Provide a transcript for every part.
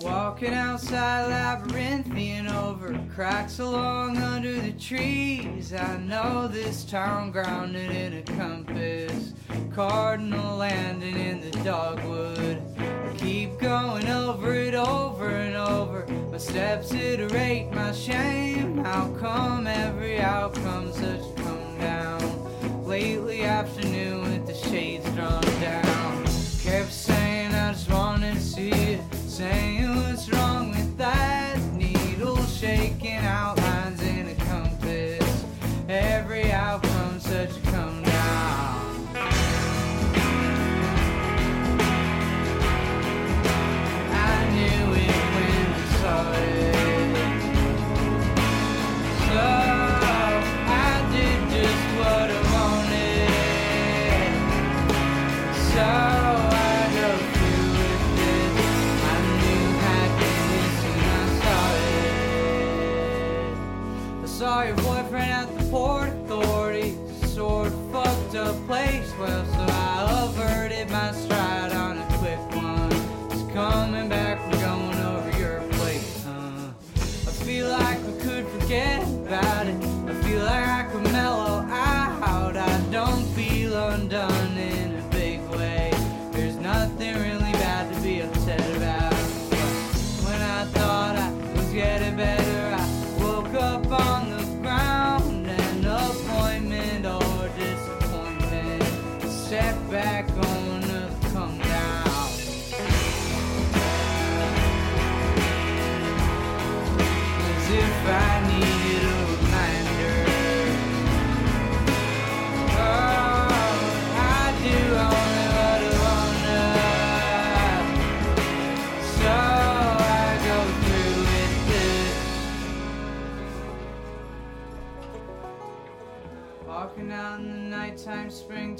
Walking outside labyrinthian over cracks along under the trees. I know this town grounded in a compass, cardinal landing in the dogwood. I keep going over it over and over. My steps iterate my shame. How come every outcome's such come down? Lately afternoon with the shades drawn down. Kept saying I just to see it. Saying what's wrong with that needle shaking outlines boyfriend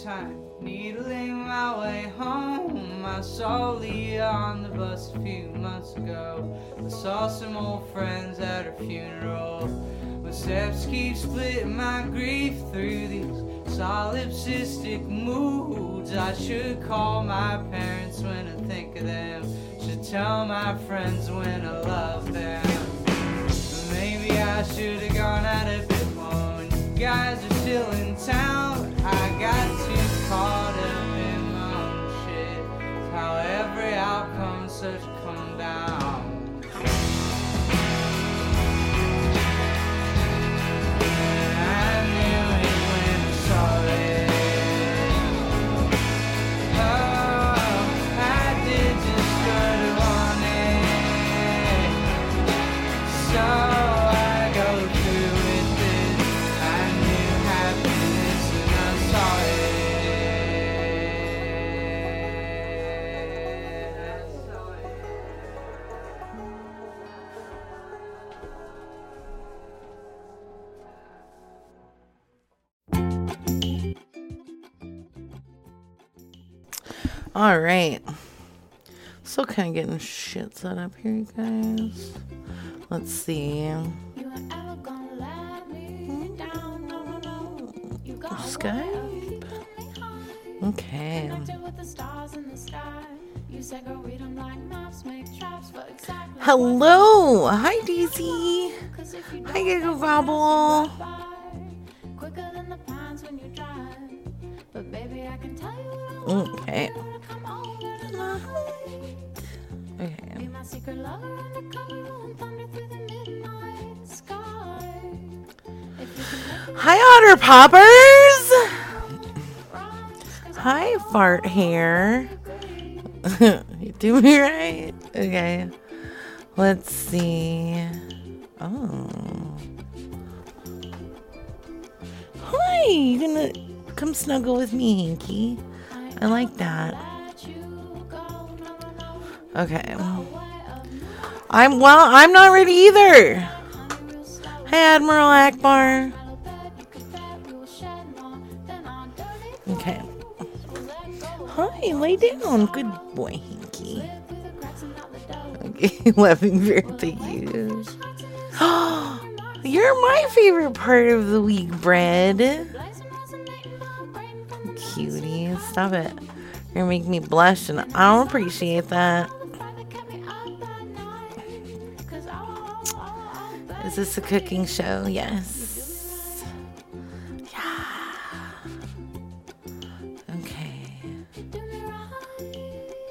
springtime, needling my way home. I saw Leah on the bus a few months ago. I saw some old friends at her funeral. My steps keep splitting my grief through these solipsistic moods. I should call my parents when I think of them. Should tell my friends when I love them. Maybe I should have gone out of you guys are still in town, I got too caught up in my own shit. How every outcome's such come down. All right. Still kind of getting shit set up here, you guys. Let's see. Skype. Okay. Hello. Hi, Daisy. Hi, Giggle Gobble. Quicker than the pines when you drive. But baby, I can tell you. Okay. Come over Be Okay. my secret lover undercover and thunder through the midnight sky. If you can make Hi, Otter Poppers. Hi, Fart Hair. you do me right? Okay. Let's see. Oh. Hi, you gonna come snuggle with me, Hinky? I like that. Okay. I'm well, I'm not ready either. Hey, Admiral Akbar. Okay. Hi, lay down. Good boy, Hinky. Okay, laughing very thank you. You're my favorite part of the week, bread. Cutie, Stop it. You're making me blush, and I don't appreciate that. Is this a cooking show? Yes. Yeah. Okay.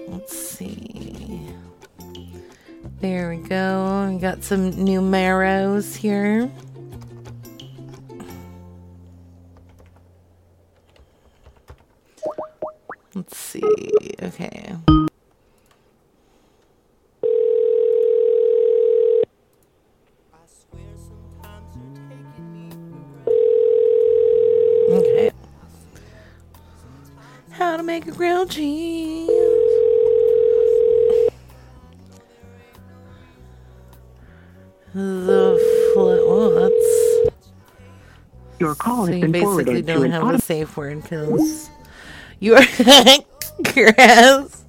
Let's see. There we go. We got some new marrows here. Let's see. Okay. Okay. How to make a grilled cheese. The flip. Oh, that's. Your call So has you been basically forwarded to don't an have auto- a safe word because you are grass.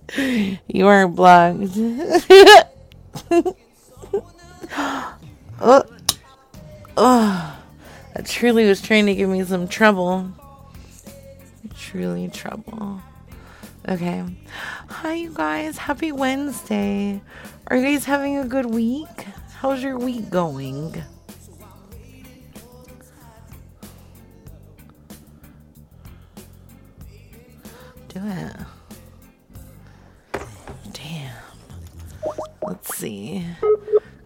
You are blocked. oh, oh, that truly was trying to give me some trouble. Truly trouble. Okay. Hi, you guys. Happy Wednesday. Are you guys having a good week? How's your week going?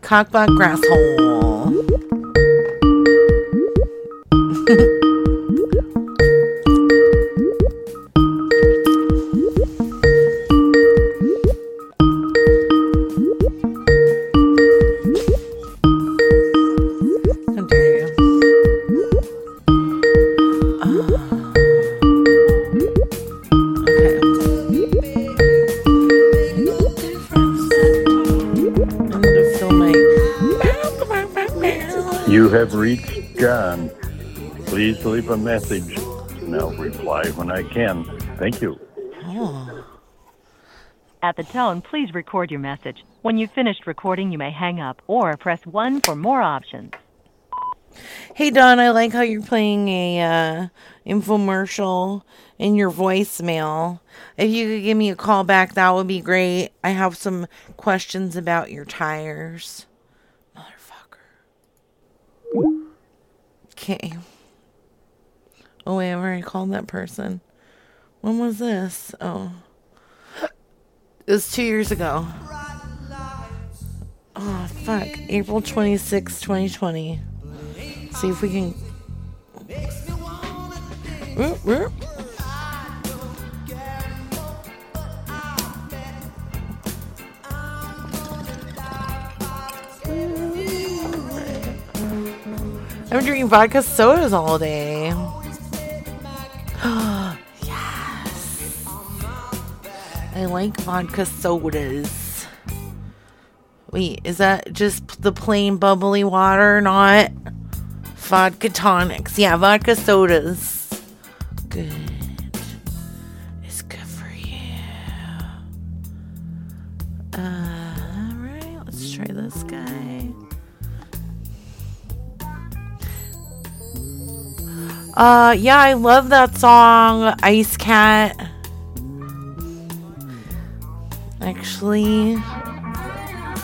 Cockbot grasshole. Thank you. Oh, At the tone, please record your message. When you've finished recording, you may hang up or press 1 for more options. Hey Don, I like how you're playing a uh, infomercial in your voicemail. If you could give me a call back, that would be great. I have some questions about your tires, motherfucker. Okay. Oh wait, I've already called that person. When was this? Oh, it was two years ago. Oh fuck, April twenty sixth, twenty twenty. See if we can. Whoop, whoop. I've been drinking vodka sodas all day. I like vodka sodas. Wait, is that just the plain bubbly water, or not vodka tonics? Yeah, vodka sodas. Good. It's good for you. Uh, alright, let's try this guy. Uh, yeah, I love that song, Ice Cat. Actually,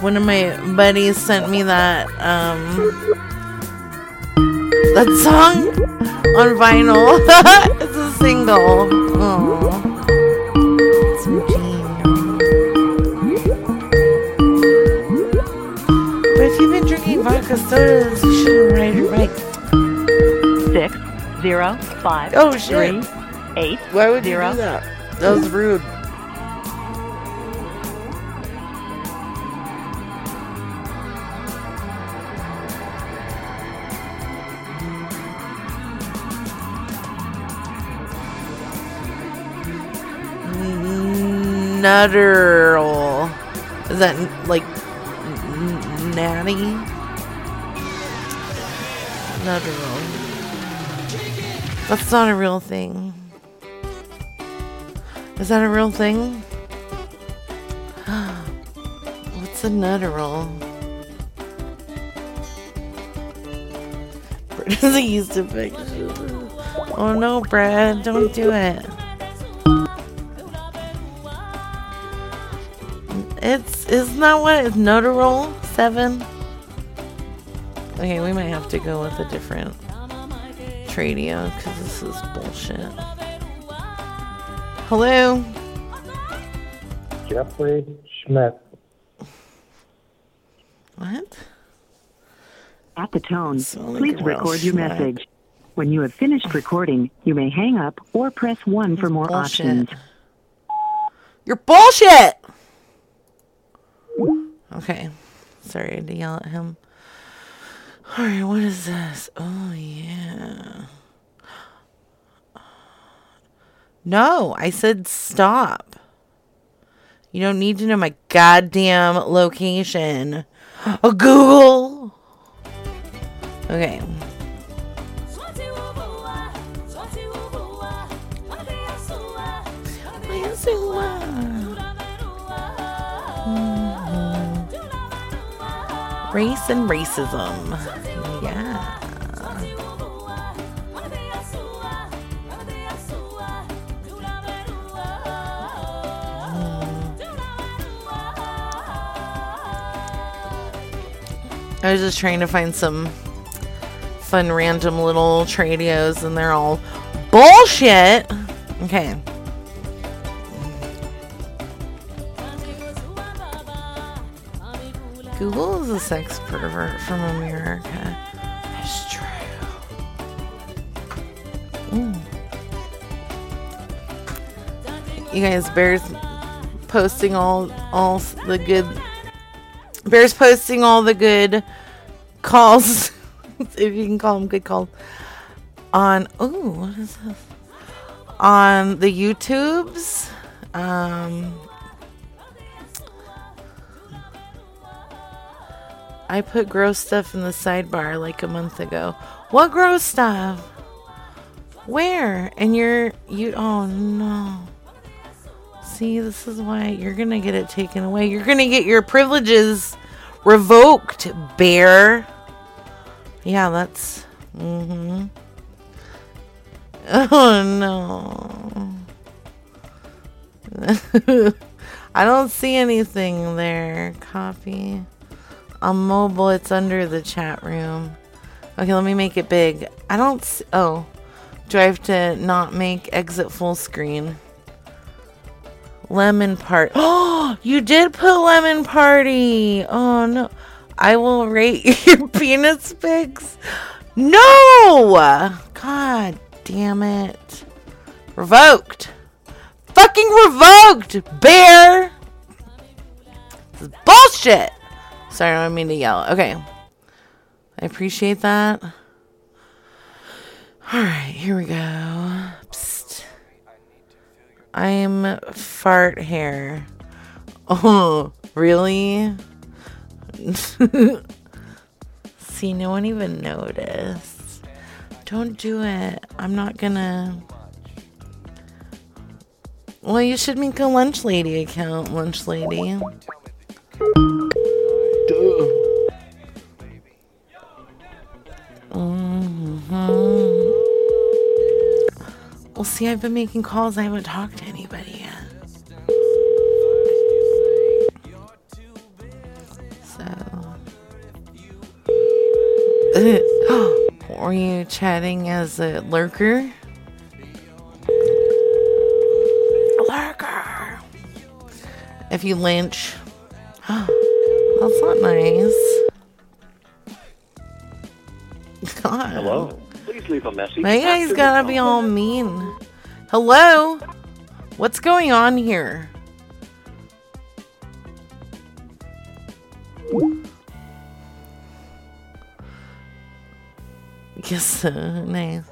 one of my buddies sent me that um that song on vinyl. it's a single. Some But if you've been drinking vodka sodas, you ride your bike. 6 0 5 Oh, shit. 3 8 Why would zero. you do that? That was rude. Nutterl. Oh, is that like natty? Nutterl. That's not a real thing. Is that a real thing? What's a nutterl? Brad doesn't use picture. Oh no, Brad, don't do it. It's isn't that what it's nutterl seven? Okay, we might have to go with a different tradio because this is bullshit. Hello? Jeffrey Schmidt. What? At the tone, please record your schmuck. message. When you have finished recording, you may hang up or press 1 for more Bullshit. options. You're bullshit! Okay. Sorry, to yell at him. Alright, what is this? Oh, yeah. No, I said stop. You don't need to know my goddamn location. Oh, Google! Okay. Race and racism. Yeah. I was just trying to find some fun random little tradios and they're all bullshit. Okay. Google is a sex pervert from America. It's true. Ooh. You guys, Bears posting all all the good. Bears posting all the good calls, if you can call them good calls, on. Oh, what is this? On the YouTubes. Um, I put gross stuff in the sidebar like a month ago. What gross stuff? Where? And you're you oh no. See, this is why you're gonna get it taken away. You're gonna get your privileges revoked, bear. Yeah, that's mm-hmm. Oh no. I don't see anything there. Copy. On mobile, it's under the chat room. Okay, let me make it big. I don't. s oh, do I have to not make exit full screen? Lemon part. Oh, you did put lemon party. Oh no, I will rate your penis pics. No, God damn it, revoked. Fucking revoked, bear. This is bullshit. Sorry, I don't mean to yell. Okay. I appreciate that. Alright, here we go. Psst. I'm fart hair. Oh, really? See, no one even noticed. Don't do it. I'm not gonna. Well, you should make a lunch lady account, lunch lady. Mhm. Well, see, I've been making calls. I haven't talked to anybody yet. So. Were you chatting as a lurker? Lurker! If you lynch. That's not nice. God. Hello. Please leave a message. You guys gotta be all mean? Hello? What's going on here? Yes, uh, nice.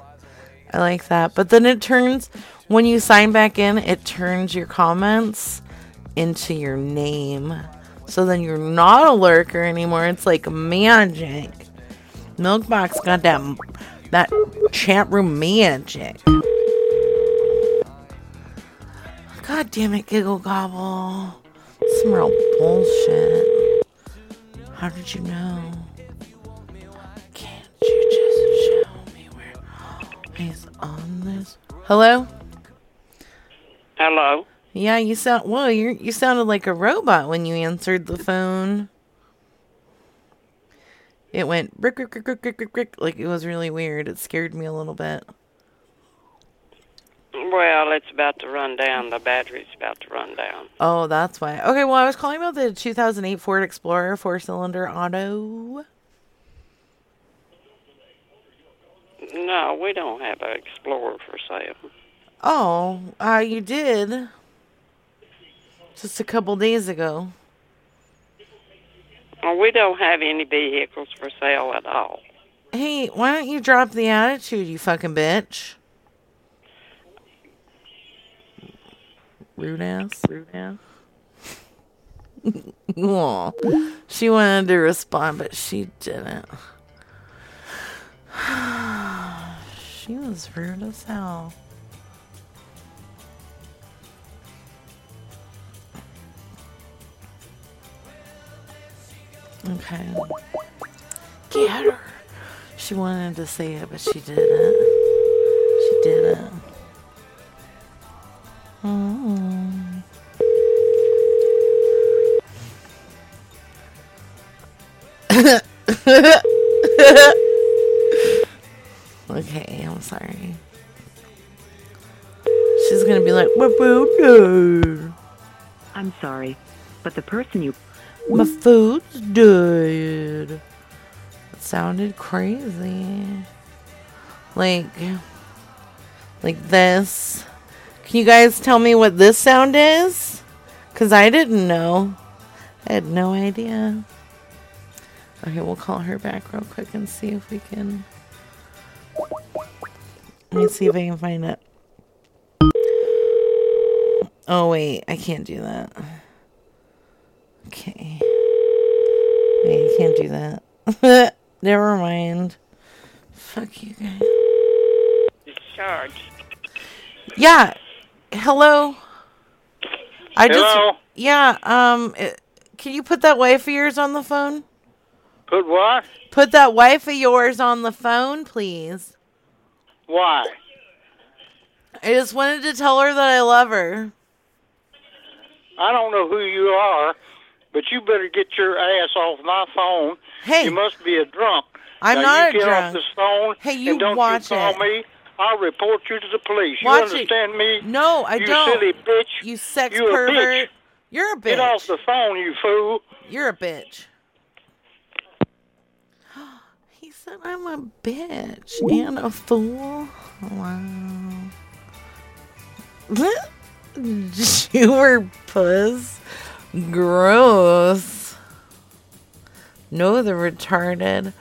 I like that. But then it turns, when you sign back in, it turns your comments into your name. So then you're not a lurker anymore. It's like magic. Milkbox got that that chat room magic. God damn it, Giggle Gobble. Some real bullshit. How did you know? Can't you just show me where he's on this? Hello? Hello. Yeah, you sound well. You you sounded like a robot when you answered the phone. It went brick, brick, brick, brick, brick, brick. Like it was really weird. It scared me a little bit. Well, it's about to run down. The battery's about to run down. Oh, that's why. Okay, well, I was calling about the 2008 Ford Explorer four cylinder auto. No, we don't have an Explorer for sale. Oh, uh, you did. Just a couple days ago. Well, we don't have any vehicles for sale at all. Hey, why don't you drop the attitude, you fucking bitch? Rude ass. Rude ass. Aw. She wanted to respond, but she didn't. she was rude as hell. Okay. Get her. She wanted to say it, but she didn't. She didn't. Mm. okay, I'm sorry. She's gonna be like, "My food dead. I'm sorry, but the person you My food's dead." It sounded crazy. Like, like this. Can you guys tell me what this sound is? Cause I didn't know. I had no idea. Okay, we'll call her back real quick and see if we can. Let me see if I can find it. Oh, wait, I can't do that. Okay. Wait, I can't do that. Never mind. Fuck you guys. Discharged. Yeah. Hello. I just. Hello? Yeah. Um. it- can you put that wife of yours on the phone? Put what? Put that wife of yours on the phone, please. Why? I just wanted to tell her that I love her. I don't know who you are, but you better get your ass off my phone. Hey. You must be a drunk. I'm now not you a get drunk. off this phone Hey, you and don't watch you call it. me. I'll report you to the police. Watch you it. understand me? No, I you don't. You silly bitch. You sex You a pervert. bitch. You're a bitch. Get off the phone, you fool. You're a bitch. He said I'm a bitch and a fool. Wow. you were puss. Gross. No, the retarded.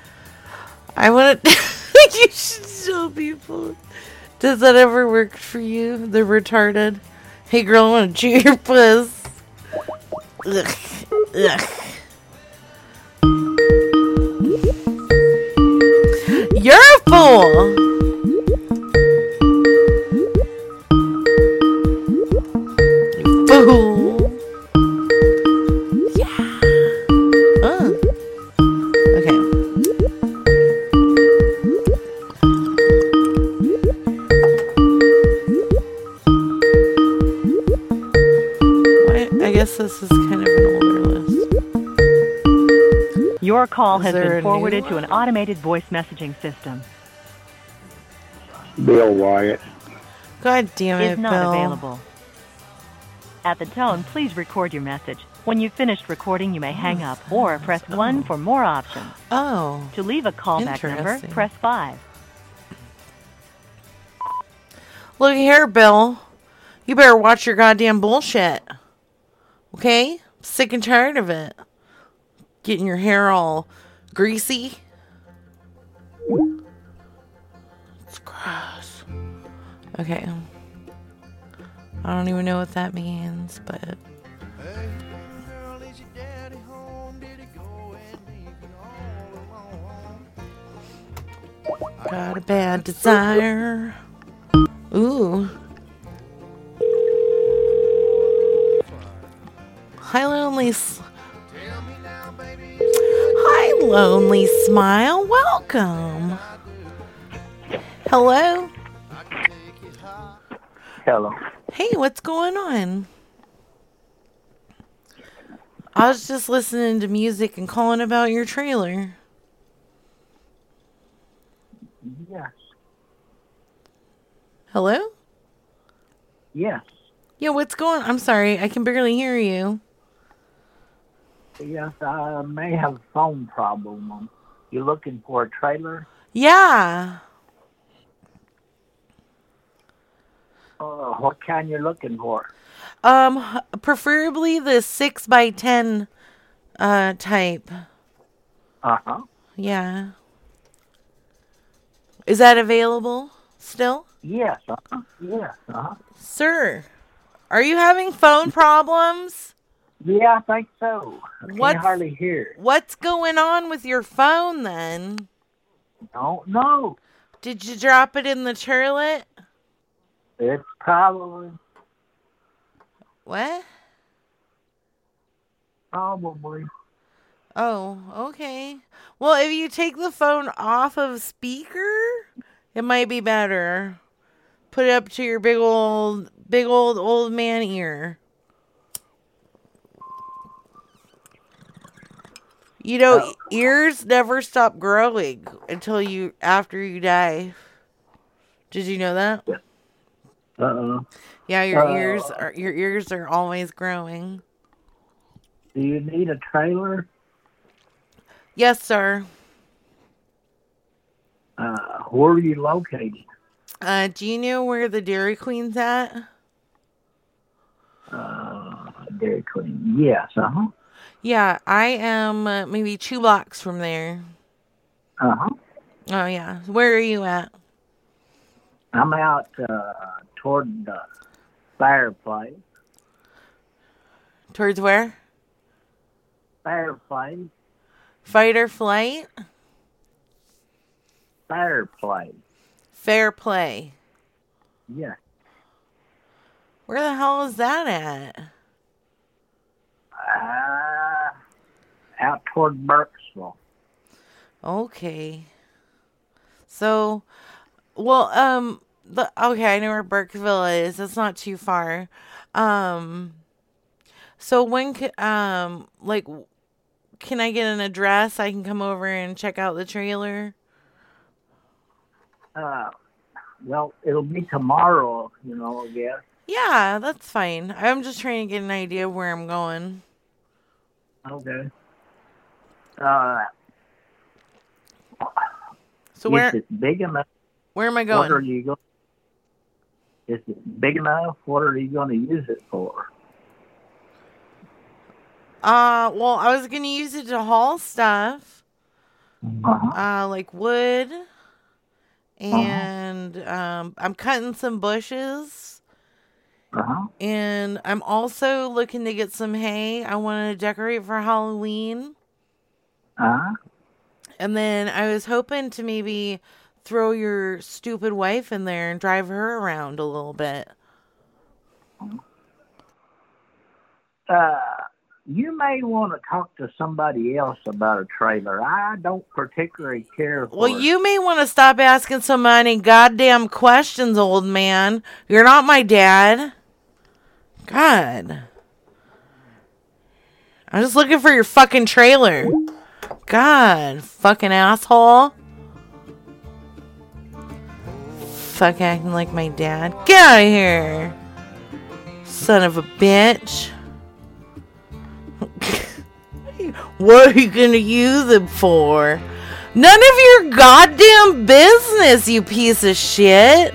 I want to. you should show people. Does that ever work for you? The retarded. Hey, girl, I want to chew your puss. Ugh. Ugh. You're a fool. You fool. Your call Is has there a been new forwarded to an automated voice messaging system. Bill Wyatt. God damn it, Is not Bill. available. At the tone, please record your message. When you've finished recording, you may hang up or press 1 for more options. Oh. To leave a callback number, press 5. Look here, Bill. You better watch your goddamn bullshit. Okay? Sick and tired of it. Getting your hair all greasy. It's gross. Okay. I don't even know what that means, but. Got a bad desire. Ooh. Hi, lonely. Hi, Lonely Smile. Welcome. Hello. Hello. Hey, what's going on? I was just listening to music and calling about your trailer. Yes. Hello? Yes. Yeah, what's going I'm sorry, I can barely hear you. Yes, I may have a phone problem. You looking for a trailer? Yeah. Uh, what kind you're looking for? Um preferably the 6 by 10 uh type. Uh huh. Yeah. Is that available still? Yes. Uh huh. Yes. Uh huh. Sir, are you having phone problems? Yeah, I think so. I What's- hardly hear. What's going on with your phone then? Don't know. Did you drop it in the toilet? It's probably What? probably. Oh, okay. Well, if you take the phone off of speaker, it might be better. Put it up to your big old, big old old man ear. You know, ears never stop growing until you after you die. Did you know that? Uh, Yeah, your Uh, ears are your ears are always growing. do you need a trailer? Yes, sir. Uh, where are you located? Uh, do you know where the Dairy Queen's at? Uh, Dairy Queen. Yes. Uh huh. Yeah, I am uh, maybe two blocks from there. Uh huh. Oh yeah, where are you at? I'm out uh, toward the fireplace. Towards where? Fireplace. Fight or flight? Fireplace. Fair play. Yeah. Where the hell is that at? Uh, out toward Burkesville. Okay. So, well, um, the okay, I know where Burkeville is. It's not too far. Um, so when um, like, can I get an address? I can come over and check out the trailer. Uh, well, it'll be tomorrow, you know, I guess. Yeah, that's fine. I'm just trying to get an idea of where I'm going. Okay. Uh, So where is it big enough? where am I What are going? you going? Is it big enough? What are you going to use it for? Uh, well, I was gonna use it to haul stuff. Uh-huh. uh like wood and um I'm cutting some bushes Uh-huh. and I'm also looking to get some hay. I want to decorate for Halloween. Uh-huh. And then I was hoping to maybe throw your stupid wife in there and drive her around a little bit. Uh, you may want to talk to somebody else about a trailer. I don't particularly care Well, you may want to stop asking so many goddamn questions, old man. You're not my dad. God. I'm just looking for your fucking trailer. God, fucking asshole. Fuck acting like my dad. Get out of here. Son of a bitch. what are you gonna use it for? None of your goddamn business, you piece of shit.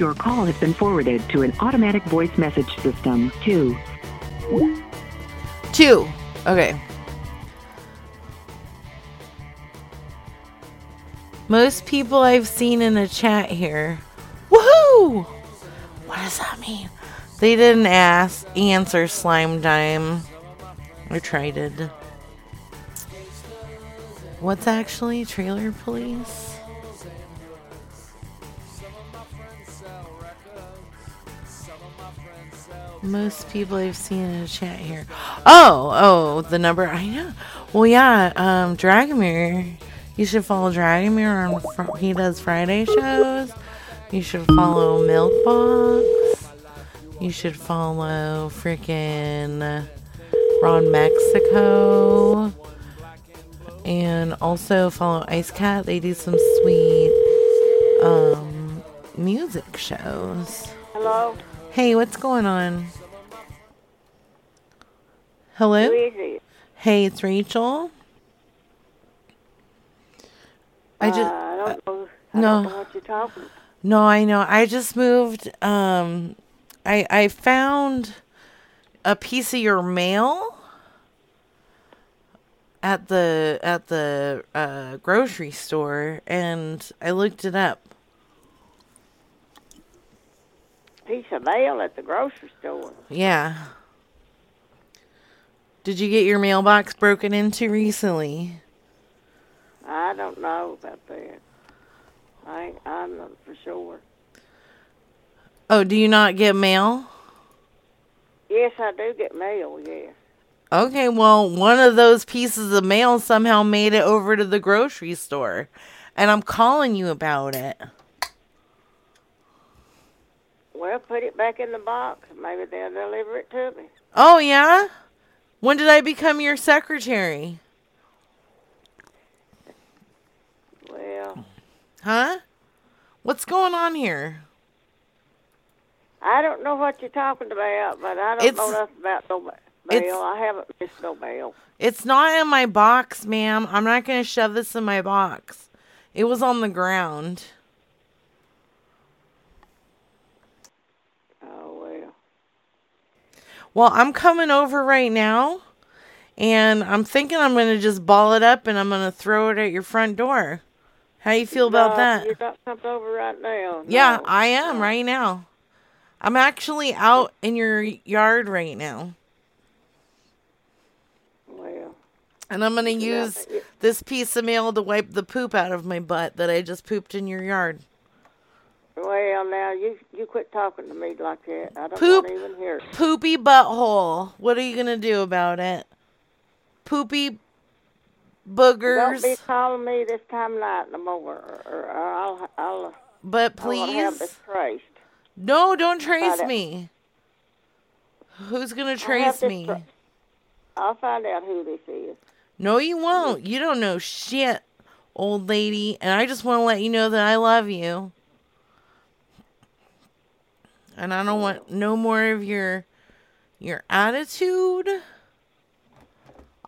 Your call has been forwarded to an automatic voice message system. 2. Two. Okay. Most people I've seen in a chat here. Woohoo! What does that mean? They didn't ask answer slime dime. I tried it. What's actually trailer police? Most people I've seen in the chat here. Oh, oh, the number I know. Well, yeah, um, Dragomir. You should follow Dragomir on. Fr- he does Friday shows. You should follow Milkbox. You should follow freaking Ron Mexico. And also follow Ice Cat. They do some sweet um, music shows. Hello? Hey, what's going on? Hello? Who is it? Hey, it's Rachel. I just Uh, I don't know. I no. don't know what you're talking. No, I know. I just moved um I I found a piece of your mail at the at the uh grocery store and I looked it up. Piece of mail at the grocery store. Yeah. Did you get your mailbox broken into recently? I don't know about that. I I'm not for sure. Oh, do you not get mail? Yes, I do get mail, yes. Okay, well, one of those pieces of mail somehow made it over to the grocery store. And I'm calling you about it. Well, put it back in the box. Maybe they'll deliver it to me. Oh, yeah? When did I become your secretary? Well, Huh? What's going on here? I don't know what you're talking about, but I don't It's- know nothing about no mail. I haven't missed no mail. It's not in my box, ma'am. I'm not going to shove this in my box. It was on the ground. Oh, well. Well, I'm coming over right now. And I'm thinking I'm going to just ball it up and I'm going to throw it at your front door. How you feel about No, that? You got something over right now. Yeah, I am right now. I'm actually out in your yard right now. Well, And I'm going to use yeah. this piece of mail to wipe the poop out of my butt that I just pooped in your yard. Well, now you you quit talking to me like that. I don't Poop. want to even hear it. Poopy butthole. What are you going to do about it? Poopy boogers. Don't be calling me this time of night no more, or, or I'll I'll But I want to have this please. traced. No, don't trace me. Who's going to trace me? tra- I'll find out who this is. No, you won't. You don't know shit, old lady. And I just want to let you know that I love you. And I don't want no more of your your attitude.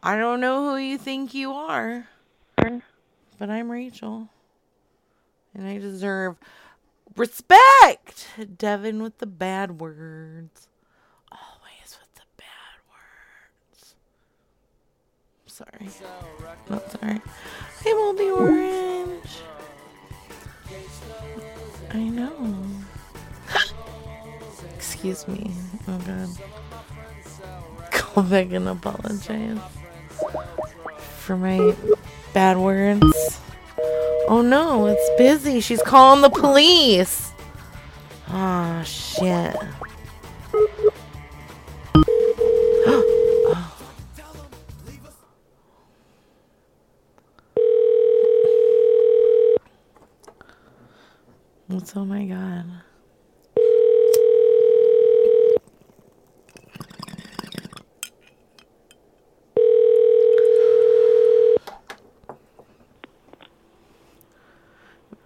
I don't know who you think you are. But I'm Rachel. And I deserve respect. Devin with the bad words. Always with the bad words. Sorry. Not sorry. Will be orange. I know. Excuse me. Oh god. Call back and apologize for my bad words. Oh no, it's busy. She's calling the police. Oh shit. What's oh my god?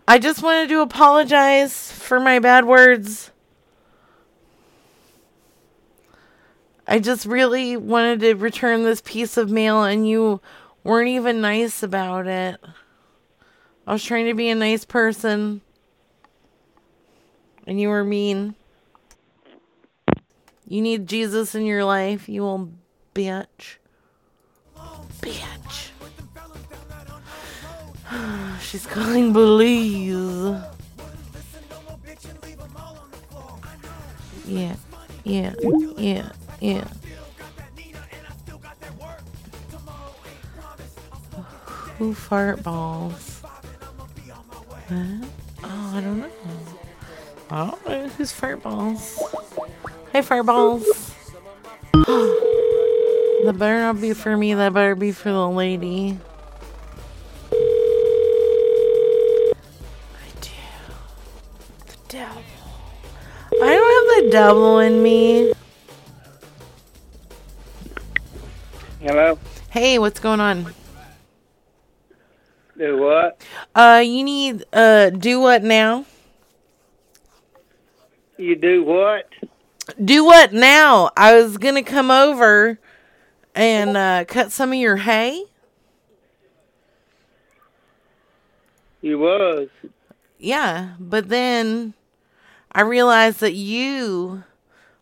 I just wanted to apologize for my bad words. I just really wanted to return this piece of mail and you weren't even nice about it. I was trying to be a nice person and you were mean. You need Jesus in your life, you old bitch. Bitch. She's calling Belize. Yeah, yeah, yeah, yeah. Who fart balls? What? Oh, I don't know. Know who's fart balls. Hi, Fireballs. that better not be for me. That better be for the lady. In me. Hello? Hey, what's going on? Do what? Uh, you need uh, do what now? You do what? Do what now? I was gonna come over and uh, cut some of your hay. You was. Yeah, but then I realize that you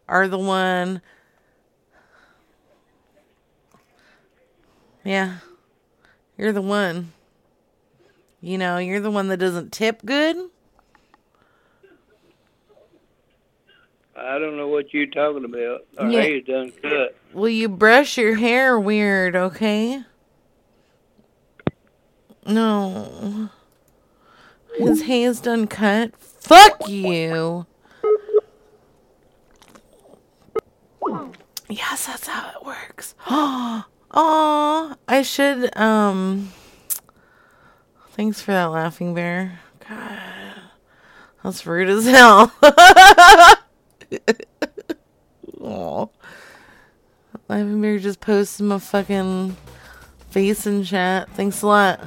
are the one. Yeah, you're the one. You know, you're the one that doesn't tip good. I don't know what you're talking about. Our Yeah. hair's done cut. Will you brush your hair weird, okay? No. His hair's done cut. Fuck you. Yes, that's how it works. Oh, I should um Thanks for that laughing bear. God. That's rude as hell. Aw. Laughing bear just posted my fucking face in chat. Thanks a lot.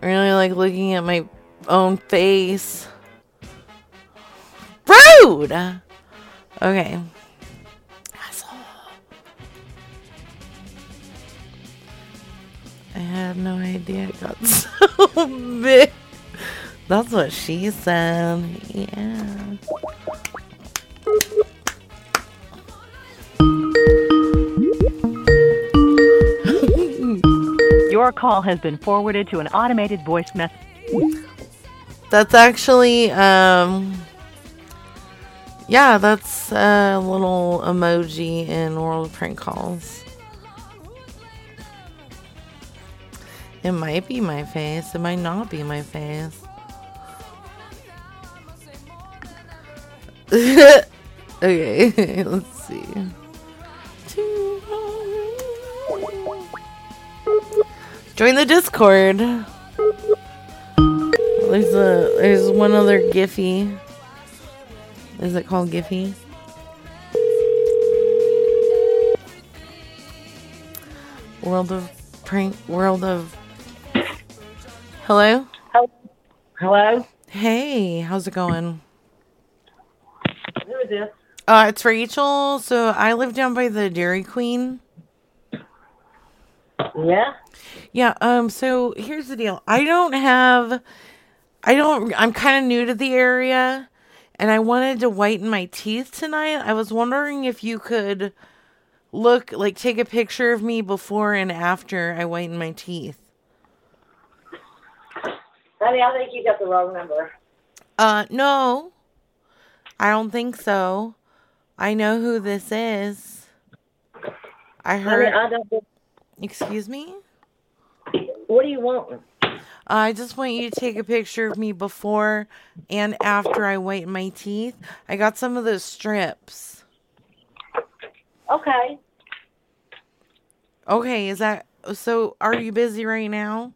I really like looking at my own face. Rude! Okay. Asshole. I had no idea it got so big. That's what she said. Yeah. Your call has been forwarded to an automated voice message. That's actually, um, yeah, that's a little emoji in World of Prank Calls. It might be my face. It might not be my face. okay, let's see. Join the Discord. There's a there's one other Giphy. Is it called Giphy? World of prank world of Hello? Hello? Hey, how's it going? Who is this? Uh it's Rachel. So I live down by the Dairy Queen. Yeah? Yeah, um so here's the deal. I don't have I don't I'm kind of new to the area and I wanted to whiten my teeth tonight. I was wondering if you could look like take a picture of me before and after I whiten my teeth. Honey, I think you got the wrong number. Uh no. I don't think so. I know who this is. I heard Honey, I don't. Excuse me? What do you want? I just want you to take a picture of me before and after I whiten my teeth. I got some of those strips. Okay. Okay, is that so? Are you busy right now?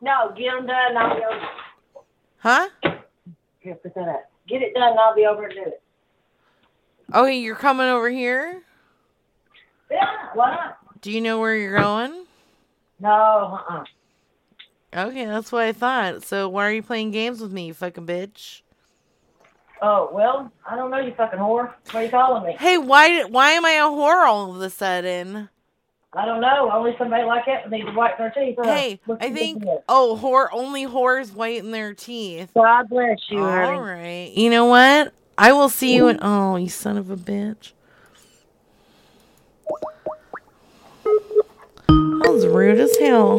No, get them done and I'll be over. Huh? Here, put that up. Get it done and I'll be over to do it. Okay, you're coming over here? Yeah, why not? Do you know where you're going? No, uh-uh. Okay, that's what I thought. So why are you playing games with me, you fucking bitch? Oh, well, I don't know, you fucking whore. What are you calling me? Hey, why why am I a whore all of a sudden? I don't know. Only somebody like that needs to wipe their teeth. huh? Hey, Look I think oh, whore only whores whiten their teeth. God bless you, All honey. right. You know what? I will see you in Oh, you son of a bitch. That was rude as hell.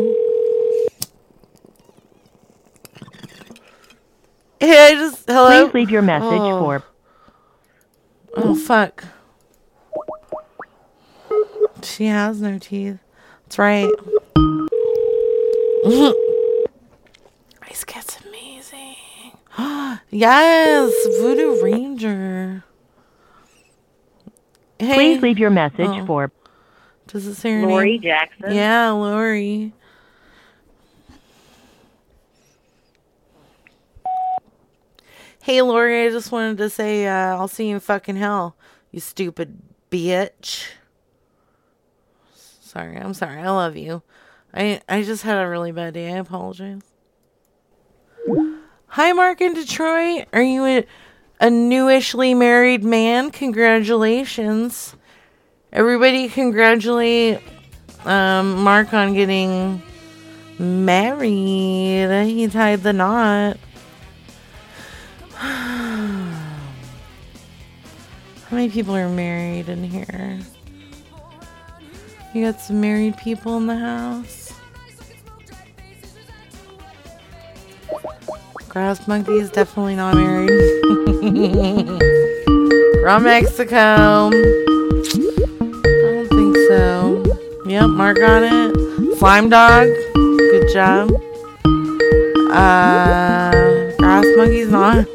Hey, I just hello. Please leave your message Oh. for Oh fuck. She has no teeth. That's right. Ice Cat's amazing. yes, Voodoo Ranger. Hey. Please leave your message Oh. for Does it say her Lori name? Jackson. Yeah, Lori. Hey, Lori, I just wanted to say uh, I'll see you in fucking hell, you stupid bitch. Sorry, I'm sorry. I love you. I I just had a really bad day. I apologize. Hi, Mark in Detroit. Are you a, a newishly married man? Congratulations. Everybody congratulate um, Mark on getting married. He tied the knot. How many people are married in here? You got some married people in the house? Grass monkey is definitely not married. From Mexico. I don't think so. Yep, Mark on it. Slime dog. Good job. Uh, grass monkey's not.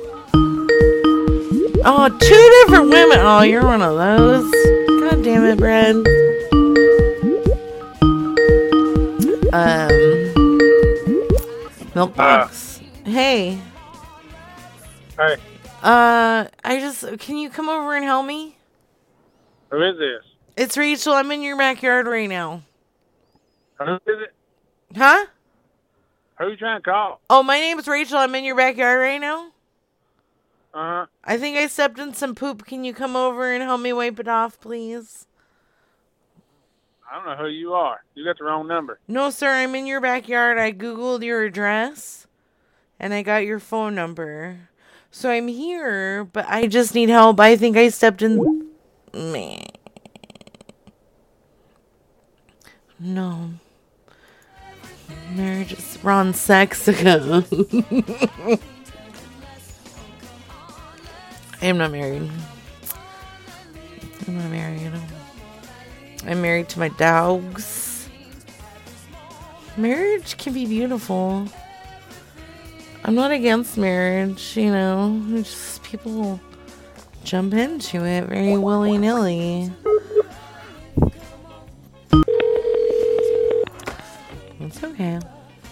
Oh, two different women. Oh, you're one of those. God damn it, Brad. Um, milk box. hey. Hey, Uh, I just can you come over and help me? who is this? It's Rachel. I'm in your backyard right now. Who is it? Huh? Who you trying to call? Oh, my name is Rachel. I'm in your backyard right now. Uh huh. I think I stepped in some poop. Can you come over and help me wipe it off, please? I don't know who you are. You got the wrong number. No, sir. I'm in your backyard. I googled your address, and I got your phone number. So I'm here, but I just need help. I think I stepped in. Meh. No. Marriage is Ron Sexico. I am not married. I'm not married. I'm married to my dogs. Marriage can be beautiful. I'm not against marriage, you know. it's Just people jump into it very willy nilly. It's okay.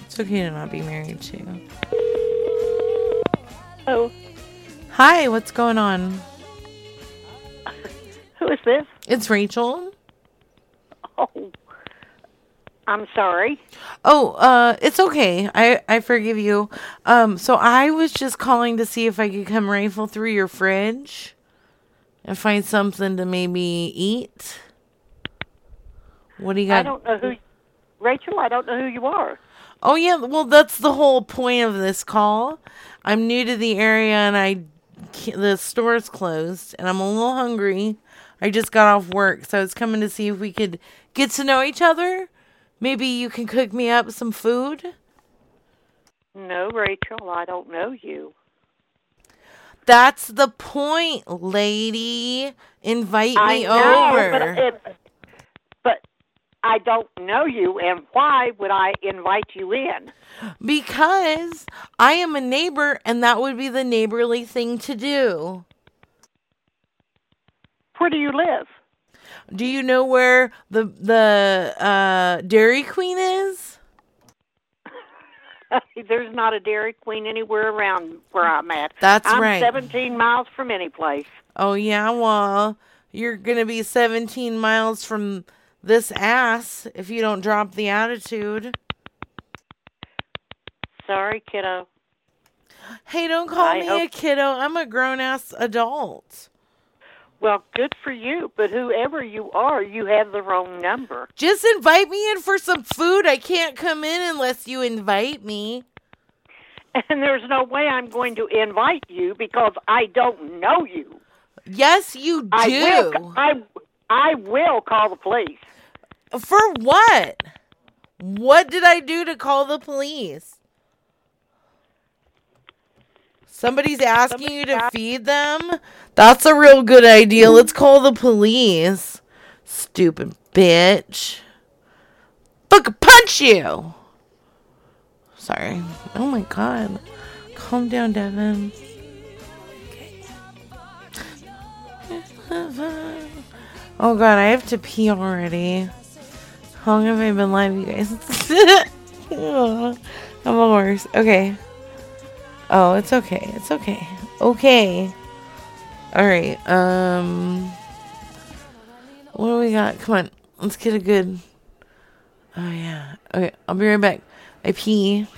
It's okay to not be married too. Oh, Hi, what's going on? who is this? It's Rachel. Oh, I'm sorry. Oh, uh, it's okay. I I forgive you. Um, so I was just calling to see if I could come rifle through your fridge and find something to maybe eat. What do you got? I don't know who. Rachel, I don't know who you are. Oh yeah, well that's the whole point of this call. I'm new to the area and I the store's closed and I'm a little hungry. I just got off work, so I was coming to see if we could get to know each other. Maybe you can cook me up some food. No, Rachel, I don't know you. That's the point, lady. Invite I me know, over. But, it, I don't know you, and why would I invite you in? Because I am a neighbor and that would be the neighborly thing to do. Where do you live? Do you know where the the uh, Dairy Queen is? There's not a Dairy Queen anywhere around where I'm at. That's I'm right. 17 miles from any place. Oh yeah, well, you're gonna be 17 miles from this ass if you don't drop the attitude. Sorry, kiddo. Hey, don't call I me hope- a kiddo. I'm a grown ass adult. Well, good for you, but whoever you are, you have the wrong number. Just invite me in for some food. I can't come in unless you invite me. And there's no way I'm going to invite you because I don't know you. Yes, you do. I will. I I will call the police. For what? What did I do to call the police? Somebody's asking you to feed them? That's a real good idea. Mm-hmm. Let's call the police. Stupid bitch. Fuck punch you. Sorry. Oh my god. Calm down, Devin. Oh god, I have to pee already. How long have I been live, you guys? I'm a horse. Okay. Oh, it's okay. It's okay. Okay. Alright, um what do we got? Come on. Let's get a good Oh yeah. Okay, I'll be right back. I pee.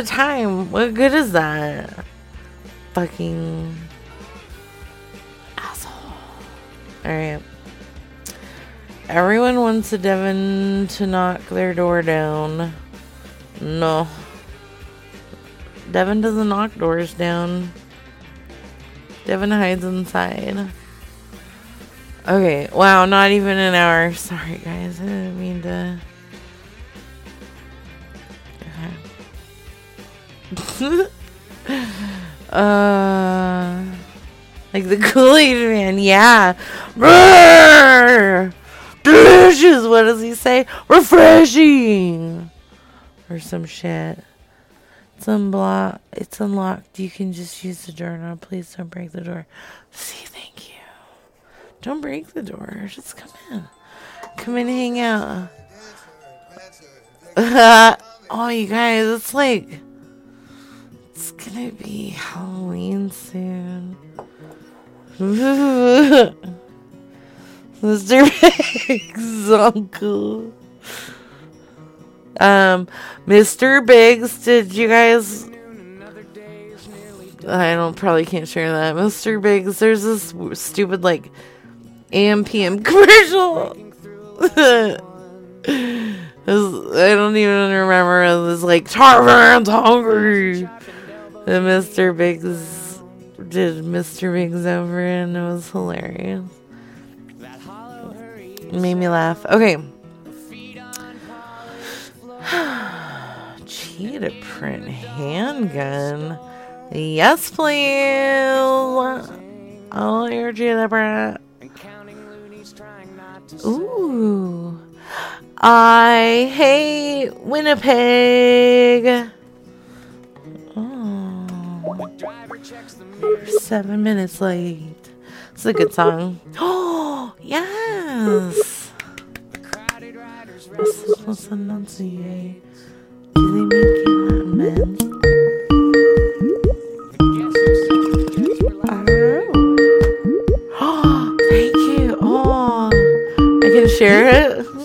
The time? What good is that? Fucking asshole. Alright. Everyone wants a Devon to knock their door down. No. Devon doesn't knock doors down. Devon hides inside. Okay, wow, not even an hour. Sorry, guys. I didn't mean to. Uh, like the Kool Aid Man, yeah. Brrr! Delicious. What does he say? Refreshing, or some shit. It's unblocked. It's unlocked. You can just use the door now. Please don't break the door. See, thank you. Don't break the door. Just come in. Come in, and hang out. oh, you guys, it's like it's gonna be Halloween soon. Mr. Biggs' uncle. Um, Mr. Biggs, did you guys? I don't probably can't share that. Mr. Biggs, there's this stupid like AM PM commercial. I don't even remember. It was like Tarvan's hungry. Mr. Biggs did Mr. Biggs over, and it was hilarious. Made me laugh. Okay. Cheetah print handgun. Yes, please. Oh, you're cheetah print. Ooh. I hate Winnipeg. Seven minutes late. It's a good song. Oh, yes. Do they make amends? Oh, thank you. Oh, I can share it.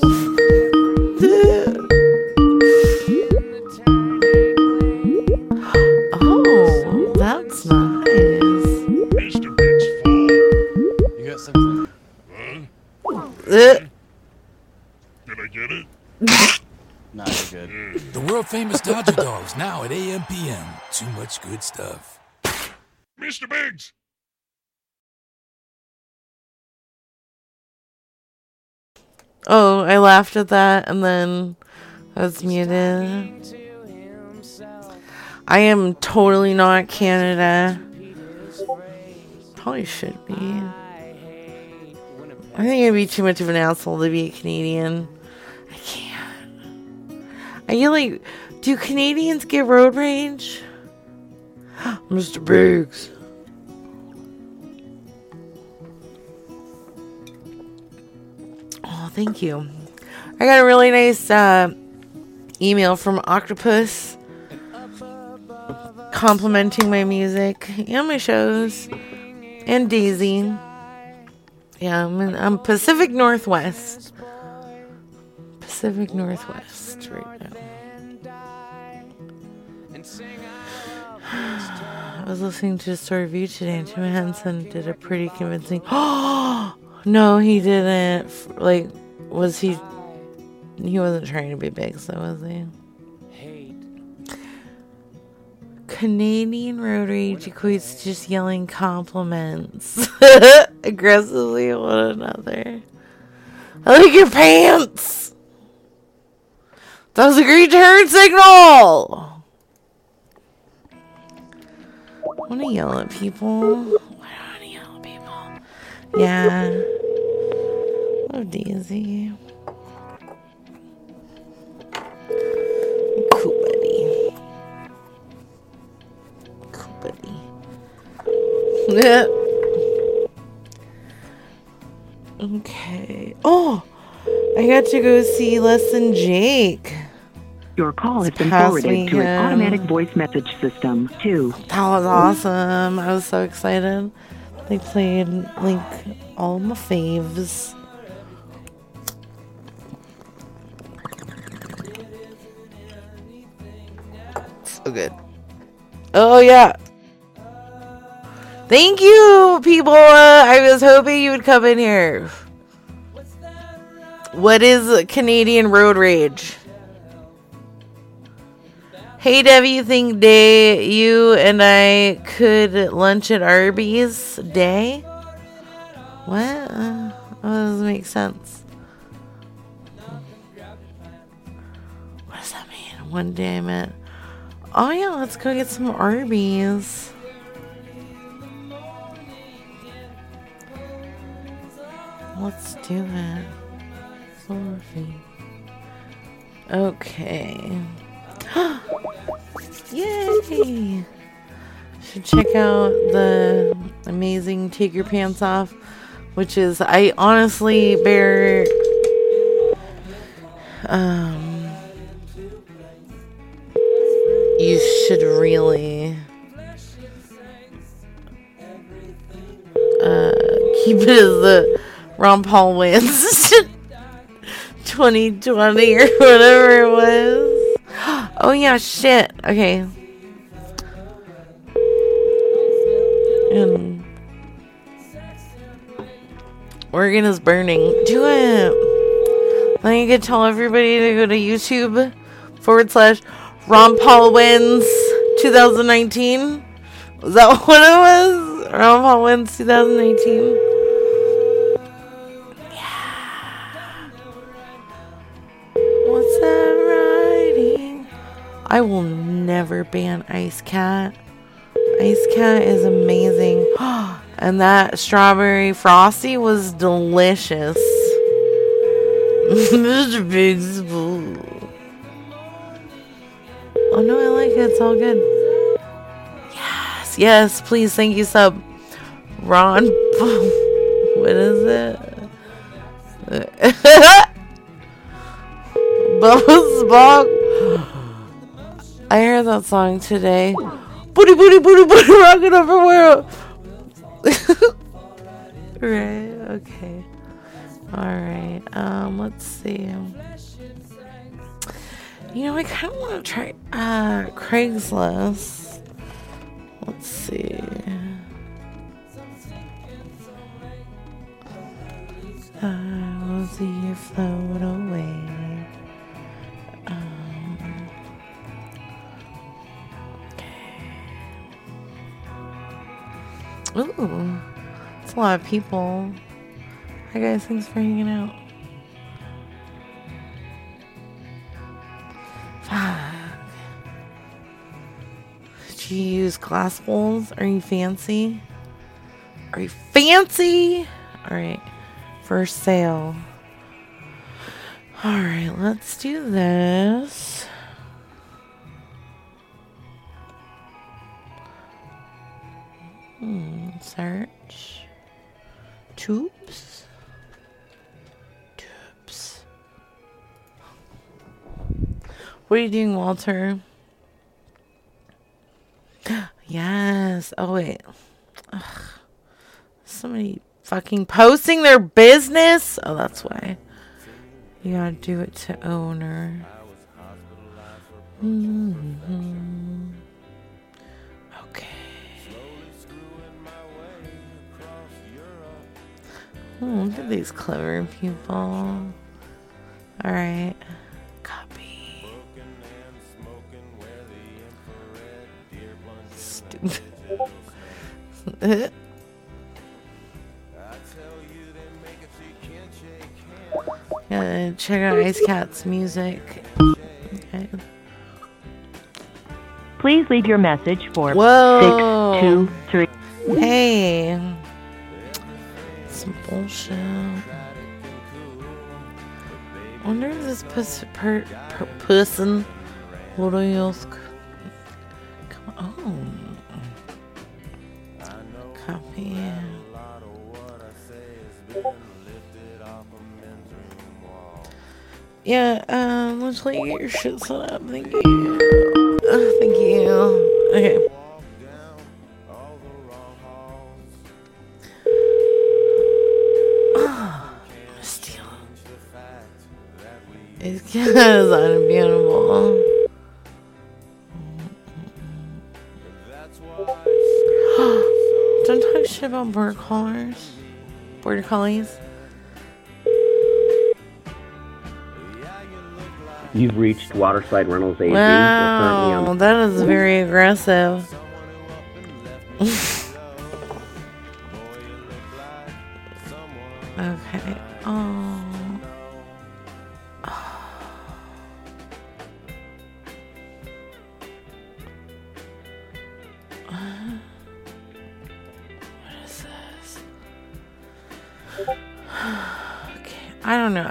Famous Dodger Dogs now at AM PM. Too much good stuff. Mr. Biggs! Oh, I laughed at that and then I was muted. I am totally not Canada. Probably should be. I think I'd be too much of an asshole to be a Canadian. I can't. I feel like, do Canadians get road rage? Mr. Biggs. Oh, thank you. I got a really nice uh, email from Octopus complimenting my music and my shows and Daisy. Yeah, I'm, in, I'm Pacific Northwest. Pacific Northwest right now. I was listening to a story of you today, and Jim Henson did a pretty convincing. Oh no, he didn't. Like, was he? He wasn't trying to be big, so was he? Canadian road rage equates just yelling compliments aggressively at one another. I like your pants. That was a green turn signal. I want to yell at people. I want to yell at people. Yeah. Oh, Daisy. Cool buddy. Cool buddy. okay. Oh, I got to go see Less Than Jake. Your call has been forwarded to an automatic voice message system. Two. That was awesome. I was so excited. They played like all my faves. So good. Oh yeah. Thank you, people. I was hoping you would come in here. What is Canadian road rage? Hey, Dev, you think day you and I could lunch at Arby's day? What? Uh, that doesn't make sense. What does that mean? One day I meant, oh yeah, let's go get some Arby's. Let's do it. Okay. Yay! Should check out the amazing Take Your Pants Off, which is, I honestly bear. Um. You should really. Uh, keep it as the Ron Paul wins 2020 or whatever it was. Oh yeah, shit. Okay. Um, and Oregon is burning. Do it. Then you could tell everybody to go to YouTube forward slash Ron Paul wins 2019. Was that what it was? Ron Paul wins 2019. Yeah. What's writing? I will never ban Ice Cat. Ice Cat is amazing. and that strawberry frosty was delicious. Mr. Big Spoon. Oh no, I like it. It's all good. Yes, Yes, please. Thank you, sub. Ron. What is it? Bubbles Bog. I heard that song today. Booty, booty, booty, booty, rocking everywhere. right, okay. Alright, um, let's see. You know, I kind of want to try uh, Craigslist. Let's see. I will see you float away. It's a lot of people. Hi guys, thanks for hanging out. Fuck. Do you use glass bowls? Are you fancy? Are you fancy? Alright. For sale. Alright, let's do this. Search. Tubes? Tubes. What are you doing, Walter? yes. Oh, wait. Ugh. Somebody fucking posting their business? Oh, that's why. You gotta do it to owner. Mhm. Oh, look at these clever people. Alright. Copy. Stupid. Yeah, check out Ice Cat's music. Okay. Please leave your message for Whoa. 623. Hey. Some bullshit. wonder if this pers- per- per- person what else come on. Copy. Yeah, um, let's let you get your shit set up. Thank you. Thank you. Okay. It's kind of unbeatable. Don't talk shit about border collars. Border collies. You've reached Waterside Rentals AZ. Wow, on that is very aggressive. okay.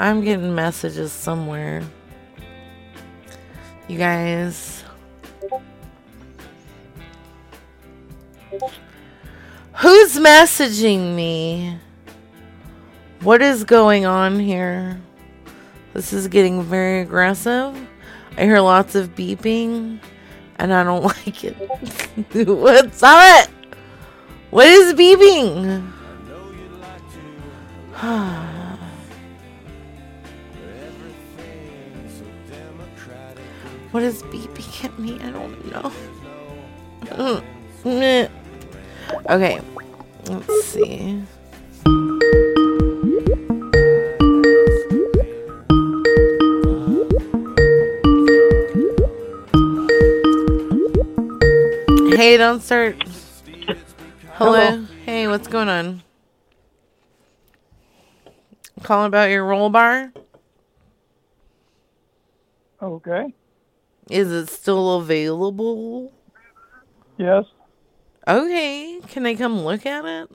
I'm getting messages somewhere. You guys. Who's messaging me? What is going on here? This is getting very aggressive. I hear lots of beeping and I don't like it. What's up? What is beeping? What is beeping at me? I don't know. Okay, let's see. Hey, don't start. Hello. Hello. Hey, what's going on? Calling about your roll bar? Okay. Is it still available? Yes. Okay. Can I come look at it?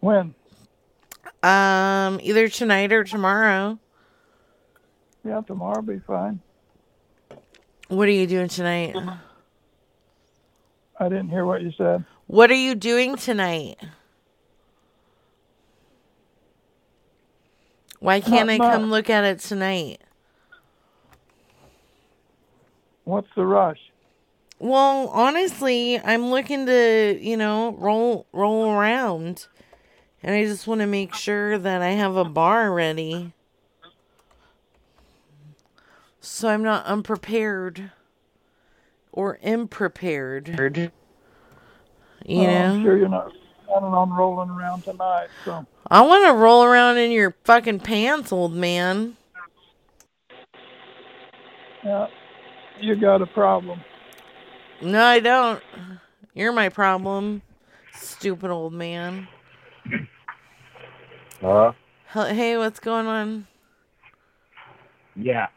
When? Um, either tonight or tomorrow. Yeah, tomorrow will be fine. What are you doing tonight? I didn't hear what you said. What are you doing tonight? Why can't I come much. look at it tonight? What's the rush? Well, honestly, I'm looking to, you know, roll roll around. And I just want to make sure that I have a bar ready. So I'm not unprepared or unprepared. You Well, know? I'm sure you're not planning on rolling around tonight, so I want to roll around in your fucking pants, old man. yeah, you got a problem. No, I don't. You're my problem, stupid old man. Huh? Hey, what's going on? Yeah.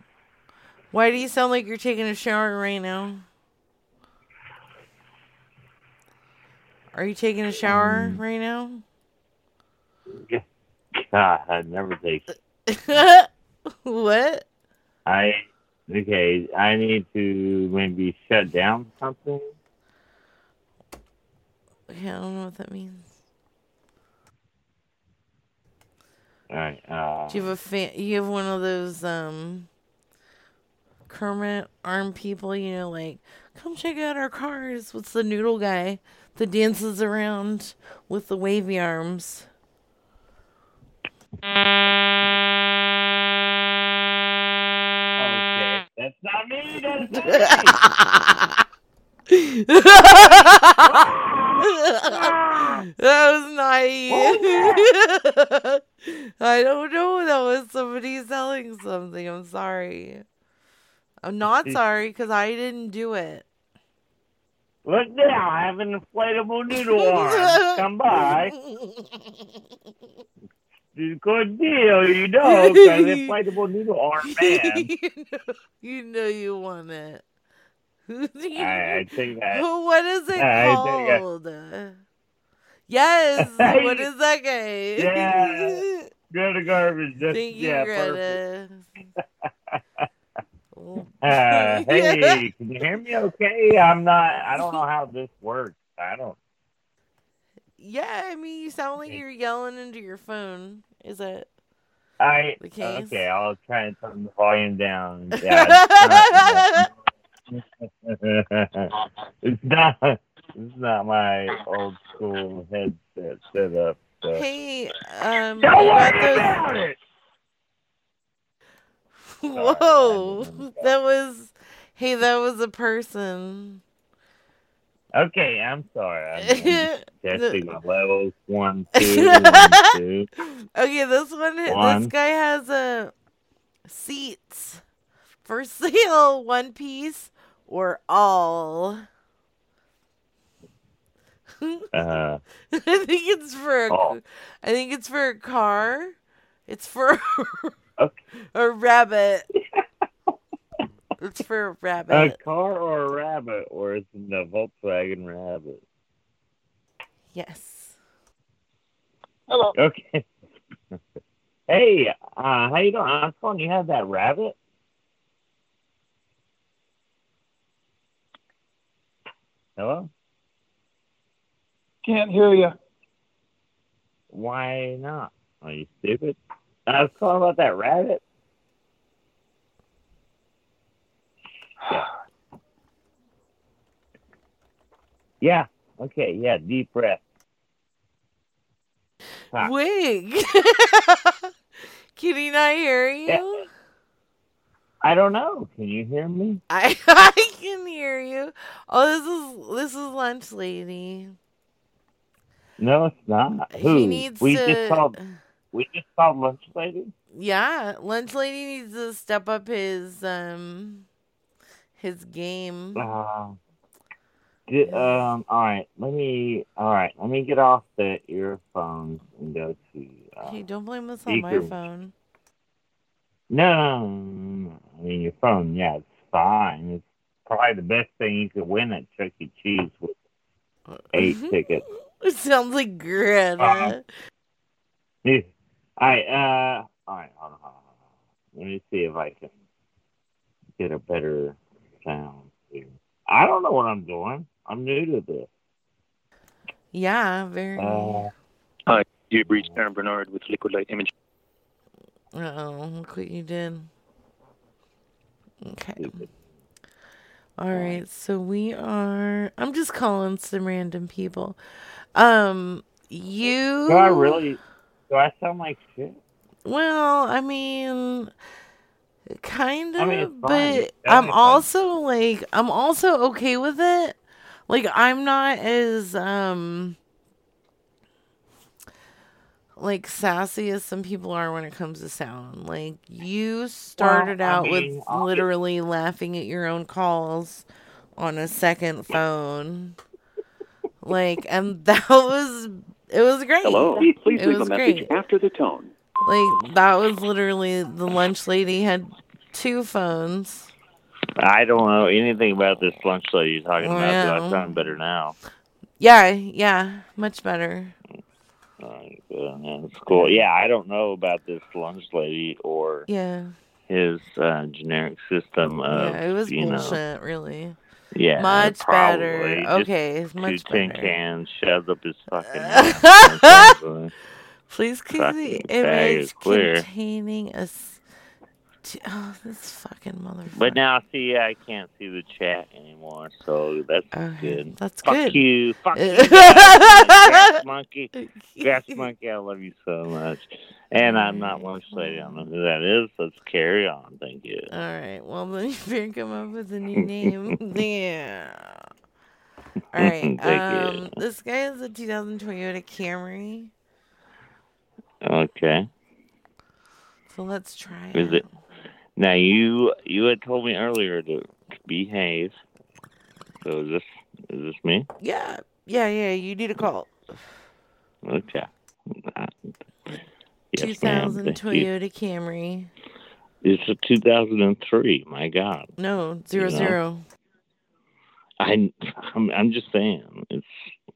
Why do you sound like you're taking a shower right now? Are you taking a shower Um, right now? God, I never take. what? I okay. I need to maybe shut down something. Okay, I don't know what that means. All right. Uh, Do you have a fan? You have one of those um Kermit arm people, you know, like come check out our cars. What's the noodle guy that dances around with the wavy arms? that was nice. I don't know. That was somebody selling something. I'm sorry. I'm not mm. sorry because I didn't do it. Look now, I have an inflatable noodle arm. Come by. Good deal, you know, 'cause inflatable noodle arm man. you, know, you know you want it. I, I think that. what is it I think I- called? Yes. what is that game? Yeah. To garbage. That's, Thank you, yeah, Greta. Uh, hey, can you hear me okay? I'm not, I don't know how this works. I don't. Yeah, I mean, you sound like you're yelling into your phone. Is it? I The case? okay. I'll try and turn the volume down. Yeah, it's not, it's not. It's not my old school headset setup. So. Hey, um, Don't worry those- about it. Whoa, that was. Hey, that was a person. Okay, I'm sorry. I'm, testing my levels. One, two, okay, this one, One. this guy has a seats for sale, one piece or all. Uh, I think it's for a. I think it's for a car. It's for a rabbit. It's for a rabbit. a car or a rabbit, or it's the Volkswagen Rabbit. Yes. Hello. Okay. hey, uh, how you doing? I was calling. You have that rabbit? Hello. Can't hear you. Why not? Are you stupid? I was calling about that rabbit. Yeah. Yeah. Okay. Yeah. Deep breath. Ah. Wig. Can he not hear you? Yeah. I don't know. Can you hear me? I I can hear you. Oh, this is this is lunch lady. No, it's not. He Who? needs we to- just called. We just called lunch lady. Yeah, lunch lady needs to step up his um his game. Uh, di- um. All right. Let me. All right. Let me get off the earphones and go to. Uh, Hey, don't blame us on my phone. No, no, no. I mean, your phone. Yeah, it's fine. It's probably the best thing you could win at Chuck E. Cheese with eight tickets. It sounds like Greta. Yeah. All right. Uh. All right. Hold on, hold on, hold on. Let me see if I can get a better sound here. I don't know what I'm doing. I'm new to this. Yeah, very. Uh, Hi, you've reached Aaron Bernard with Liquid Light Image. Uh oh, look what you did. Okay. All right, so we are. I'm just calling some random people. Um, you. do I really? Do I sound like shit? Well, I mean, kind of, I mean, but I'm definitely fine. also like, I'm also okay with it. Like, I'm not as um like sassy as some people are when it comes to sound. Like, you started I out mean, with I'll- literally laughing at your own calls on a second phone. Like, and that was it was great. Hello. Please it leave a message great. after the tone. Like that was literally the lunch lady had two phones. I don't know anything about this lunch lady you're talking Oh, about, so yeah. I sound better now. Yeah, yeah, much better. Alright, uh, That's cool. Yeah, I don't know about this lunch lady or Yeah. his uh, generic system of, yeah, it was you know, bullshit, really. Yeah, Much better. Okay, it's much two tin cans shoved up his fucking ass or something. Please keep the image containing a. Oh, this fucking motherfucker. But now, see, I can't see the chat anymore, so that's good. that's Fuck good. you. Fuck you. Gas monkey. Gas monkey, I love you so much. And I'm not lunch lady. I don't know who that is. Let's carry on. Thank you. All right. Well, then you better come up with a new name. yeah. All right. Thank um, you. this guy is a 2000 Toyota Camry. Okay. So let's try Is it. Now you you had told me earlier to behave. So is this is this me? Yeah. Yeah. Yeah. You need a call. Okay. Yes, 2000 Thank you. Toyota Camry. It's a 2003. My God. No, zero You know? zero. I I'm, I'm just saying it's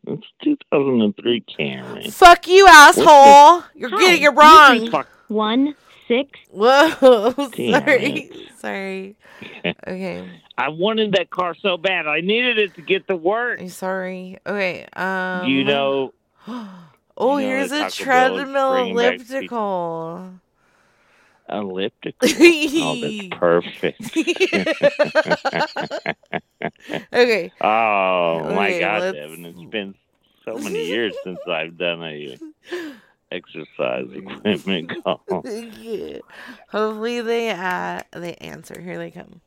it's 2003 Camry. Fuck you, asshole. You're getting it wrong. Fuck. One six. Whoa. Damn Sorry. Sorry. Okay. I wanted that car so bad. I needed it to get to work. I'm sorry. Okay. Um. You know? Oh, you here's the a Taco Bell is treadmill bringing back the- elliptical. Elliptical. oh, that's perfect. Okay. Oh my Okay, God, let's- Devin! It's been so many years since I've done a exercise equipment call. Yeah. Hopefully they uh they answer. Here they come.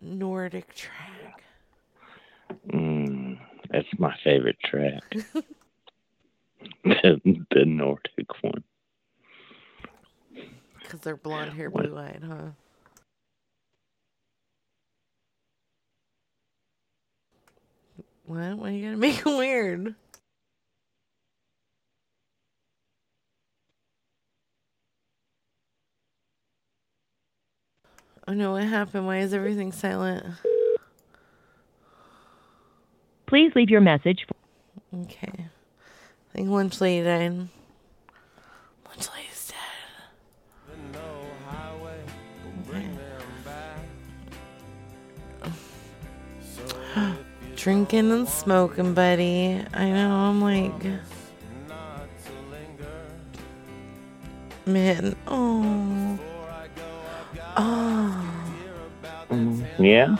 Nordic track. Mm, that's my favorite track. the, the Nordic one. Because they're blonde hair, blue eyed, huh? What? Why you gotta make it weird? Oh no, what happened? Why is everything silent? Please leave your message. Okay. I think lunch lady died. Lunch lady's Drinking and smoking, buddy. I know, I'm like. Man, oh. Oh. Yeah.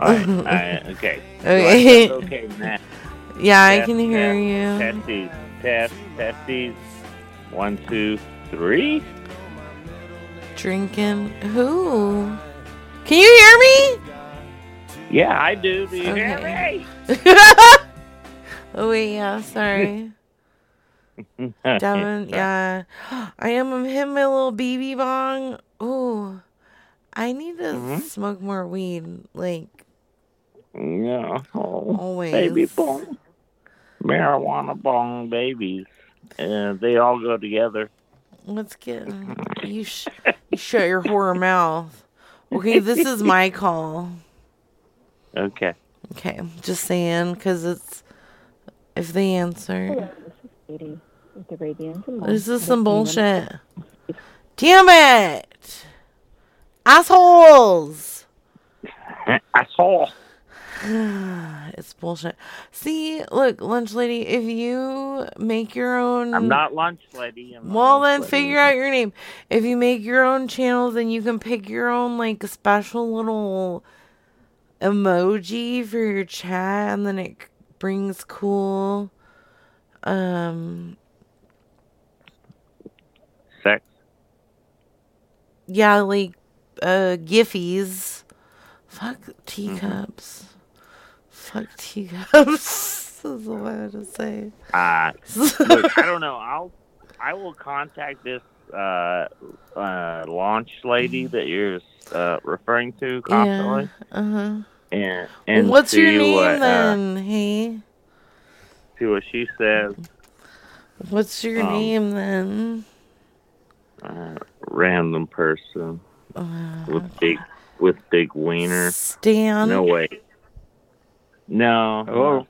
All right. all right, okay. Okay. So okay, Matt. Yeah, I can hear test, you. Test. Testies. One, two, three. Drinking. Who? Can you hear me? Yeah, I do. Do you hear me? Oh wait, yeah, sorry. Devin, yeah. I am hitting my little BB bong. Ooh. I need to Mhm. smoke more weed. Like Yeah. Oh, Always. Baby bong. Marijuana bong babies. Uh, they all go together. let's get you sh- you shut your horror mouth. Okay, this is my call. Okay. Okay, just saying cuz it's if they answer. This is Katie with Arabian. This is some bullshit. Damn it! Assholes! Asshole. it's bullshit. See, look, lunch lady, if you make your own I'm not lunch lady. I'm Well, lunch then lady. figure out your name. If you make your own channels, then you can pick your own like special little emoji for your chat, and then it brings cool, um, sex. yeah, like uh, giffies. Fuck teacups. Fuck teacups. is what I had to say. Uh, look, I don't know. I'll I will contact this uh, uh, launch lady that you're uh, referring to constantly, Yeah. Uh huh. and and What's your name what, uh, then? hey, see what she says. what's your um, name then? Uh, random person Uh, with big with big wiener. Stan. No way. No. Hello?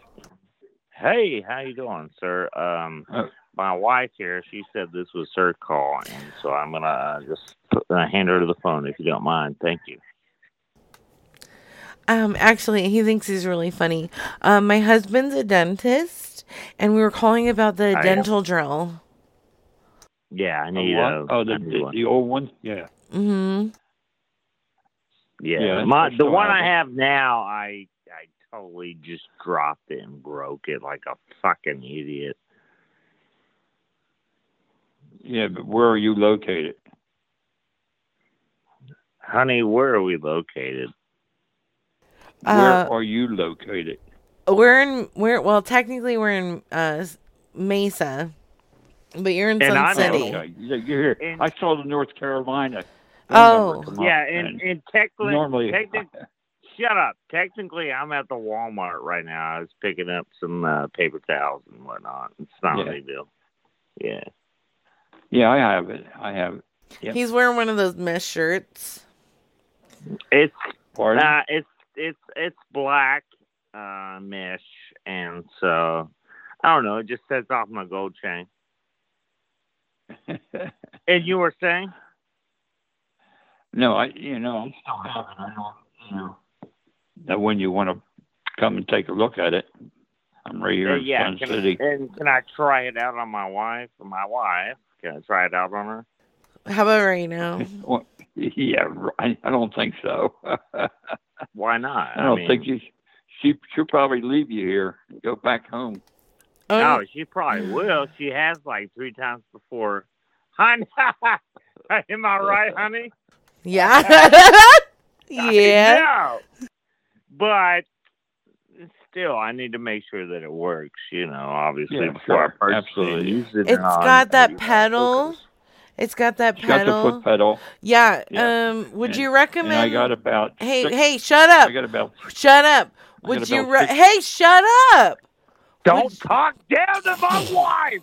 Hey, how you doing, sir? Um, Uh, my wife here. She said this was her call, and so I'm gonna uh, just put, uh, hand her the phone if you don't mind. Thank you. Um, actually, he thinks he's really funny. Um, my husband's a dentist, and we were calling about the I- dental drill. Yeah, I A need what? a. Oh, the, I the, one. the old one? Yeah. Mm-hmm. Yeah, Yeah, my the one I have now, I I totally just dropped it and broke it like a fucking idiot. Yeah, but where are you located? Honey, where are we located? Uh, where are you located? We're in we're well technically we're in uh Mesa, but you're in And Sun I'm- City. Okay, yeah, you're here. I saw the North Carolina. Oh. phone number come Yeah, up, and, and technically, normally- technic- shut up. Technically, I'm at the Walmart right now. I was picking up some uh, paper towels and whatnot. It's not Yeah. a big deal. Yeah. Yeah, I have it. I have it. Yep. He's wearing one of those mesh shirts. It's Pardon? uh, it's it's it's black uh, mesh, and so I don't know. It just sets off my gold chain. And you were saying? no, I you know I'm still have it. I don't you know that when you want to come and take a look at it, I'm right here Uh, in yeah. Sun Can, City. and can I try it out on my wife? My wife? Can I try it out on her? How about right now? Well, yeah, right. I don't think so. Why not? I don't mean, think you. She she'll probably leave you here and go back home. Oh, No, she probably will. She has like three times before. Honey, am I right, honey? Yeah. yeah. No. But still, I need to make sure that it works. You know, obviously Yeah, before I sure. purchase it and Absolutely. use it. It's and all, got that you know, pedal. It's got that She got the pedal. foot pedal. Yeah. Yeah. Um. Would And- you And recommend? I got about. Hey, six- hey, shut up. I got about. Shut up. Would you? Re- six- hey, shut up. Don't talk down to my wife.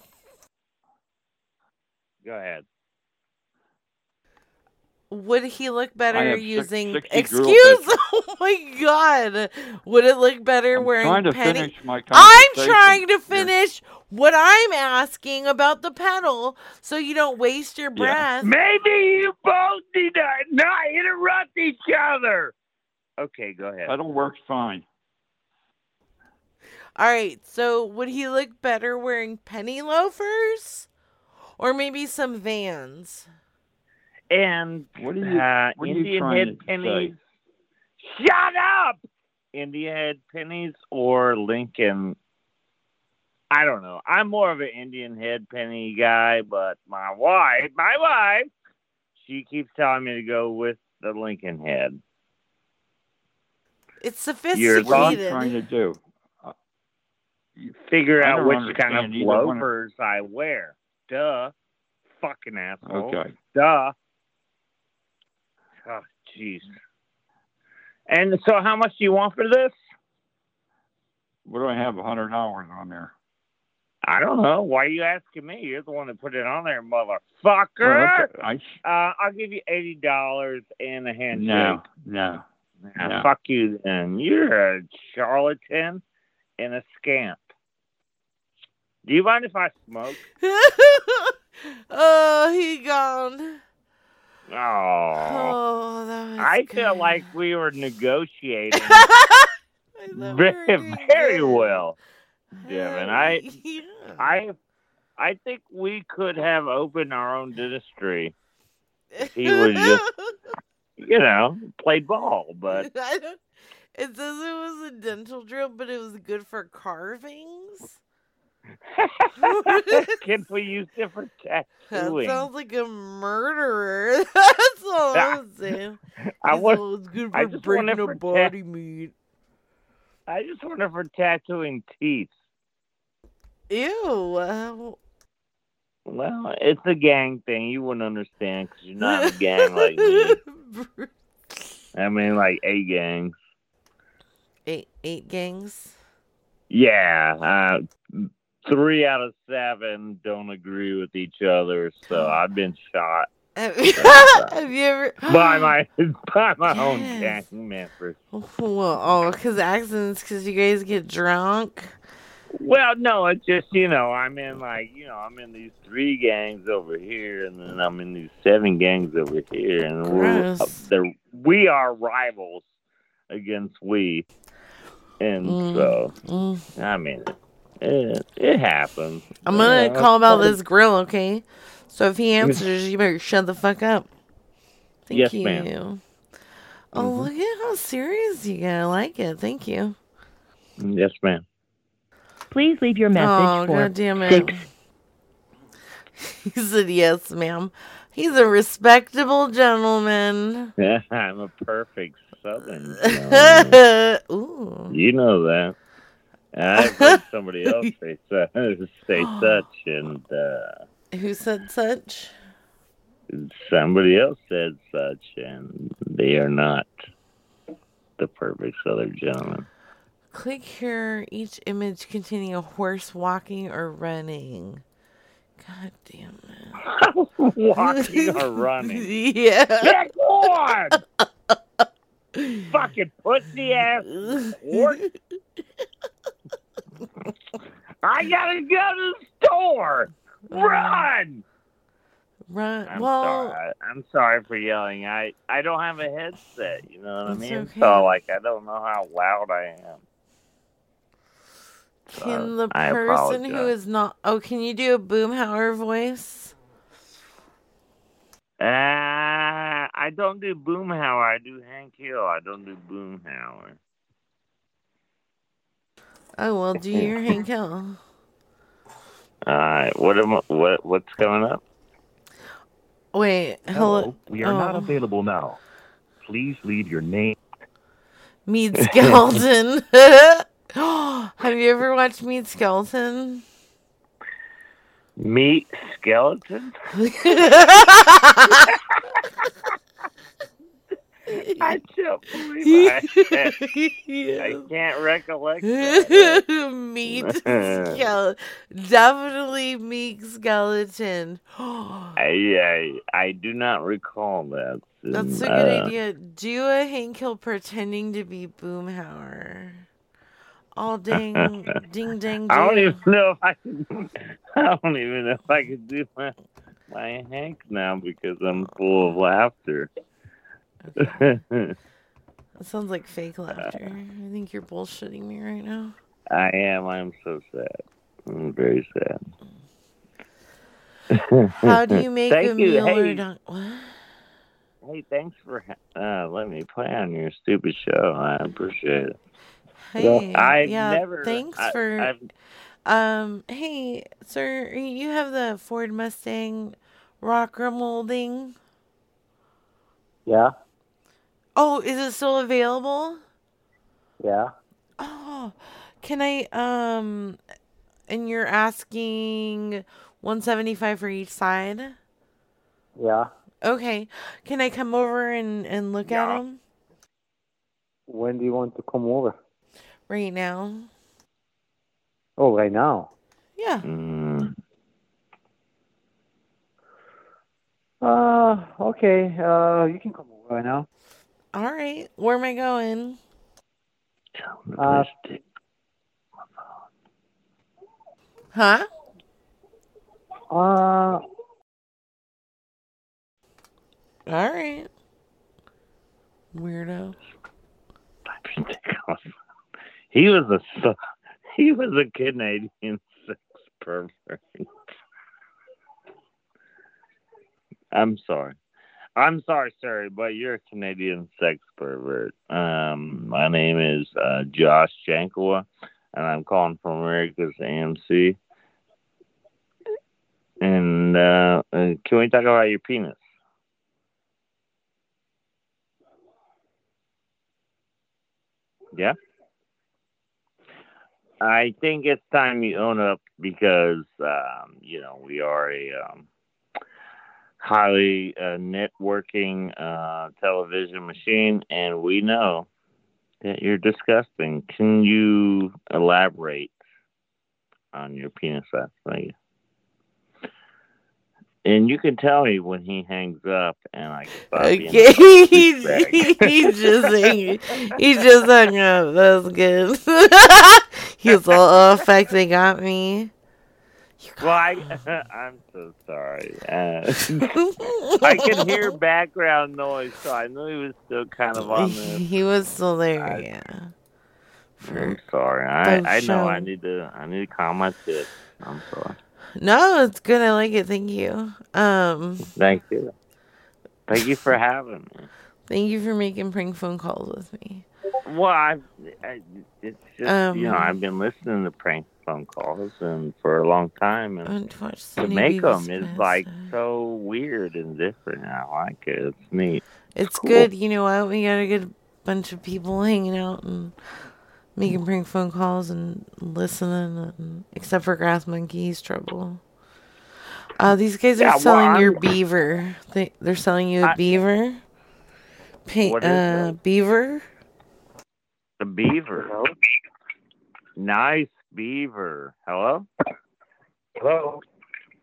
Go ahead. Would he look better have six- using? Excuse. bits. Oh my God. Would it look better I'm wearing trying to penny? finish my I'm trying to here. finish what I'm asking about the pedal, so you don't waste your breath. Maybe you both need to not interrupt each other. Okay, go ahead. Pedal works fine. All right. So would he look better wearing penny loafers, or maybe some Vans? And What are you? uh, what are you Indian trying head to pennies. say? Shut up! Indian head pennies or Lincoln. I don't know. I'm more of an Indian head penny guy, but my wife, my wife, she keeps telling me to go with the Lincoln head. It's Your What are you sophisticated. trying to do? Figure out which kind of understand either one of- loafers I wear. Duh. Fucking asshole. Okay. Duh. Oh, jeez. And so, how much do you want for this? What do I have? A hundred dollars on there. I don't know. Why are you asking me? You're the one that put it on there, motherfucker. Well, that's- I, Uh, I'll give you eighty dollars and a handshake. no, no. No. Fuck you, then. You're a charlatan and a scamp. Do you mind if I smoke? oh, he gone. Oh, Oh, I feel like we were negotiating. very, very well. And I, I, I think we could have opened our own dentistry. He was just, you know, played ball, but I don't, it says it was a dental drill, but it was good for carvings. can we use different for That sounds like a murderer. That's all I'm saying. I He want- said it was good for breaking a body meat. I just wonder for tattooing teeth. Ew. uh, Well, it's a gang thing. You wouldn't understand because you're not a gang like me. I mean, like a gangs. Eight eight gangs. Yeah, uh, three out of seven don't agree with each other, so I've been shot Have have you ever by my by my own gang members. Well, oh, because accidents, because you guys get drunk. Well, no, it's just you know I'm in like you know I'm in these three gangs over here, and then I'm in these seven gangs over here, and we're Gross. they're, we are rivals against we, and Mm, so mm. I mean it, it happens. I'm gonna You know, call about this grill, okay? So if he answers, you better shut the fuck up. Thank Yes, you. ma'am. Oh, Mhm. look at how serious you get. I like it. Thank you. Yes, ma'am. Please leave your message oh, for God damn it. six He said, yes, ma'am. He's a respectable gentleman. Yeah, I'm a perfect Southern. Ooh. you know that. I've heard somebody else say, say such, and uh, Who said such? somebody else said such, and they are not the perfect Southern gentleman. Click here, each image containing a horse walking or running. God damn it. Walking or running. Yeah. Get on! Fucking pussy ass. I gotta go to the store. Run! Run. I'm well, sorry. I'm sorry for yelling. I I don't have a headset. You know what I mean? okay. So like I don't know how loud I am. can the person who is not. Oh, can you do a Boomhauer voice? Uh, I don't do Boomhauer. I do Hank Hill. I don't do Boomhauer. Oh, well, do your Hank Hill. All right. What am I, what what's coming up? Wait, hello. We are not oh. available now. Please leave your name. Meet Skeleton. Have you ever watched Meet Skeleton? Meat skeleton. I don't believe I, I can't recollect that. meat skeleton. Definitely meat skeleton. I, I I do not recall that. That's a Uh, good idea. Do a Hank Hill pretending to be Boomhauer. All ding, ding, ding, ding. I don't even know if I can. I don't even know if I can do my my Hank now because I'm full of laughter. That sounds like fake laughter. I think you're bullshitting me right now. I am. I'm so sad. I'm very sad. How do you make a you. meal or Hey, not? What? hey, thanks for uh, letting me play on your stupid show. I appreciate it. Hey, I've yeah, never. thanks I- for. I've, Um, hey, sir, you have the Ford Mustang rocker molding. Yeah, Oh, is it still available? yeah. Oh, can I um and you're asking 175 for each side? Yeah. Okay. Can I come over and and look 'em at them When do you want to come over? Right now? Oh, right now. Yeah. mm, Uh, okay. Uh, you can come over right now. All right. Where am I going? Uh, Huh? uh, All right. Weirdo. He was a he was a Canadian sex pervert. I'm sorry. I'm sorry, sir, but you're a Canadian sex pervert. Um, my name is uh, Josh Jankowa, and I'm calling from America's AMC. And uh, uh, can we talk about your penis? Yeah. I think it's time you own up because um, you know we are a um, highly uh, networking uh, television machine, and we know that you're disgusting. Can you elaborate on your penis you. And you can tell me when he hangs up, and I Okay, he, he just hung, he just hung up. That's good. he was all, oh, fuck, they got me. Well, I, I'm so sorry. Uh, I can hear background noise, so I knew he was still kind of on this. He was still there, yeah. I'm sorry. I, I know I need to I need to calm my shit. I'm sorry. No, it's good. I like it. Thank you. Um, Thank you. Thank you for having me. thank you for making prank phone calls with me. Well, I, I it's just Um, you know I've been listening to prank phone calls and for a long time, and to watch to Sunny make them is like so weird and different. I like it. It's neat. It's cool. good. You know what? We got a good bunch of people hanging out and making prank phone calls and listening, and, except for Grass Monkey's trouble. Uh, these guys are Yeah, well, selling your beaver. They they're selling you a I- beaver. Pa- uh, beaver. The beaver. Nice beaver. Hello. Hello.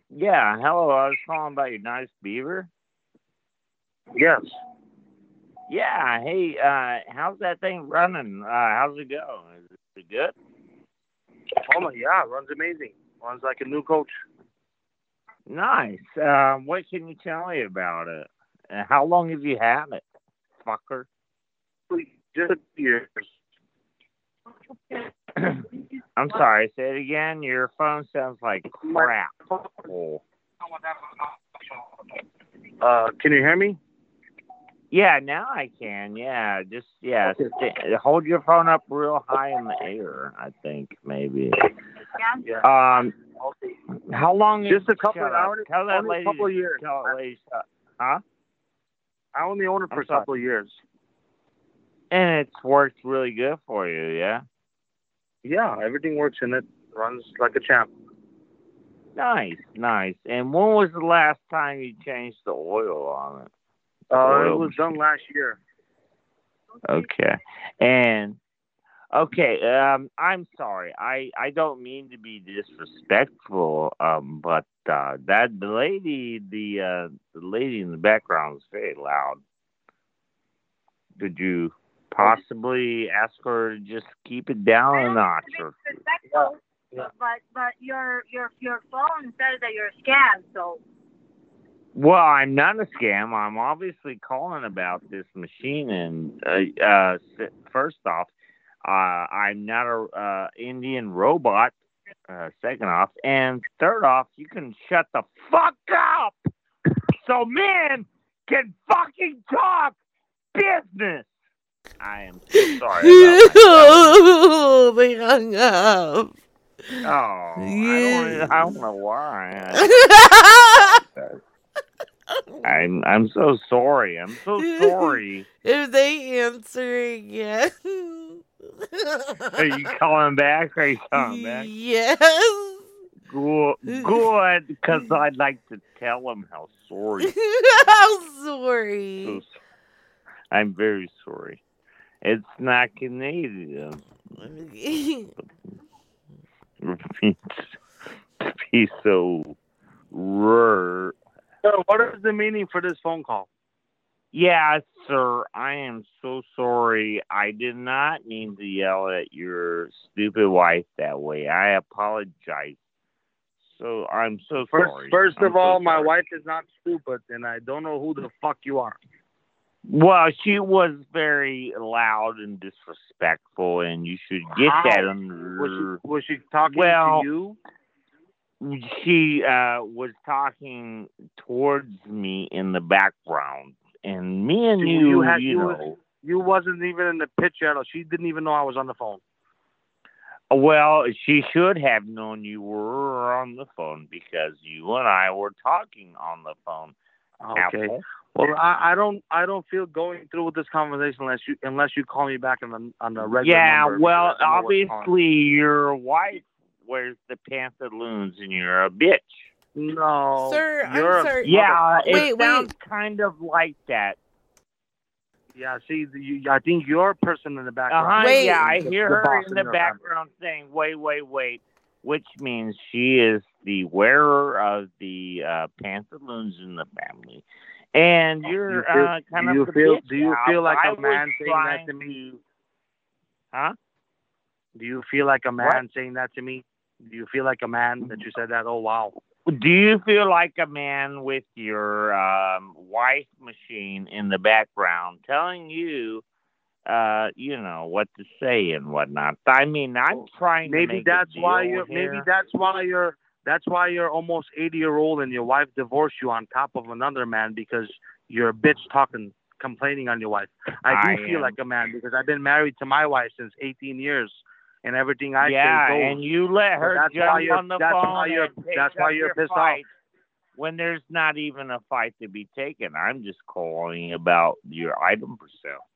Yeah. Hello. I was calling about your nice beaver. Yes. Yeah. Hey, uh, how's that thing running? Uh, how's it go? Is it good? Oh my, yeah, runs amazing. Runs like a new coach. Nice. Um, what can you tell me about it? Uh, how long have you had it, fucker? Just years. I'm sorry. Say it again. Your phone sounds like crap. Oh. Uh, can you hear me? Yeah, now I can. Yeah, just yeah. st- hold your phone up real high in the air. I think maybe. Yeah. Um, how long? Just a couple of hours. Tell that lady. a couple of years. Tell that lady. Huh? I only own it for a couple of years. And it's worked really good for you, yeah. Yeah, everything works in it. Runs like a champ. Nice, nice. And when was the last time you changed the oil on it? Uh, it Oil was done last year. Okay. And okay, um I'm sorry. I I don't mean to be disrespectful, um but uh that the lady the uh the lady in the background is very loud. Could you possibly ask her to just keep it down a notch or But but your your your phone says that you're a scam. So Well, I'm not a scam. I'm obviously calling about this machine, and uh, uh, first off, uh, I'm not a uh, Indian robot. Uh, second off, and third off, you can shut the fuck up, so men can fucking talk business. I am so sorry. Oh, they hung up. oh, I don't, I don't know why. I'm I'm so sorry. I'm so sorry. If they answer again. Are you calling back? Are you calling back? Yes. Good, good, because I'd like to tell them how sorry. I'm sorry. So I'm very sorry. It's not Canadian. Repeat to be so rare. So, what is the meaning for this phone call? Yeah, sir, I am so sorry. I did not mean to yell at your stupid wife that way. I apologize. So I'm so First, sorry. first I'm of so all, my wife is not stupid, and I don't know who the fuck you are. Well, she was very loud and disrespectful, and you should get How? that under. Was she, was she talking Well, to you? she uh, was talking towards me in the background, and me and You- you, you had- you you know, was- You wasn't even in the picture at all. She didn't even know I was on the phone. well, she should have known you were on the phone because you and I were talking on the phone. Okay. Apple. Well, I, I don't I don't feel going through with this conversation unless you unless you call me back on the on the regular Yeah, well, because I know what's on. obviously your wife wears the pantaloons, and you're a bitch. No, Sir, I'm a sorry. Yeah, it Wait, wait. sounds kind of like that. Yeah, see, you, I think you're a person in the background. huh. Yeah, I hear the her boss in the your background saying, "Wait, wait, wait," which means she is the wearer of the uh, pantaloons in the family. And you're feel- uh, kind do of you feel do you feel like I a man saying that to me? Huh? Do you feel like a man What? saying that to me? Do you feel like a man that you said that? Oh wow. Do you feel like a man with your um, wife machine in the background telling you, uh, you know, what to say and whatnot? I mean, I'm trying to Maybe that's why you're here. maybe that's why you're that's why you're almost 80 year old and your wife divorced you on top of another man because you're a bitch talking complaining on your wife. I do I feel am. like a man because I've been married to my wife since 18 years and everything I yeah, say and you let her that's why jump you're- on the that's phone why you're- that's why you're your pissed off. when there's not even a fight to be taken. I'm just calling about your item for sale.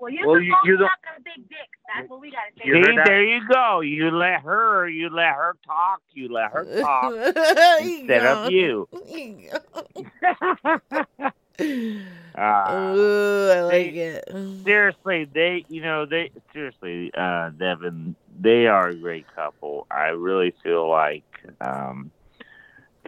Well, you're Well, you- you to don't- a big dick. That's what we gotta say. See, there you go. You let her, you let her talk, you let her talk instead of you. Uh, Ooh, I like they- it. Seriously, they, you know, they seriously, uh, Devin, they are a great couple. I really feel like um,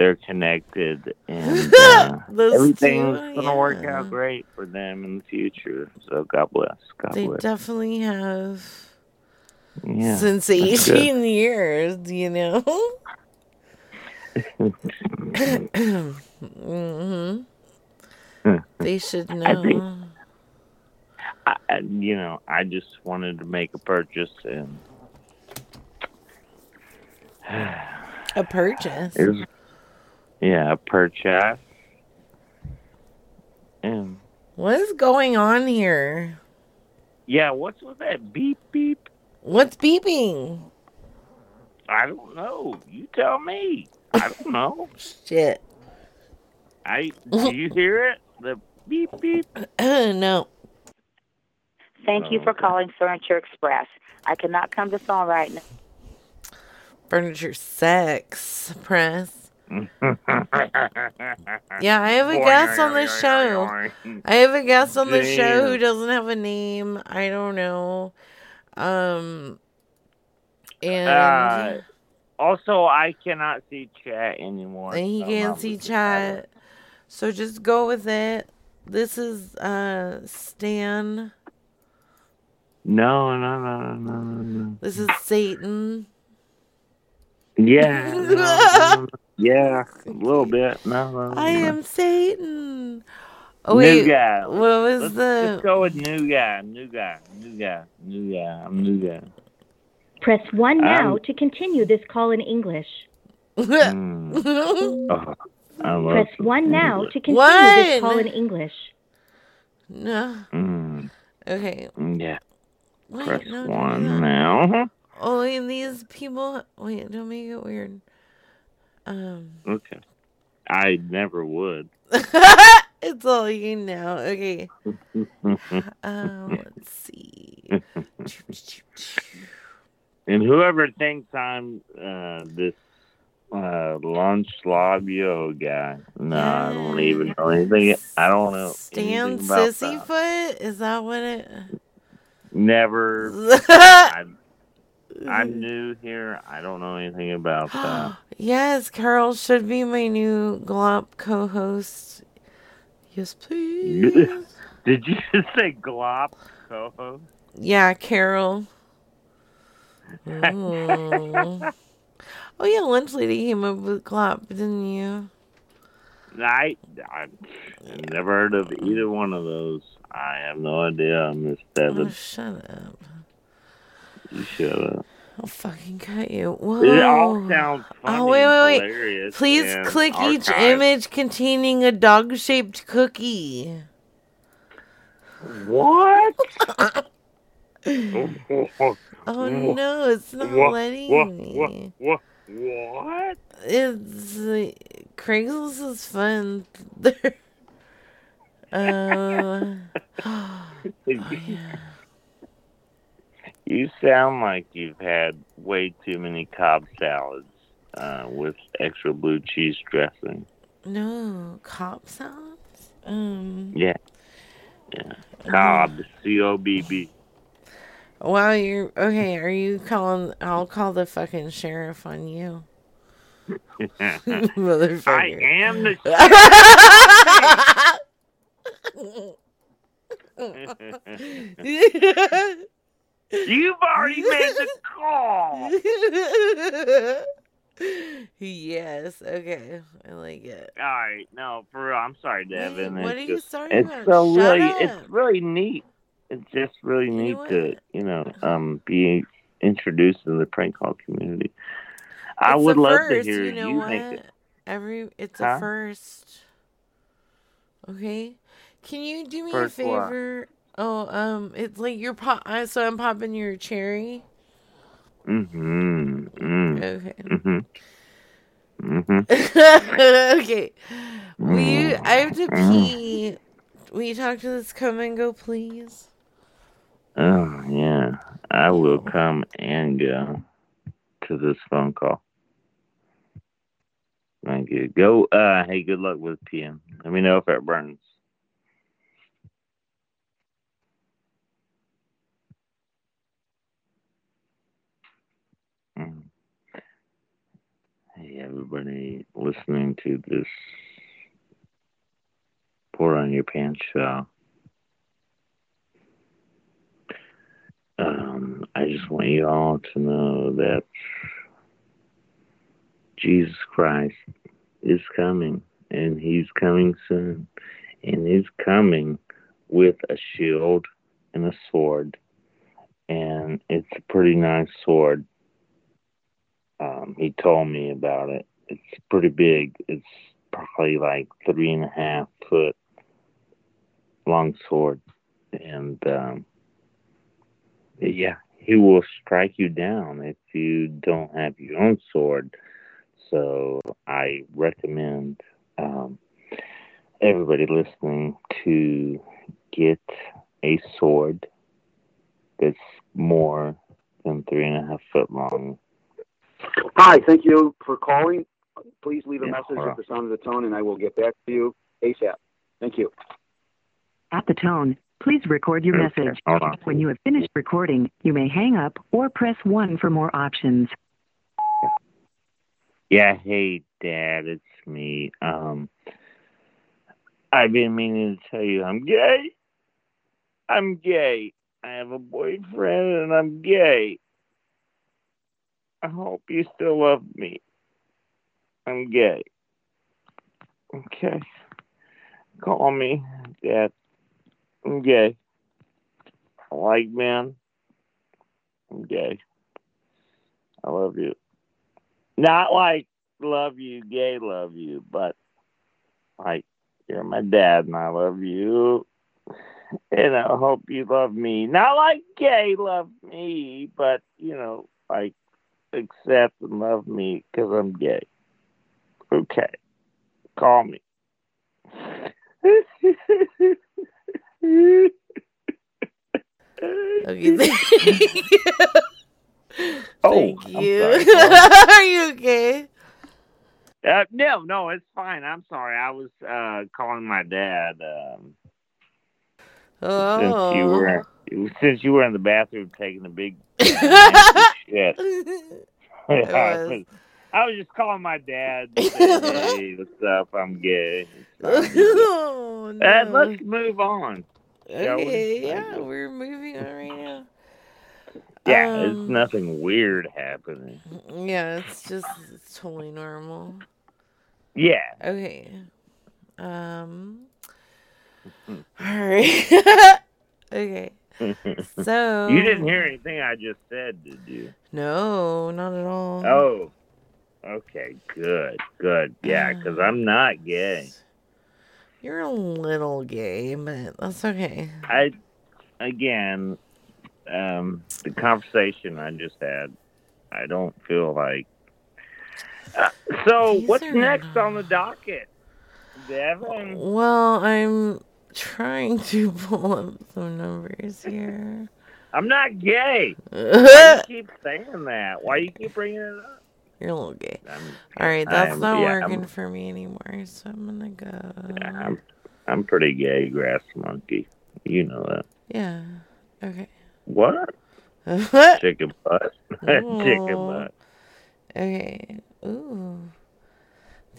they're connected, and uh, everything's two, gonna work out great for them in the future. So God bless. God They bless. definitely have. Yeah, Since. 18 years, you know? hmm They should I think- know. I, I- you know, I just wanted to make a purchase, and A purchase. it was, yeah, a purchase. And What is going on here? yeah, what's with that beep beep? What's beeping? I don't know. You tell me. I don't know. Shit. I do you hear it? The beep beep. no. Thank you for oh, calling Furniture Express. I cannot come to the phone right now. Furniture sex press. Yeah, I have a guest on the show. I have a guest on the show who doesn't have a name. I don't know. Um and Uh, also, I cannot see chat anymore. and he so can't see chat. So just go with it. This is uh Stan. No, no, no, no, no, no, no. This is Satan. Yeah. no, no, no. yeah, a little bit. No, no, no. I am Satan. Oh new guy. what was let's, the? Let's go with new guy. New guy. New guy. New guy. I'm new guy. Press 1 now Um, to continue this call in English. Mm. Oh, Press some 1 now to continue this call in English. No. Mm, Okay. yeah. Wait, Press no, one that. now. Oh, and these people. Wait, don't make it weird. Um, Okay. I never would. it's all you know. Okay. Um, let's see. and whoever thinks I'm uh, this uh, lunch labio guy, no, I don't even know anything. I don't know Stan. Sissyfoot? Is that what it? Never. I'm, I'm new here. I don't know anything about that. yes, Carol should be my new Glop co-host. Yes, please. Did you just say glop co-host? Yeah, Carol. Oh. oh yeah, lunch lady came up with Glop, didn't you? I, I never heard of either one of those. I have no idea, Miss Oh, Devin. shut up. Shut up. I'll fucking cut you. Whoa. It all sounds funny Oh, wait, wait, wait. hilarious Please and click each image containing a dog shaped cookie. What? Oh no, it's not What? letting What? me. What? What? It's uh, Craigslist is fun. uh, oh, yeah. You sound like you've had way too many Cobb salads uh, with extra blue cheese dressing. No, cop salads? Um. Yeah. Yeah. Cobb, C O B B. Wow, you're okay. Are you calling? I'll call the fucking sheriff on you, motherfucker. I am the You've already made the call. yes. Okay. I like it. All right, no, for real. I'm sorry, Devin. what it's are you just, sorry It's about? so Shut really, up. it's really neat. It's just really You neat to, you know, um, be introduced in the prank call community. I It's would a love first, to hear you know you what? make it. Every it's Huh? a first. Okay. Can you do me First a what? Oh, um, it's like you're pop. I So I'm popping your cherry. Mm-hmm. Mm. Okay. Mm-hmm. Mm-hmm. okay. Will you? I have to pee. Will you talk to this come and go, please? Oh yeah, I will come and go to this phone call. Thank you. Go. Uh, hey, good luck with PM. Let me know if it burns. Mm. Hey, everybody listening to this Pour on Your Pants show. Um, I just want you all to know that Jesus Christ is coming, and He's coming soon, and He's coming with a shield and a sword, and it's a pretty nice sword. Um, he told me about it. It's pretty big. It's probably like three and a half foot long sword, and um, yeah, he will strike you down if you don't have your own sword. So I recommend um, everybody listening to get a sword that's more than three and a half foot long. Hi, thank you for calling. Please leave a Yeah, message at the sound of the tone, and I will get back to you ASAP. Thank you. At the tone, please record your Okay, message. When you have finished recording, you may hang up or press 1 for more options. Yeah, hey dad, it's me. Um I've been meaning to tell you I'm gay. I'm gay. I have a boyfriend and I'm gay. I hope you still love me. I'm gay. Okay. Call me, Dad. I'm gay. I like men. I'm gay. I love you. Not like love you, gay love you, but like you're my dad and I love you. And I hope you love me. Not like gay love me, but you know, like accept and love me because I'm gay. Okay. Call me. Okay. Thank you. Oh, Thank you. sorry. Are you okay? Uh, no, no, it's fine. I'm sorry. I was uh, calling my dad. Um, Since you Oh. were since you were in the bathroom taking a big shit. I was. I was just calling my dad. say, hey, what's up? I'm gay. oh, And let's move on. Okay, yeah, we're moving on right now. Yeah, Um, there's nothing weird happening. Yeah, it's just it's totally normal. Yeah. Okay. Um. All right. okay. So you didn't hear anything I just said, did you? No, not at all. Oh, okay, good, good. Yeah, because I'm not gay. You're a little gay, but that's okay. I, again, um, the conversation I just had, I don't feel like. Uh, so, These what's next on the docket, Devin? Well, I'm trying to pull up some numbers here. I'm not gay. Why you keep saying that? Why you keep bringing it up? You're a little gay. I'm, All right, that's I'm- not yeah, working I'm- for me anymore, so I'm gonna go. I'm, I'm pretty gay, grass monkey. You know that. Yeah. Okay. What? Chicken butt. Chicken butt. Okay. Ooh.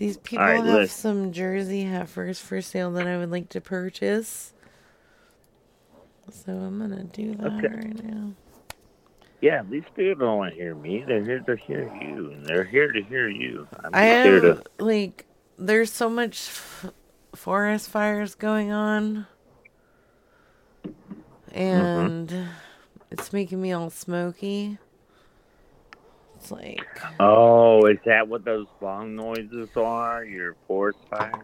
These people right, have some Jersey heifers for sale that I would like to purchase. So I'm gonna do that Okay. right now. Yeah, these people don't want to hear me. They're here to hear you, and they're here to hear you. I'm I am to. like, there's so much f- forest fires going on, mm-hmm. and it's making me all smoky. It's like, Oh, is that what those long noises are? Your forest fires?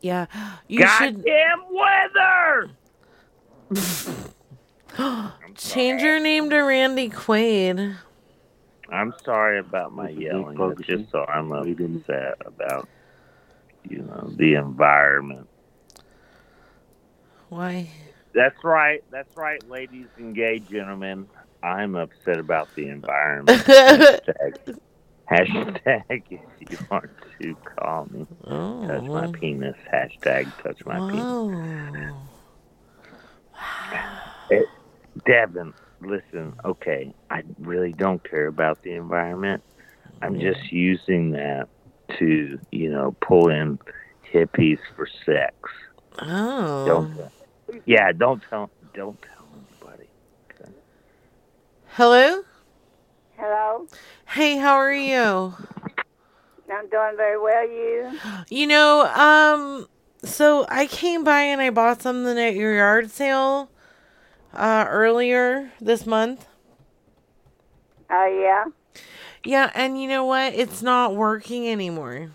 yeah, you should Goddamn weather! change your name to Randy Quaid. I'm sorry about my yelling. It's just so I'm upset about, you know, the environment. Why? That's right. That's right, ladies and gay gentlemen. I'm upset about the environment. hashtag, hashtag if you want to call me. Touch my Oh. penis. Hashtag touch my penis. Eh, Devin, listen, okay, I really don't care about the environment. I'm just using that to, you know, pull in hippies for sex. Oh. Don't, yeah, don't tell, don't tell. Hello? Hello. Hey, how are you? I'm doing very well. You? You know, um, so I came by and I bought something at your yard sale uh earlier this month. Oh yeah. Yeah, and you know what? It's not working anymore.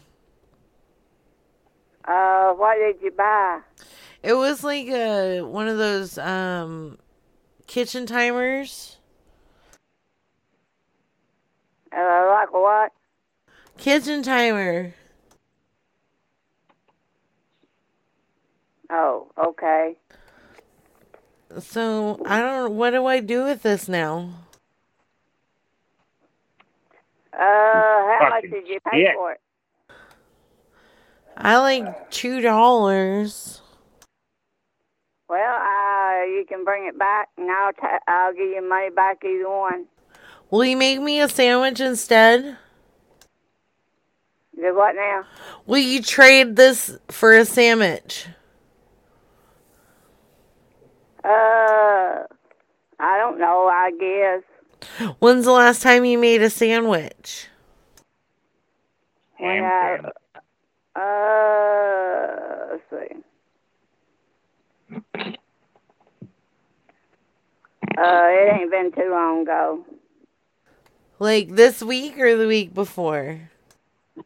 Uh, what did you buy? It was like a one of those um kitchen timers. Uh, like what? Kitchen timer. Oh, okay. So, I don't what do I do with this now? Uh, how much did you pay shit. for it? I like two dollars. Well, uh, you can bring it back, and I'll ta- I'll give you money back either one. Will you make me a sandwich instead? Do what now? Will you trade this for a sandwich? Uh, I don't know. I guess. When's the last time you made a sandwich? When I, uh, let's see. Uh, it ain't been too long ago. Like this week or the week before? Uh,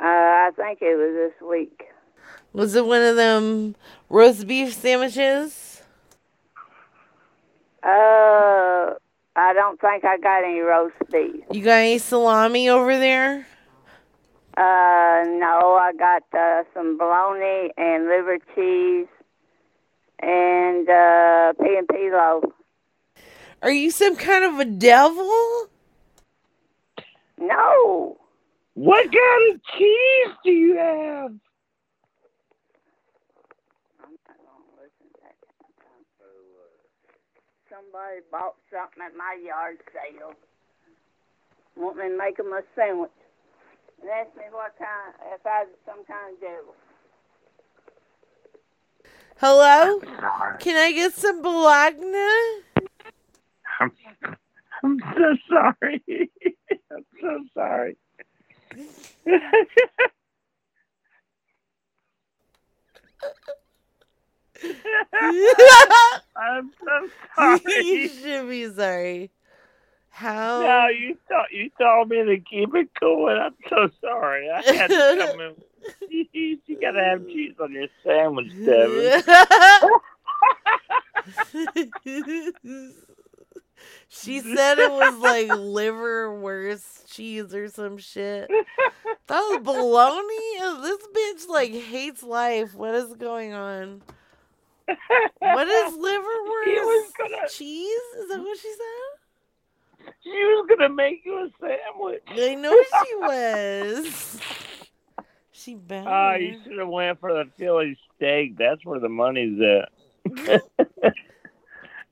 I think it was this week. Was it one of them roast beef sandwiches? Uh, I don't think I got any roast beef. You got any salami over there? Uh, no, I got uh, some bologna and liver cheese and uh, P and P loaf. Are you some kind of a devil? No, What kind of cheese do you have? somebody bought something at my yard sale. Want me to make them a sandwich. And asked me what kind, if I was some kind of devil. Hello? Can I get some bologna? I'm, I'm so sorry. I'm so sorry. I'm so sorry. you should be sorry. How? No, you thought you told me to keep it cool, and I'm so sorry. I had to come in. you gotta have cheese on your sandwich, Devin she said it was like liverwurst cheese or some shit. That was baloney. This bitch like hates life. What is going on? What is liverwurst was gonna- cheese? Is that what she said? She was gonna make you a sandwich. I know she was. She better. Oh, you should have went for the Philly steak. That's where the money's at.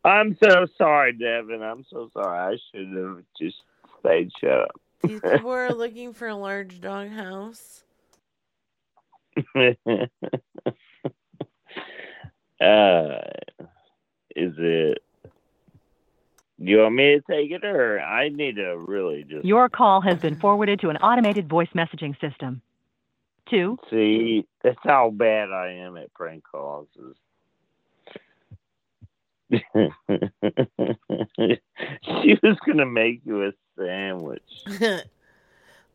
I'm so sorry, Devin. I'm so sorry. I should have just stayed shut up. These people are looking for a large dog house. uh, is it? Do you want me to take it, or I need to really just Your call has been forwarded to an automated voice messaging system. Two, see? That's how bad I am at prank calls. is- she was gonna make you a sandwich.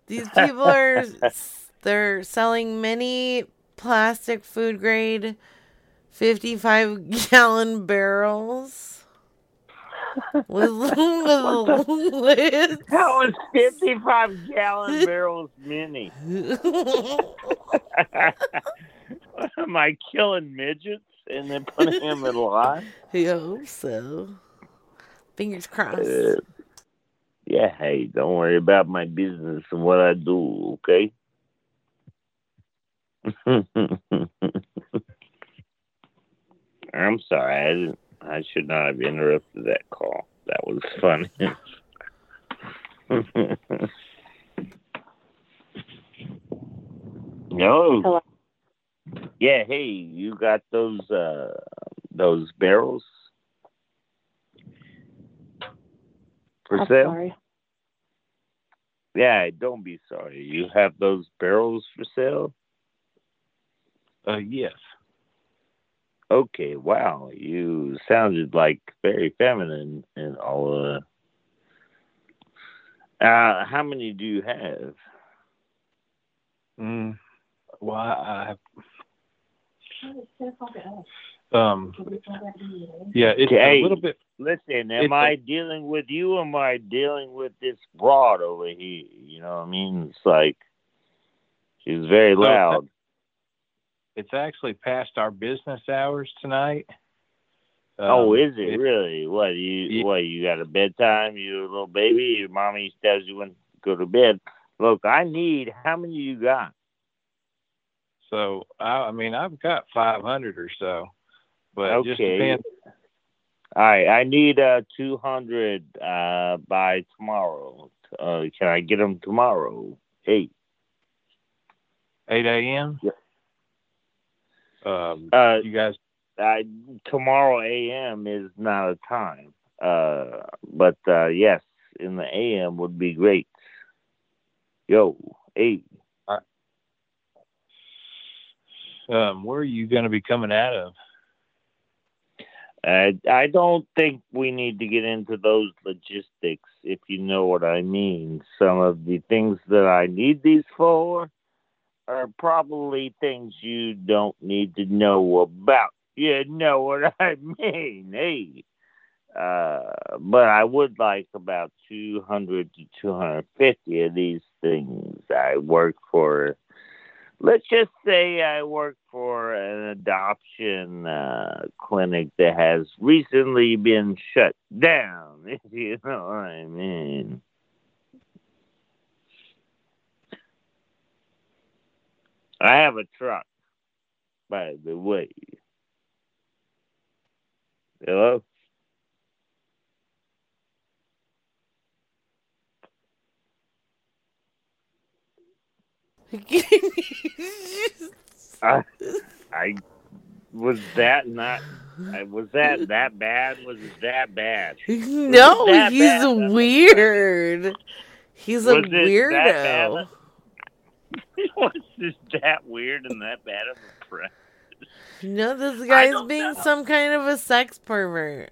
These people are they're selling many plastic food grade 55 gallon barrels with, with lids. How is 55 gallon barrels mini? Am I killing midgets and then put him in line? I hope so. Fingers crossed. Uh, yeah, hey, don't worry about my business and what I do, okay? I'm sorry, I didn't. I should not have interrupted that call. That was funny. no. Hello. Yeah, hey, you got those uh those barrels for I'm sale? sorry. Yeah, don't be sorry. You have those barrels for sale? Uh, yes. Okay, wow. You sounded like very feminine and all uh uh how many do you have? Mm, well, I, I um, yeah, it's a little bit. Listen, am it's a- I dealing with you or am I dealing with this broad over here? You know what I mean? It's like she's very loud. It's actually past our business hours tonight. oh, Um, is it, really? What you what you got a bedtime? You a little baby? Your mommy tells you when to go to bed. Look, I need how many you got? So I, I mean, I've got 500 or so, but it just depends. All right, I need uh two hundred uh by tomorrow. Uh, can I get them tomorrow? Eight. 8 a.m. Yeah. Um, Uh, you guys, uh, tomorrow a.m. is not a time. Uh, but uh, yes, in the a.m. would be great. Yo, eight. Um, where are you going to be coming out of? I I don't think we need to get into those logistics, if you know what I mean. Some of the things that I need these for are probably things you don't need to know about. You know what I mean? Hey. Uh, but I would like about 200 to 250 of these things. I work for, let's just say I work for an adoption uh, clinic that has recently been shut down, if you know what I mean. I have a truck, by the way. Hello? I, I was that not. I was that that bad? Was it that bad? Was no, that he's bad? weird. He's a Was that weirdo. was this that weird and that bad of a friend? No, this guy's being know. some kind of a sex pervert.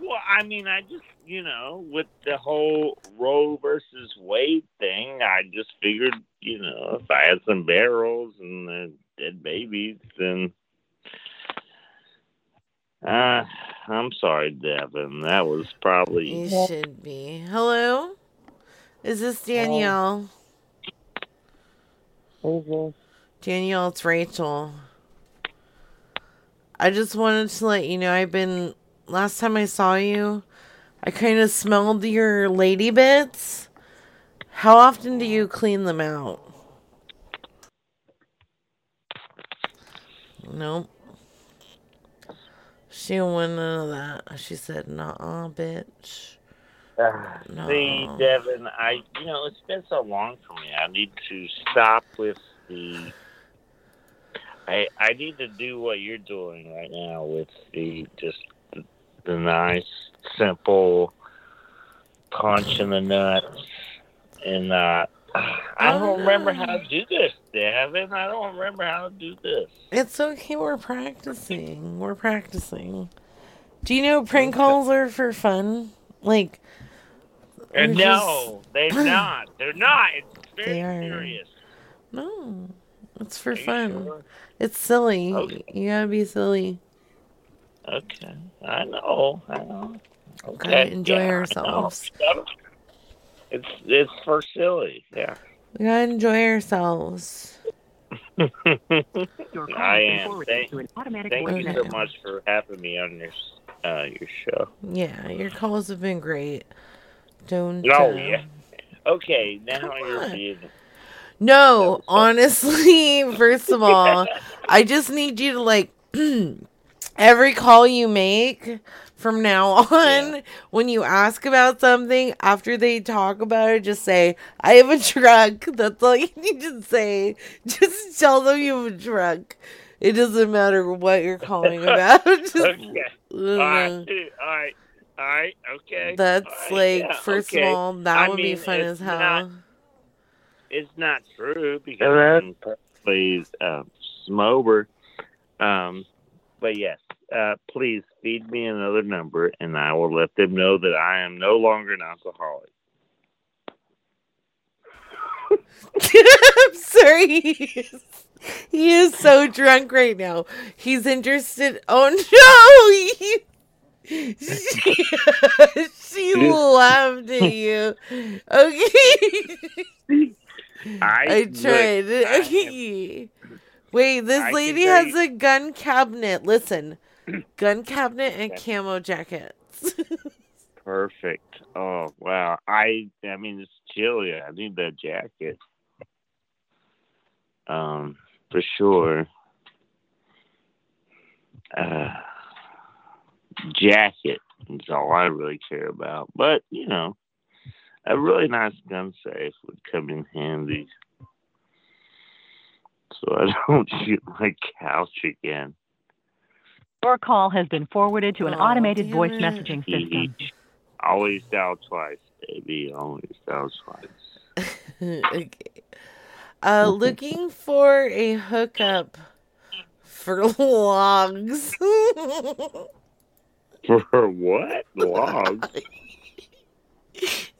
Well, I mean, I just, you know, with the whole Roe versus Wade thing, I just figured, you know, if I had some barrels and the dead babies, then. Uh, I'm sorry, Devin. That was probably. You should be. Hello? Is this Danielle? Danielle, it's Rachel. I just wanted to let you know I've been. Last time I saw you, I kind of smelled your lady bits. How often do you clean them out? Nope. She don't want none of that. She said, nah, bitch. Ah, no. See, Devin, I, you know, it's been so long for me. I need to stop with the. I I need to do what you're doing right now with the just the, nice, simple punch in the nuts, and uh, I don't remember how to do this, Devin. I don't remember how to do this. It's okay. We're practicing. We're practicing. Do you know prank calls are for fun? Like, And no, just- they're not. They're not. It's very They are. serious. No, it's for fun. sure? It's silly. Okay. You gotta be silly. Okay, I know. I know. Gotta Okay, enjoy yeah, ourselves. It's it's for silly. Yeah. We gotta enjoy ourselves. I am. Thank, thank you so much for having me on your uh, your show. Yeah, your calls have been great. Don't. Oh uh, yeah. Okay, now you're being. No, honestly, first of all, I just need you to like every call you make from now on, when you ask about something, after they talk about it, just say, I have a truck. That's all you need to say. Just tell them you have a truck. It doesn't matter what you're calling about. Just, okay. All right. All right. All right. Okay. That's All right, like, yeah, first okay. of all, that I would be fun as hell. not- it's not true because I'm perfectly uh, sober. Um, but yes, uh, please feed me another number, and I will let them know that I am no longer an alcoholic. I'm sorry. He is, he is so drunk right now. He's interested. Oh no! He, she, she laughed at you. Okay. I, I look, tried. I Wait, this I lady has a gun cabinet. Listen, gun cabinet and camo jackets. Perfect. Oh wow. I I mean it's chilly. I need that jacket. Um, for sure. Uh, jacket is all I really care about. But you know, a really nice gun safe would come in handy, so I don't shoot my couch again. Your call has been forwarded to an Oh, automated damn voice it. messaging system. Always down twice, baby. Always down twice. okay. Uh, looking for a hookup for logs. For what? Logs?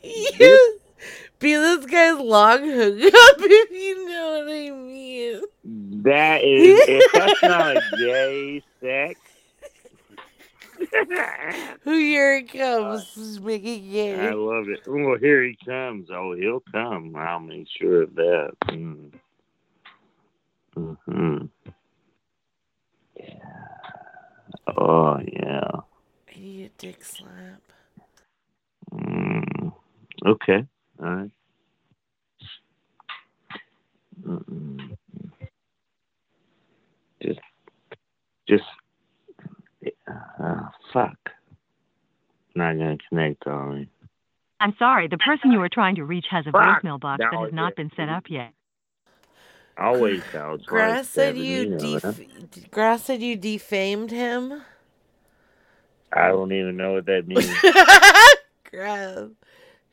Yes. Be this guy's log hookup, if you know what I mean. That is, if that's not a gay sex. Who here it comes, make it gay. I love it. Well, here he comes. Oh, he'll come. I'll make sure of that. Mm. Hmm. Yeah. Oh yeah. I need a dick slap. Mm. Okay. All right. Mm-mm. Just, just. Uh, fuck. Not gonna connect on me. I'm sorry, the person you are trying to reach has a Fuck. voicemail box That that has not it. been set up yet. Always sounds Grass like said Devin, you know that. def- Grass said you defamed him. I don't even know what that means. Grass.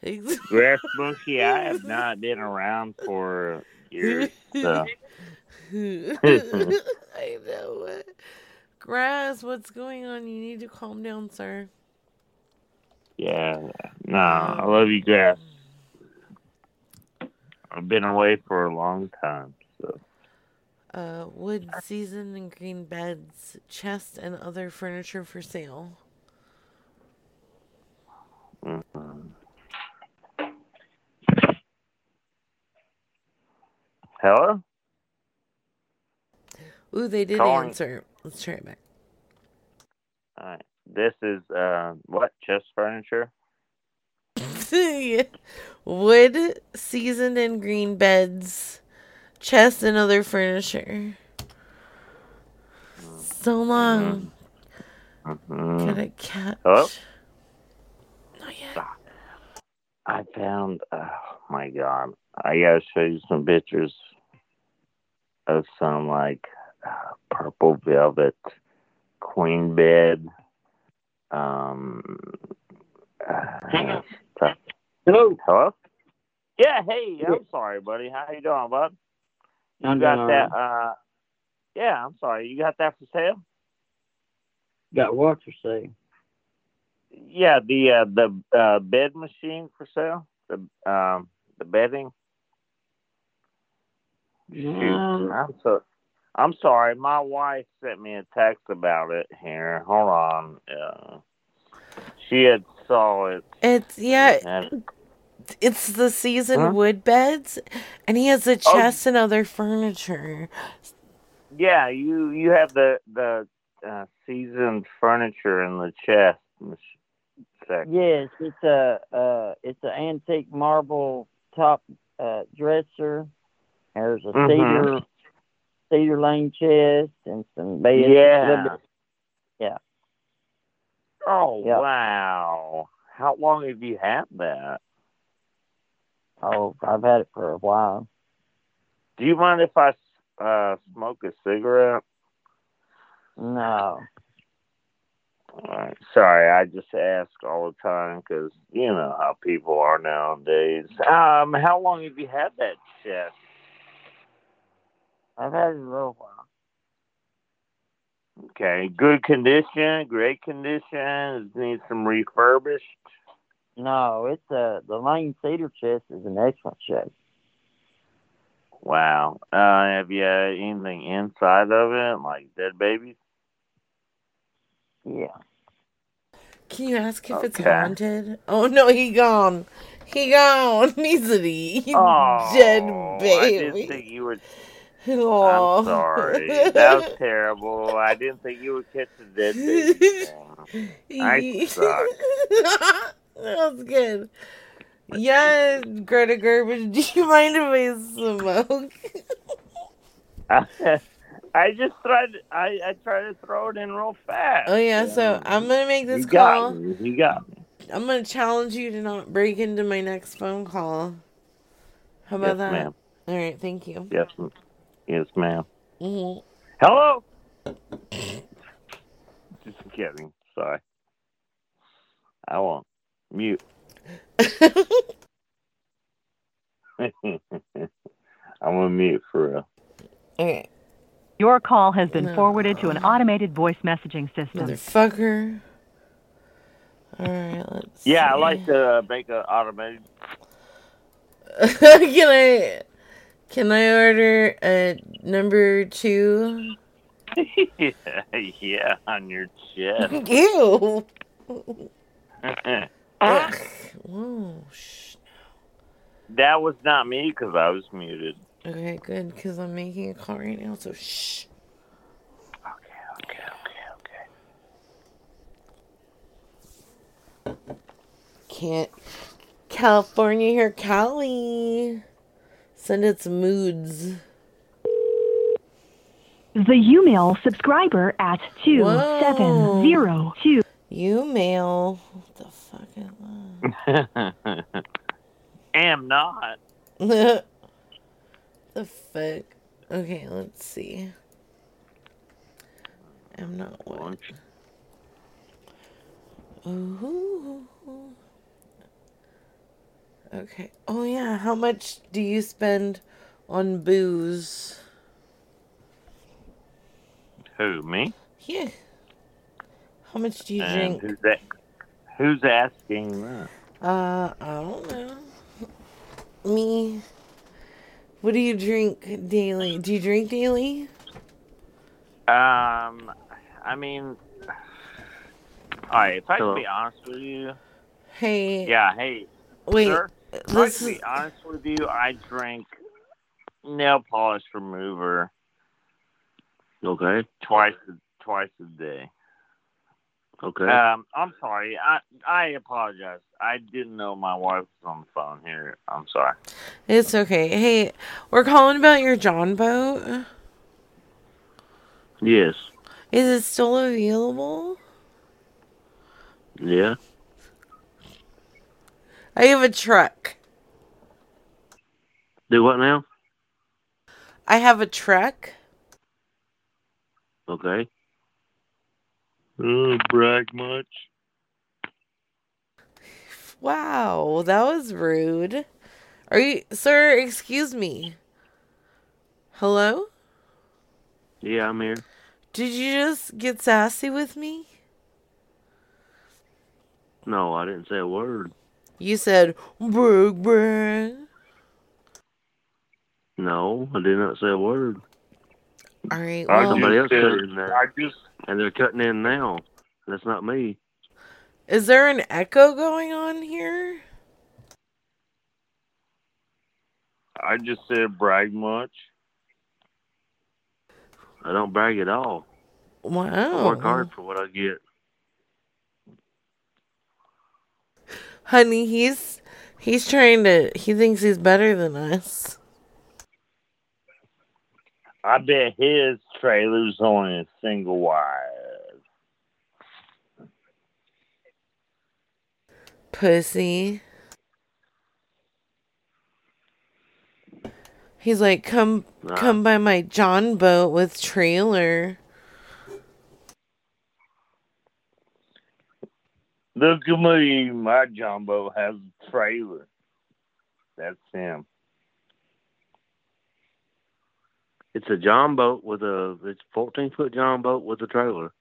Grass monkey, I have not been around for years. So. I know it. Grass, what's going on? You need to calm down, sir. Yeah. No, I love you, Grass. I've been away for a long time, so. Uh, wood season and green beds, chest, and other furniture for sale. mhm. Hello? Ooh, they did Calling- answer. Let's try it back. All right. This is uh what chest furniture? Wood seasoned and green beds, chest, and other furniture. So long. Mhm. Can I catch? Hello? I found. Oh my god! I gotta show you some pictures of some like uh, purple velvet queen bed. Um. Hang on. uh, Hello. Hello. Yeah. Hey. I'm sorry, buddy. How you doing, bud? You I'm got doing all that? Uh. Yeah. I'm sorry. You got that for sale? Got what to say? Yeah. The uh, the uh, bed machine for sale. The um the bedding. Shoot, Um, I'm so. I'm sorry. My wife sent me a text about it here. Hold on. Uh, she had saw it. It's yeah. and- It's the seasoned Huh? wood beds, and he has a Oh. chest and other furniture. yeah, you you have the the uh, seasoned furniture in the chest. Section. Yes, it's a uh, it's an antique marble top uh, dresser. There's a Mhm. cedar cedar lane chest and some beds. Yeah. Yeah. Oh Yep. wow! How long have you had that? Oh, I've had it for a while. Do you mind if I uh, smoke a cigarette? No. Right. Sorry, I just ask all the time because you know how people are nowadays. Um, how long have you had that chest? I've had it a little while. Okay, good condition, great condition. Needs some refurbished. No, it's uh the lane cedar chest is in excellent shape. Wow. Uh, have you had anything inside of it, like dead babies? Yeah. Can you ask if it's haunted? Oh no, he gone. He gone. He's an e Oh, dead I baby. didn't think you would. Aw. I'm oh. sorry. That was terrible. I didn't think you would catch a dead baby. I suck. that was good. Yeah, Greta Gerwig, do you mind if I smoke? I just tried. I I tried to throw it in real fast. Oh yeah, so I'm gonna make this you got call. me. You got me. I'm gonna challenge you to not break into my next phone call. How about Yes, that? ma'am. All right, thank you. Yes, m- yes, ma'am. Mhm. Hello. Just kidding. Sorry. I won't mute. I'm gonna mute for real. Okay. Your call has been No. forwarded to an automated voice messaging system. Motherfucker. All right, let's. Yeah, I like to uh, make an automated. can I? Can I order a number two? yeah, yeah, on your chest. Ew. Ugh. Ah. Whoa. Shh. that was not me because I was muted. Okay, good, because I'm making a call right now. So shh. Okay, okay, okay, okay. Can't. California here, Cali. Send its moods. The Umail subscriber at two seven zero two. You mail. What the fuck is Am not. the fuck? Okay, let's see. I'm not what? Ooh. Okay. Oh yeah, how much do you spend on booze? Who me? Yeah. How much do you And drink? who's that? Who's asking that? Uh, I don't know. Me. What do you drink daily? Do you drink daily? Um, I mean, all right. If I Hello. can be honest with you, Hey. yeah. Hey, Wait, sir. If I this can be honest with you, I drink nail polish remover Okay. twice twice a day. Okay. Um, I'm sorry. I I apologize. I didn't know my wife was on the phone here. I'm sorry. It's okay. Hey, we're calling about your John boat. yes. Is it still available? Yeah. I have a truck. Do what now? I have a truck. Okay. Oh, brag much? Wow, that was rude. Are you, sir? Excuse me. Hello? Yeah, I'm here. Did you just get sassy with me? No, I didn't say a word. You said brag brag. No, I did not say a word. All right. Well, somebody else said- cut in there. I just And they're cutting in now. That's not me. is there an echo going on here? I just said brag much. I don't brag at all. Wow. I work hard for what I get. Honey, he's he's trying to. He thinks he's better than us. I bet his trailer's only a single wide. Pussy. He's like, come, come by my John boat with trailer. Look at me, my jumbo has a trailer. That's him. It's a John boat with a it's fourteen foot John boat with a trailer.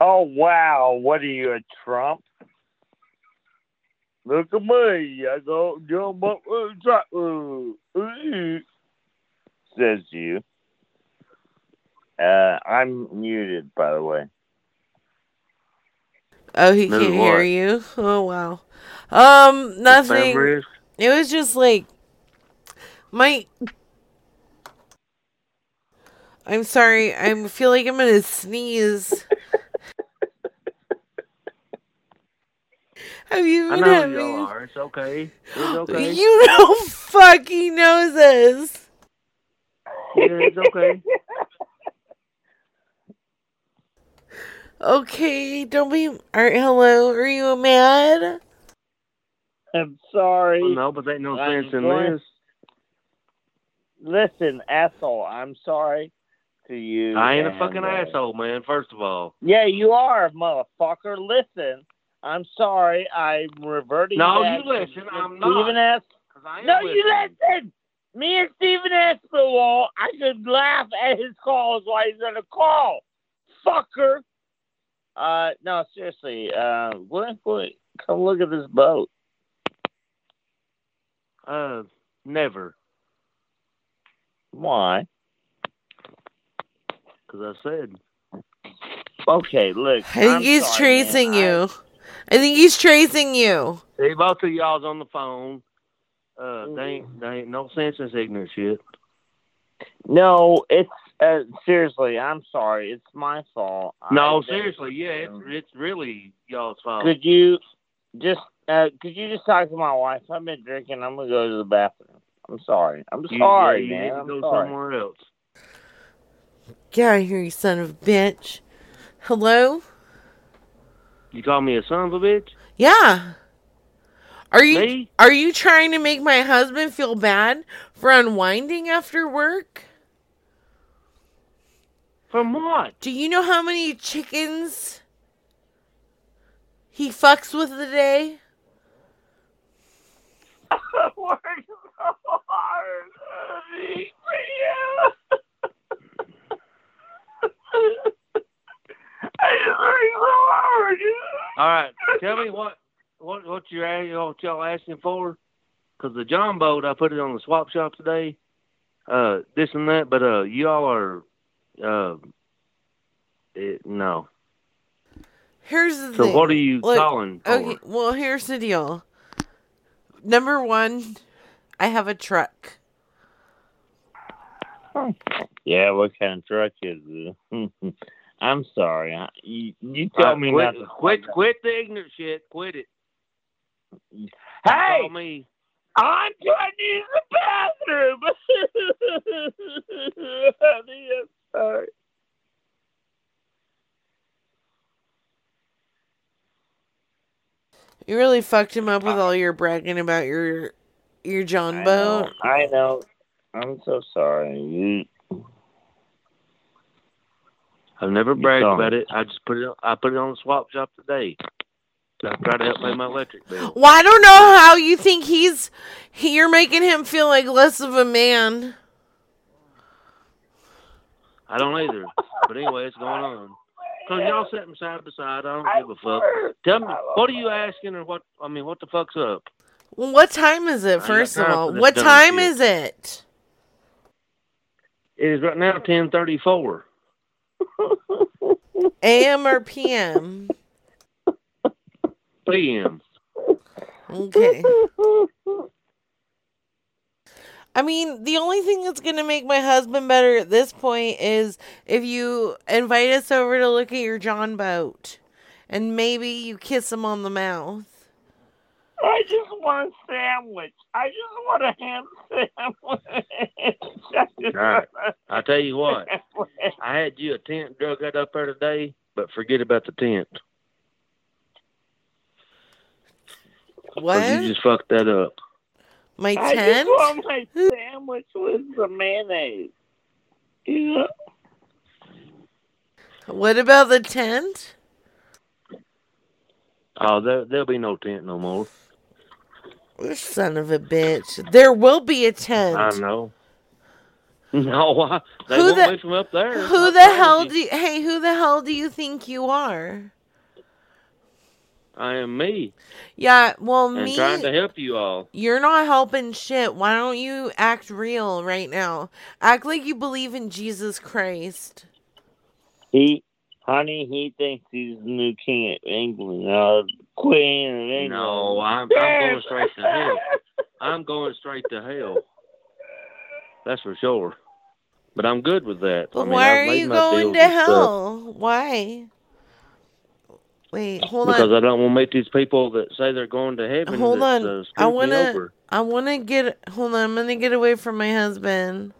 Oh wow, what are you, a Trump? Look at me, I go with a trailer. Says you. Uh, I'm muted, by the way. Oh, he can't hear you. Oh wow. Um, nothing. It was just like my. I'm sorry. I feel like I'm gonna sneeze. Have you been I know having? y'all are. It's okay. It's okay. You know, fucking knows this. Yeah, it's okay. Okay, don't be. Are, hello, are you mad? I'm sorry. Well, no, but there ain't no I'm sense in going- this. Listen, asshole, I'm sorry to you. I ain't a fucking uh, asshole, man. First of all, Yeah, you are, motherfucker. Listen, I'm sorry. I'm reverting. No, back you listen, to I'm Stephen not. S. 'Cause I ain't No, you listen. Me and Stephen Espinwall, I could laugh at his calls while he's on a call. Fucker. Uh, no, seriously. Uh, what, what, come look at this boat. Uh, never. Why? Because I said. Okay, look. I think I'm he's sorry, tracing man. you. I think he's tracing you. See, both of y'all's on the phone. Uh, Mm-hmm. they ain't, they ain't no sense in this ignorant shit. No, it's uh, seriously. I'm sorry. It's my fault. No, seriously, yeah, it's it's really y'all's fault. Could you just uh, could you just talk to my wife? I've been drinking. I'm gonna go to the bathroom. I'm sorry. I'm You- sorry, yeah, you man. need to I'm go sorry. somewhere else. Get out of here, you son of a bitch. Hello? You call me a son of a bitch? Yeah. Are you Me? are you trying to make my husband feel bad for unwinding after work? From what? Do you know how many chickens he fucks with a day? anything for you. I just work so hard. All right, tell me what what what you're asking, what y'all asking for? Because the John boat, I put it on the swap shop today. Uh, this and that, but uh, y'all are uh, it, no. Here's the So thing. what are you Look, calling for? Okay, well, here's the deal. Number one, I have a truck. Yeah, what kind of truck is it? I'm sorry. I- You, you tell Uh, me quit, not to. quit, quit the ignorant shit. Quit it. Hey! Me. I'm trying to use the bathroom. Honey, You really fucked him up with all your bragging about your your John I boat. know, I know. I'm so sorry. I've never bragged don't. about it. I just put it. I put it on the swap shop today. I try to help pay my electric bill. Well, I don't know how you think he's. He, you're making him feel like less of a man. I don't either. But anyway, it's going on. Cause y'all sitting side by side. I don't give a fuck. Tell me, what are you asking, or what? I mean, what the fuck's up? Well, what time is it? First of all, what time shit. is it? It is right now ten thirty four. A.M. or P.M. P.M. Okay. I mean, the only thing that's going to make my husband better at this point is if you invite us over to look at your John boat and maybe you kiss him on the mouth. I just want a sandwich. I just want a ham sandwich. I just All right. want a I tell you what, I had you a tent drug out up there today, but forget about the tent. 'Cause What? You just fucked that up. My I tent? just want my sandwich with the mayonnaise. Yeah. What about the tent? Oh, there there'll be no tent no more. You Son of a bitch. There will be a tent. I know. No, I, they Who won't the- be from up there. Who I the hell you. do you, hey, who the hell do you think you are? I am me, Yeah, well, and me. trying to help you all. You're not helping shit. Why don't you act real right now? Act like you believe in Jesus Christ. He, honey, he thinks he's the new king of England, uh, queen of England. No, I'm, I'm going straight to hell. I'm going straight to hell. That's for sure. But I'm good with that. But I mean, why I've are you going to and stuff hell? Why? Wait, hold because on. Because I don't want to meet these people that say they're going to heaven. Hold that, on. Uh, I wanna. I wanna get hold on, I'm gonna get away from my husband.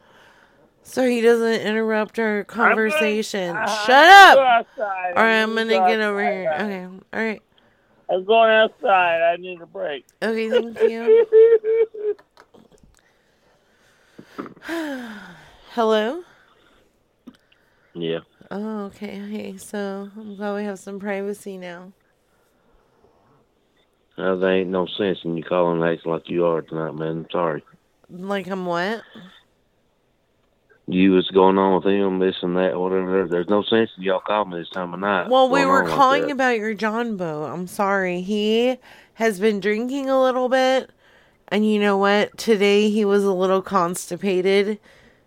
So he doesn't interrupt our conversation. uh, Shut go up! outside. Alright, I I'm gonna get go over here. Okay. Alright. I'm going outside. I need a break. Okay, thank you. Hello? Yeah. Oh, okay. Hey, so I'm glad we have some privacy now. Uh, there ain't no sense in you calling acting like you are tonight, man. I'm sorry. Like I'm what? You was going on with him, this and that, whatever. There's no sense in y'all calling me this time of night. Well, we were on like calling about your John boat. I'm sorry. He has been drinking a little bit. And you know what? Today he was a little constipated.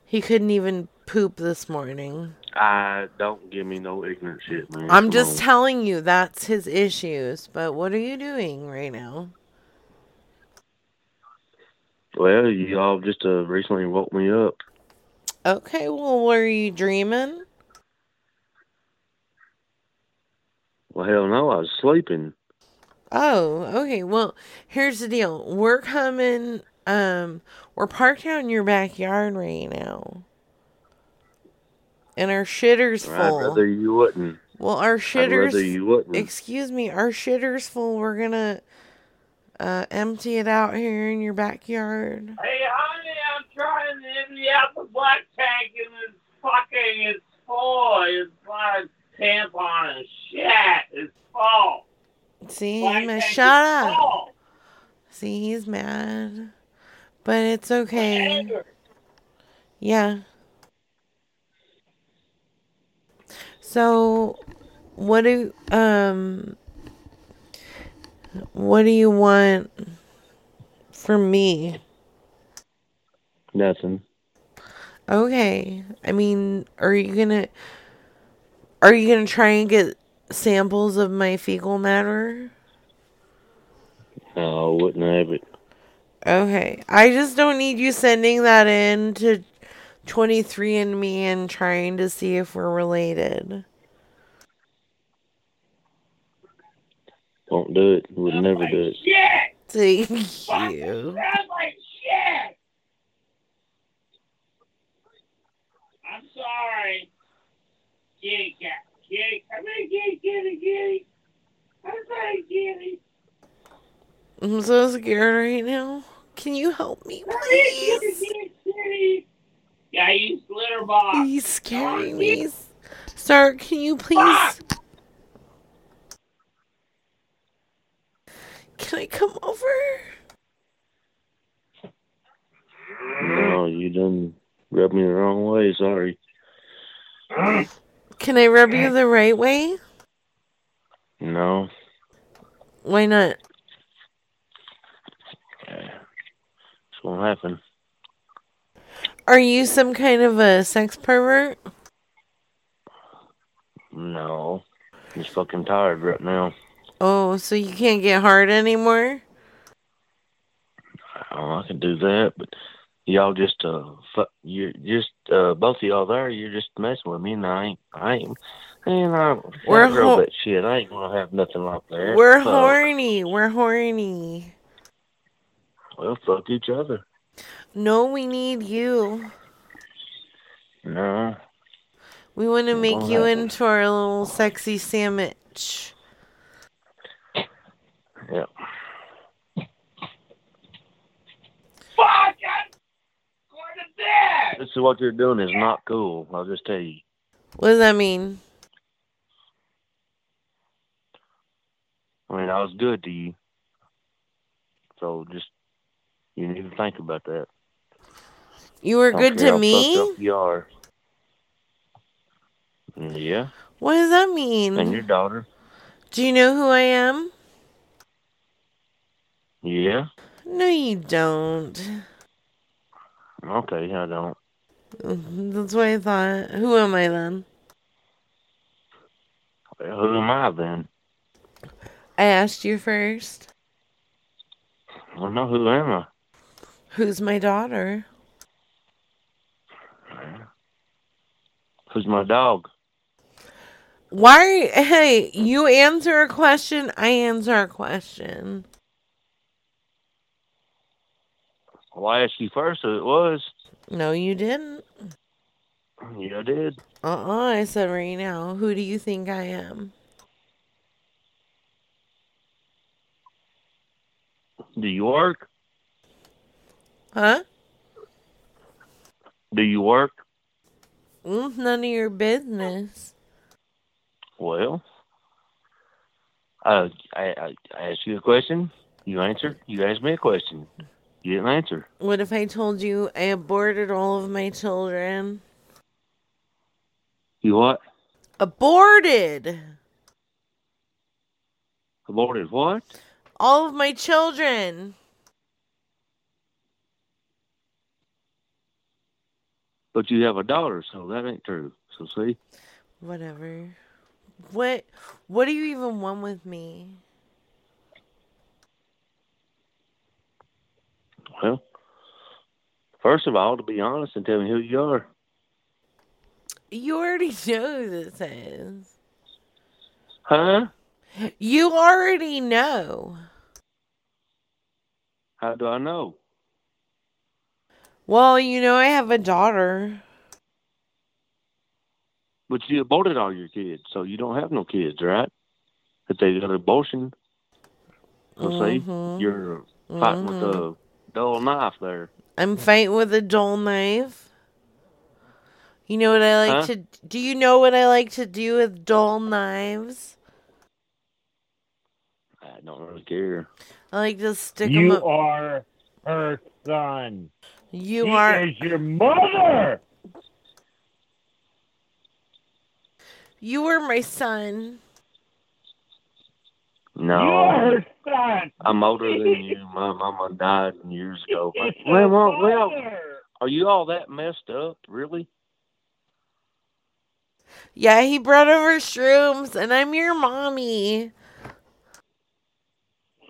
He couldn't even poop this morning. I don't give me no ignorant shit, man. I'm Come just on. telling you that's his issues. But what are you doing right now? Well, you all just uh, recently woke me up. Okay, well, were you dreaming? Well, hell no, I was sleeping. Oh, okay. Well, here's the deal. We're coming um we're parked out in your backyard right now. And our shitter's I'd full. rather you wouldn't. Well, our I'd shitter's rather you wouldn't. Excuse me, our shitter's full. We're gonna uh empty it out here in your backyard. Hey, honey, I'm trying to empty out the black tank and it's fucking, it's full. It's like tampon and shit. It's full. See, Black he's mad. tank Shut up. full. See, he's mad. But it's okay. Yeah. So, what do um what do you want from me? Nothing. Okay. I mean, are you going to are you going to try and get samples of my fecal matter? No, wouldn't have it. Okay. I just don't need you sending that in to 23andMe and trying to see if we're related. Don't do it. Would never do it. Thank you. Sounds like shit. I'm sorry. Kitty cat. Kitty. Come here, kitty, kitty, kitty. I'm sorry, kitty. I'm so scared right now. Can you help me, please? Come here, please? kitty, kitty, kitty. Yeah, you glitter box. He's scaring me. Sir, can you please? Can I come over? No, you done rubbed me the wrong way. Sorry. Can I rub you the right way? No. Why not? It's gonna happen. Are you some kind of a sex pervert? No. I'm just fucking tired right now. Oh, so you can't get hard anymore? Oh, I can do that, but y'all just uh, fu- you're just uh, both of y'all there. You're just messing with me, and I ain't, I ain't, and I, We're I ho- that shit. I ain't gonna have nothing like that. We're Fuck. horny. We're horny. Well, fuck each other. No, we need you. No. We want to make you happen. into our little sexy sandwich. Yeah. Fuck! I'm going to bed. This is what you're doing is not cool. I'll just tell you. What does that mean? I mean, I was good to you. So just you need to think about that. You were good to me? You are. Yeah, What does that mean? and your daughter. Do you know who I am? Yeah. No, you don't. Okay, I don't. That's what I thought. Who am I then? Who am I then? I asked you first. Well, no, who am I? Who's my daughter? Who's my dog? Why? Hey, you answer a question, I answer a question. Well, I asked you first who it was. No, you didn't. Yeah, I did. Uh uh I said right now. Who do you think I am? Do you work? Huh? Do you work? Mm, none of your business. Well, uh, I, I, I asked you a question. You answered. You asked me a question. You didn't answer. What if I told you I aborted all of my children? You what? Aborted! Aborted what? All of my children! But you have a daughter, so that ain't true. So see, Whatever. What what do you even want with me? well, first of all, to be honest and tell me who you are. You already know who this is. Huh? You already know. How do I know? Well, you know I have a daughter. But you aborted all your kids, so you don't have no kids, right? If they got an abortion, so Mhm. see, you're fighting with a dull knife there. I'm fighting with a dull knife. You know what I like Huh? to do you know what I like to do with dull knives? I don't really care. I like to stick them You are her son. You she are. is your mother. You were my son. No, You are her son. I'm older than you. My mama died years ago. It's well, well, well, are you all that messed up? Really? Yeah, he brought over shrooms, and I'm your mommy.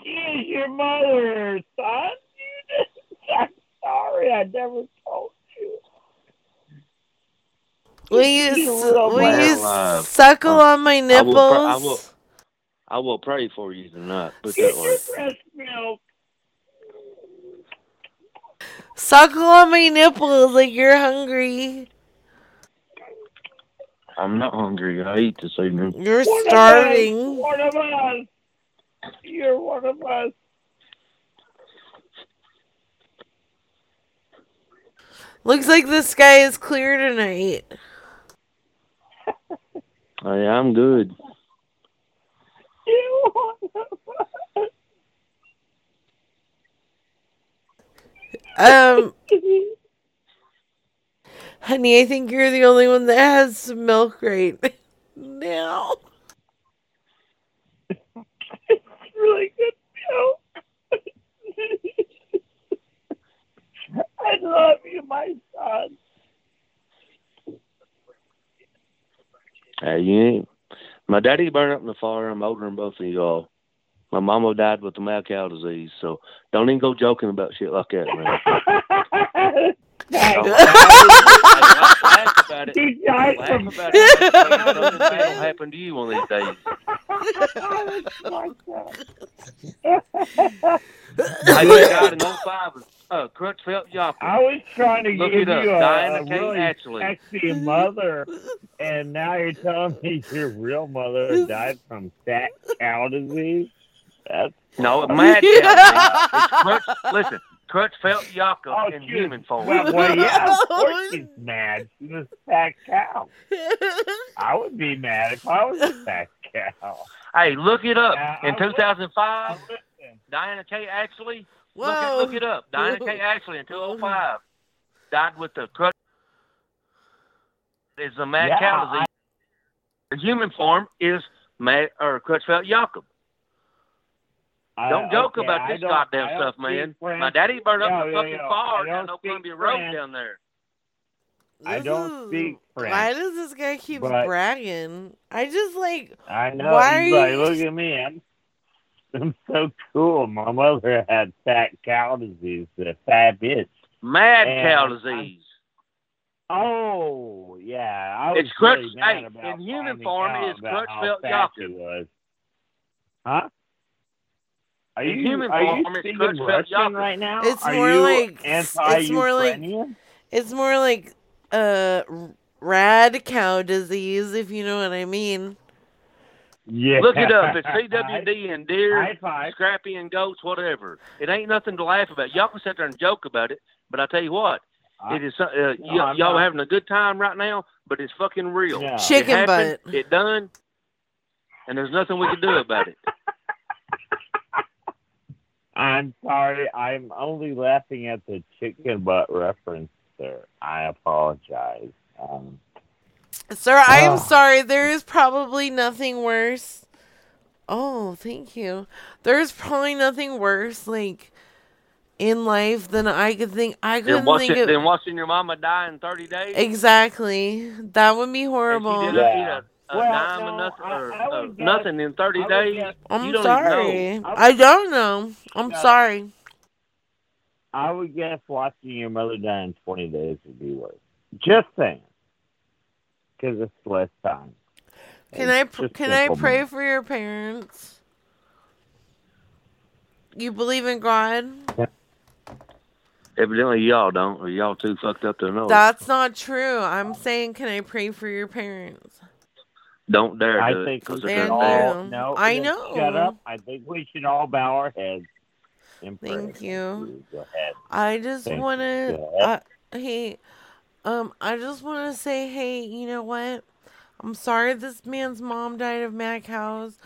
She is your mother, son. I'm sorry, I never told you. Will you, You're will you Well, uh, suckle on my I will, nipples? pr- I will. I will pray for you tonight. Put Get that your way. breast milk. Suckle on my nipples like you're hungry. I'm not hungry. I eat this evening. You're One of us, starving. One of us. You're one of us. Looks like the sky is clear tonight. Oh, good. One of us. Um, honey, I think you're the only one that has some milk right now. It's really good milk. I love you, my son. Hey, you ain't. My daddy burned up in the fire. I'm older than both of y'all. My mama died with the mad cow disease, so don't even go joking about shit like that, man. Don't laugh, about it. Died Laugh from about it. Something bad will happen to you one of these days. Hey, they died in 05. Uh, Creutzfeldt Yocker. I was trying to Look give it up. you a, Diana a Kate really Ashley. sexy mother, and now you're telling me your real mother died from fat cow disease. That's No, mad cow. crutch, listen, Creutzfeldt Yocker Oh, in shoot. human form. well, well, yeah, of course she's mad. She's a fat cow. I would be mad if I was a fat cow. Hey, look it up. Now, In I'm 2005, Diana K. Ashley, look it, Whoa. look it up. Diana K. Ashley in 2005 died with the crutch. Is the mad Yeah, cow disease. The human form is mad or Creutzfeldt Jakob. I- Don't joke okay, about this goddamn stuff, man. French. My daddy burned up Yo, the yo, fucking yo, fire I down don't no Columbia Road French. down there. I don't speak French. Why does this guy keep but- bragging? I just like. I know. Why He's are like, you- look at me. I'm, I'm so cool. My mother had fat cow disease, the fat bitch. Mad And cow I'm- disease. Oh, yeah. I was It's crutch- really mad hey, about in human form out is about how Creutzfeldt fat she Jakob. was. Huh? Are you, human are you form, it's speaking Creutzfeldt Russian right now? It's are more you like it's more like it's more like uh rad cow disease, if you know what I mean. Yeah. Look it up. It's CWD and deer, High five. scrapie and goats, whatever. It ain't nothing to laugh about. Y'all can sit there and joke about it, but I tell you what, it is. Uh, y- I'm y'all not. having a good time right now, but it's fucking real. Yeah. Chicken it happened, butt. It done, and there's nothing we can do about it. I'm sorry. I'm only laughing at the chicken butt reference there. I apologize. Um, Sir, I am Ah. sorry. There is probably nothing worse. Oh, thank you. There's probably nothing worse, like in life, than I could think. I couldn't watching, think of then watching your mama die in 30 days. exactly. That would be And she horrible. didn't Yeah. Eat a, a Well, dime no, of nothing, I- or, I would uh, nothing in 30 days. guess- I'm don't sorry. Know. I don't know. I'm Yeah. sorry. I would guess watching your mother die in 20 days would be worse. Just saying. Because it's less time. Can It's I can I pray math. for your parents? You believe in God? Yeah. Evidently, y'all don't, or y'all too fucked up to know. That's not true. I'm saying, can I pray for your parents? Don't dare I do it, think we 'cause should they're Thank all, no, I know. Shut up. I think we should all bow our heads in. Thank you. Go ahead. I just Thank you. want to. Uh, hey, um, I just want to say, hey, you know what? I'm sorry this man's mom died of mad cows.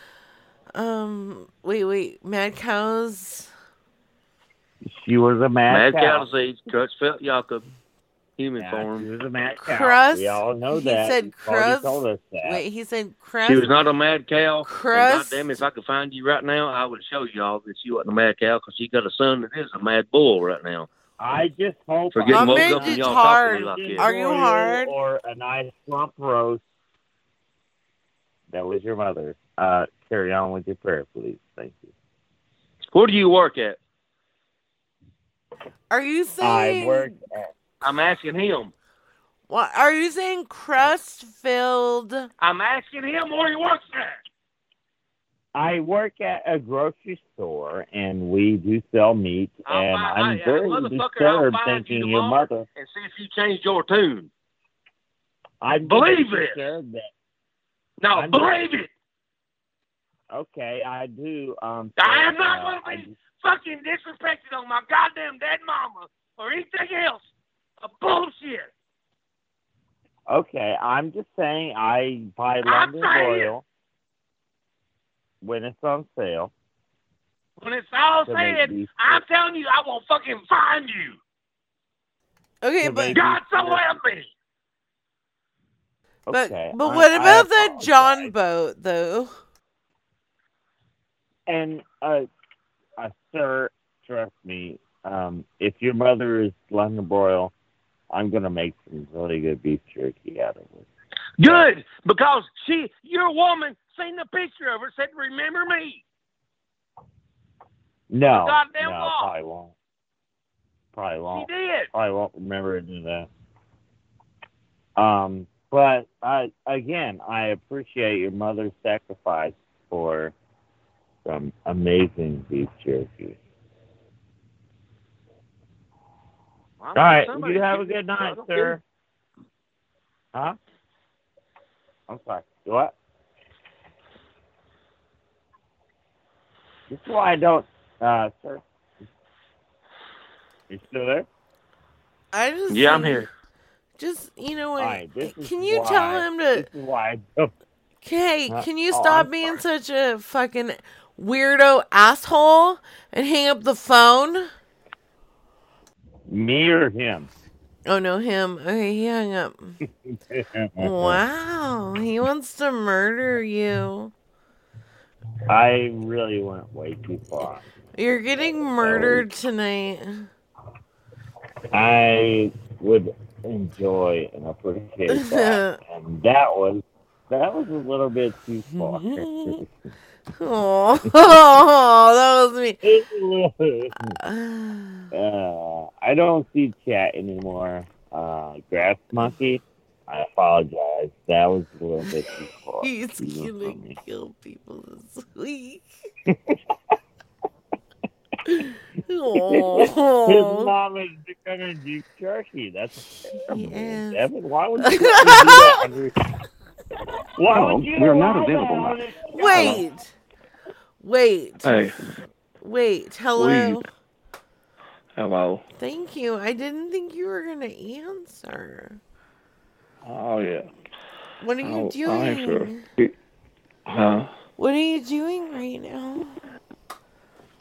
Um, wait, wait, mad cows. She was a mad, Mad cow. cow disease, Creutzfeldt Jakob, human form. She was a mad cow. Crust. We all know that. he that. said You've crust. told us that. Wait, he said crust. She was not a mad cow. Crust. And goddamn, if I could find you right now, I would show y'all that she wasn't a mad cow because she got a son that is a mad bull right now. I just hope For getting I'm woke very up and y'all talking to me like this. Are you Royal hard? Or a nice plump roast. That was your mother. Uh, carry on with your prayer, please. Thank you. Where do you work at? Are you saying? I work at. I'm asking him. What are you saying? Crust filled. I'm asking him where he works at. I work at a grocery store, and we do sell meat. I'll and buy- I'm I- very motherfucker, I'll disturbed find you thinking your mother. And see if you changed your tune. I Believe it. that. No, I'm- believe it. Okay, I do. Um, I am not uh, going to be fucking disrespected on my goddamn dead mama or anything else. A bullshit. Okay, I'm just saying I buy London saying- Royal when it's on sale. When it's all To said, I'm telling you, I will fucking find you. Okay, To but make God these- so help me. but Okay, but I- what I about that apologize. John boat though? And uh, uh, sir, trust me, um, if your mother is London Broil, I'm gonna make some really good beef jerky out of it. Good, because she, your woman, seen the picture of her, said, "Remember me." No, goddamn no, wall. probably won't. Probably won't. She did. Probably won't remember to do that. Um, but I again, I appreciate your mother's sacrifice for some amazing beef jerky. Well, All right, you have a good night, don't sir. Huh? I'm sorry. What? This is why I don't, uh, sir. You still there? I just Yeah, I'm here. Just you know what? Alright, this is can you why- tell him to? This is why I don't. Hey, Huh? can you Oh, stop I'm being such a fucking weirdo asshole and hang up the phone? Me or him? Oh no, him. Okay, he hung up. Wow, he wants to murder you. I really went way too far. You're getting murdered tonight. I would enjoy and appreciate that, and that was that was a little bit too far. Oh, that was me. uh, I don't see chat anymore. Uh, Grass Monkey, I apologize. That was a little bit too far. He's even gonna kill people this week. oh. His mom is gonna do turkey. That's terrible. Yes. Evan, why would you do that? Why Hello, would you we are not available now. on this? Wait. Wait. Hey, Wait. Hello. Hello. Thank you. I didn't think you were gonna answer. Oh yeah. What are you I'll answer. doing? Huh? What are you doing right now?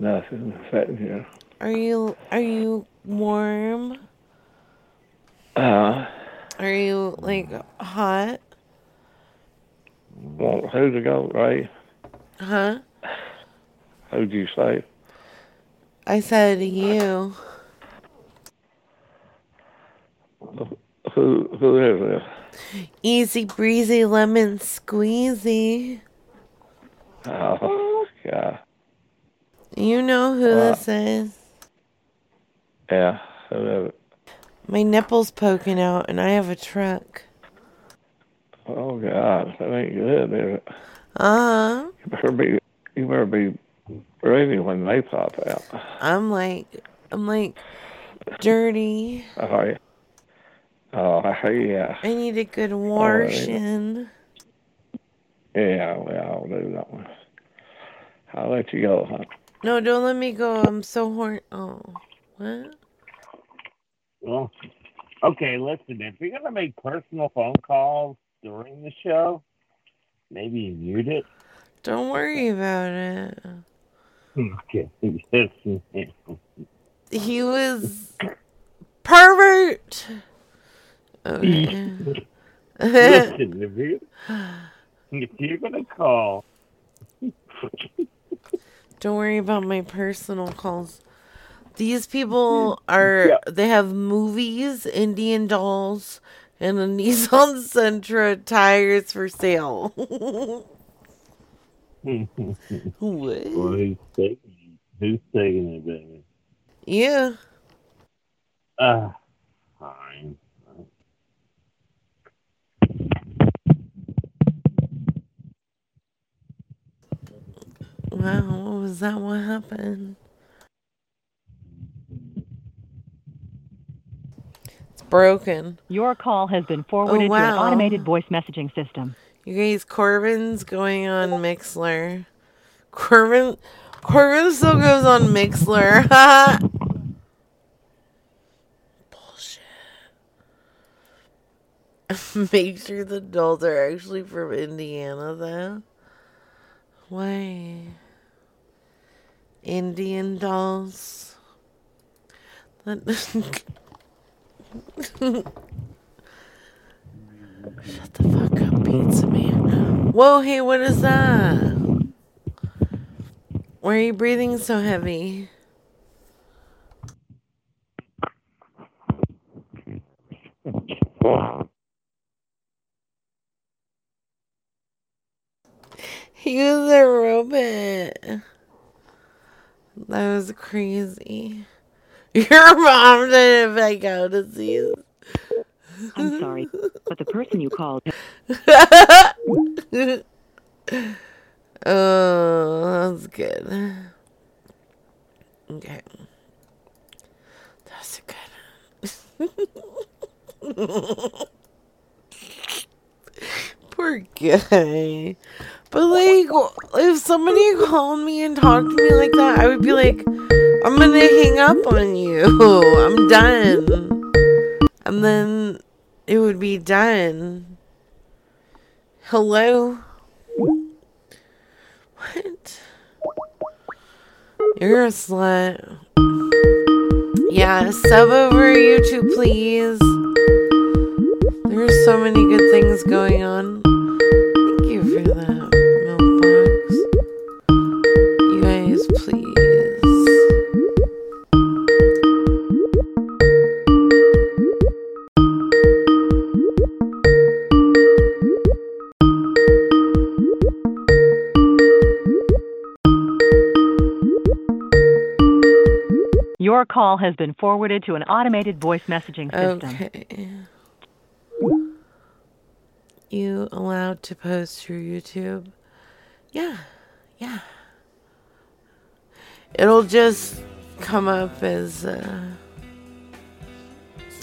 Nothing. Sitting here. Are you are you warm? Uh, Are you like hot? want who to go, Ray? Huh? Who'd you say? I said you. Who who is this? Easy breezy lemon squeezy. Oh God. You know who this is. Yeah. Who is it? My nipple's poking out and I have a truck. Oh God, that ain't good, is it? Uh huh. You better be you better be ready when they pop out. I'm like I'm like dirty. Oh yeah. Oh yeah. I need a good yeah. washing. Yeah, well, I'll do that one. I'll let you go, huh? No, don't let me go. I'm so horny. Oh, what? Well, okay, listen, if you're gonna make personal phone calls during the show, maybe mute it. Don't worry about it. Okay. he was pervert. Okay. Listen, if you if you're gonna call, Don't worry about my personal calls. These people are they have movies, Indian dolls, and a Nissan Sentra tires for sale. what? What? Well, who's taking it? Who's taking it, baby? yeah. Ah, fine. Wow, what was that? What happened? It's broken. Your call has been forwarded to an automated voice messaging system. You guys, Corbin's going on Mixlr. Corbin, Corbin still goes on Mixlr. Bullshit. Make sure the dolls are actually from Indiana, though. Why? Indian dolls. That. Shut the fuck up, pizza man. Whoa, hey, what is that? Why are you breathing so heavy? He was a robot. That was crazy. Your mom didn't make out disease. I'm sorry, but the person you called. oh, that's good. Okay. That's good. Poor guy. But like, if somebody called me and talked to me like that, I would be like, I'm gonna hang up on you. I'm done. And then it would be done. Hello? What? You're a slut. Yeah, sub over YouTube, please. There's so many good things going on. Your call has been forwarded to an automated voice messaging system. Okay. You allowed to post through YouTube? Yeah, yeah. It'll just come up as uh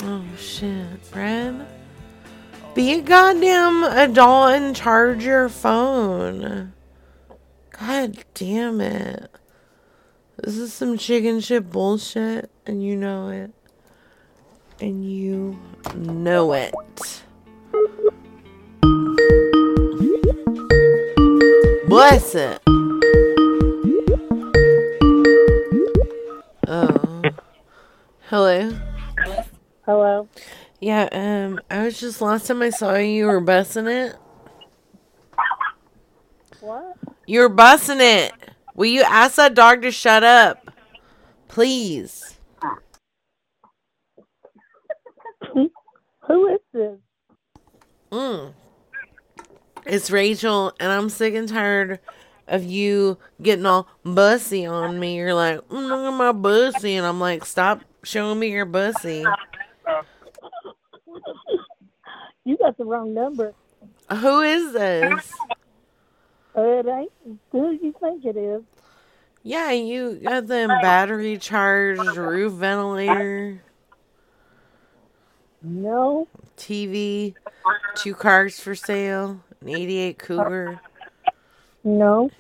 Oh shit, Fred. Be a goddamn adult and charge your phone. God damn it. This is some chicken shit bullshit, and you know it. And you know it. Bless it. Oh. Hello. Hello. Yeah, um, I was just last time I saw you, you were bussing it. What? You were bussing it. Will you ask that dog to shut up? Please. Who is this? Mm. It's Rachel, and I'm sick and tired of you getting all bussy on me. You're like, mm, look at my bussy, and I'm like, stop showing me your bussy. You got the wrong number. Who is this? Uh, it ain't who you think it is. Yeah, you got the battery charged roof ventilator, No. TV, two cars for sale, an 88 Cougar. No.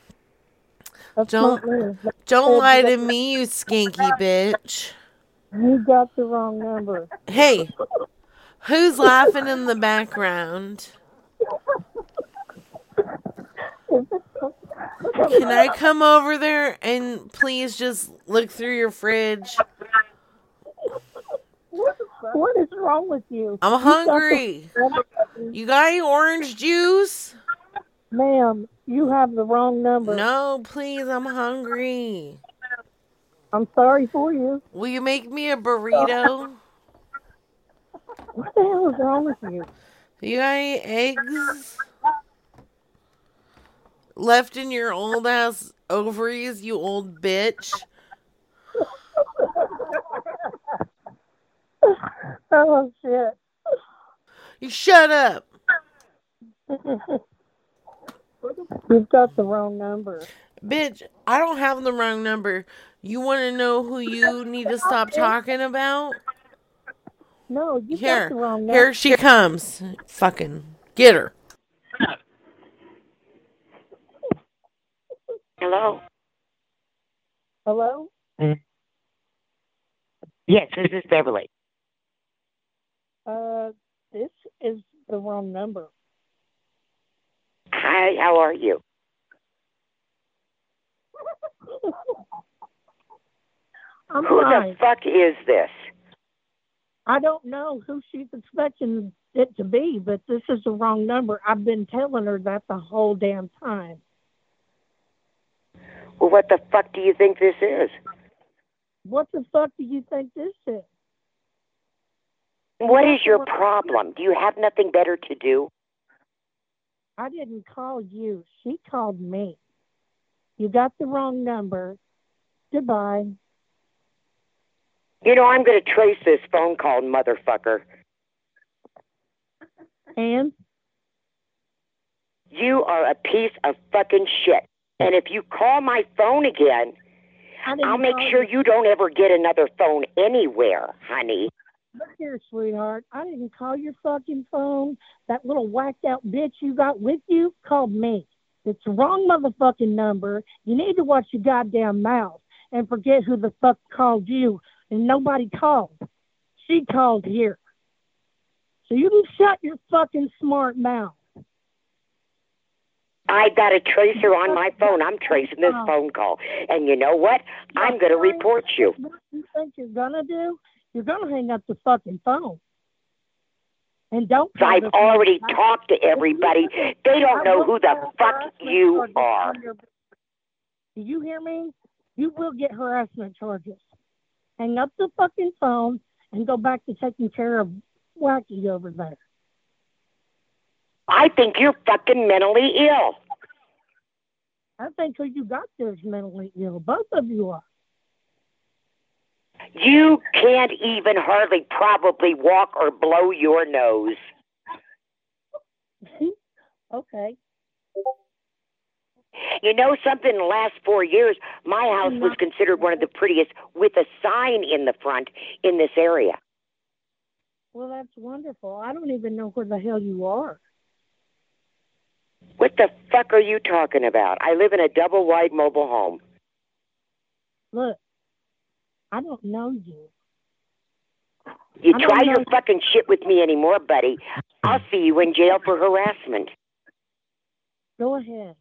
That's Don't don't lie to me, you skanky bitch. You got the wrong number. Hey, who's laughing in the background? Can I come over there and please just look through your fridge? What is wrong with you? I'm You got the- hungry. You got any orange juice? Ma'am, you have the wrong number. No, please. I'm hungry. I'm sorry for you. Will you make me a burrito? What the hell is wrong with you? You got any eggs left in your old ass ovaries, you old bitch? Oh shit. You shut up. You've got the wrong number. Bitch, I don't have the wrong number. You want to know who you need to stop talking about? No, you got Here, the wrong number. here she comes. Fucking get her. Hello. Hello? Yes, this is Beverly. Uh, this is the wrong number. Hi, how are you? I'm Who fine. the fuck is this? I don't know who she's expecting it to be, but this is the wrong number. I've been telling her that the whole damn time. Well, what the fuck do you think this is? What the fuck do you think this is? What is your problem? Do you have nothing better to do? I didn't call you. She called me. You got the wrong number. Goodbye. You know, I'm going to trace this phone call, motherfucker. And You are a piece of fucking shit. And if you call my phone again, I'll make sure you. you don't ever get another phone anywhere, honey. Look here, sweetheart. I didn't call your fucking phone. That little whacked out bitch you got with you called me. It's the wrong motherfucking number. You need to watch your goddamn mouth and forget who the fuck called you. And nobody called. She called here. So you can shut your fucking smart mouth. I got a tracer on my phone. I'm tracing this oh. phone call. And you know what? I'm going to report you. What you think you're gonna do? You're gonna hang up the fucking phone. And don't. I've already number. talked to everybody. They don't know who the fuck you are. Do you hear me? You will get harassment charges. Hang up the fucking phone and go back to taking care of Wacky over there. I think you're fucking mentally ill. I think who you got there is mentally ill. Both of you are. You can't even hardly probably walk or blow your nose. Okay. You know something? In the last four years, my house was considered one of the prettiest with a sign in the front in this area. Well, that's wonderful. I don't even know where the hell you are. What the fuck are you talking about? I live in a double wide mobile home. Look, I don't know you. You I try your fucking shit with me anymore, buddy. I'll see you in jail for harassment. Go ahead.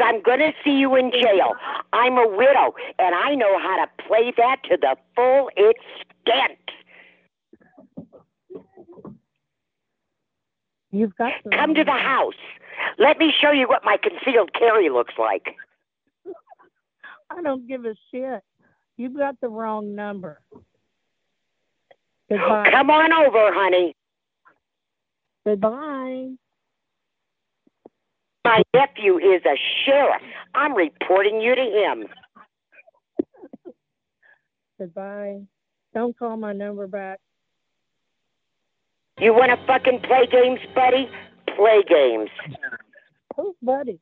I'm going to see you in jail. I'm a widow, and I know how to play that to the full extent. You've got to Come to the house. Let me show you what my concealed carry looks like. I don't give a shit. You've got the wrong number. Goodbye. Come on over, honey. Goodbye. My nephew is a sheriff. I'm reporting you to him. Goodbye. Don't call my number back. You want to fucking play games, buddy? Play games. Who's buddy?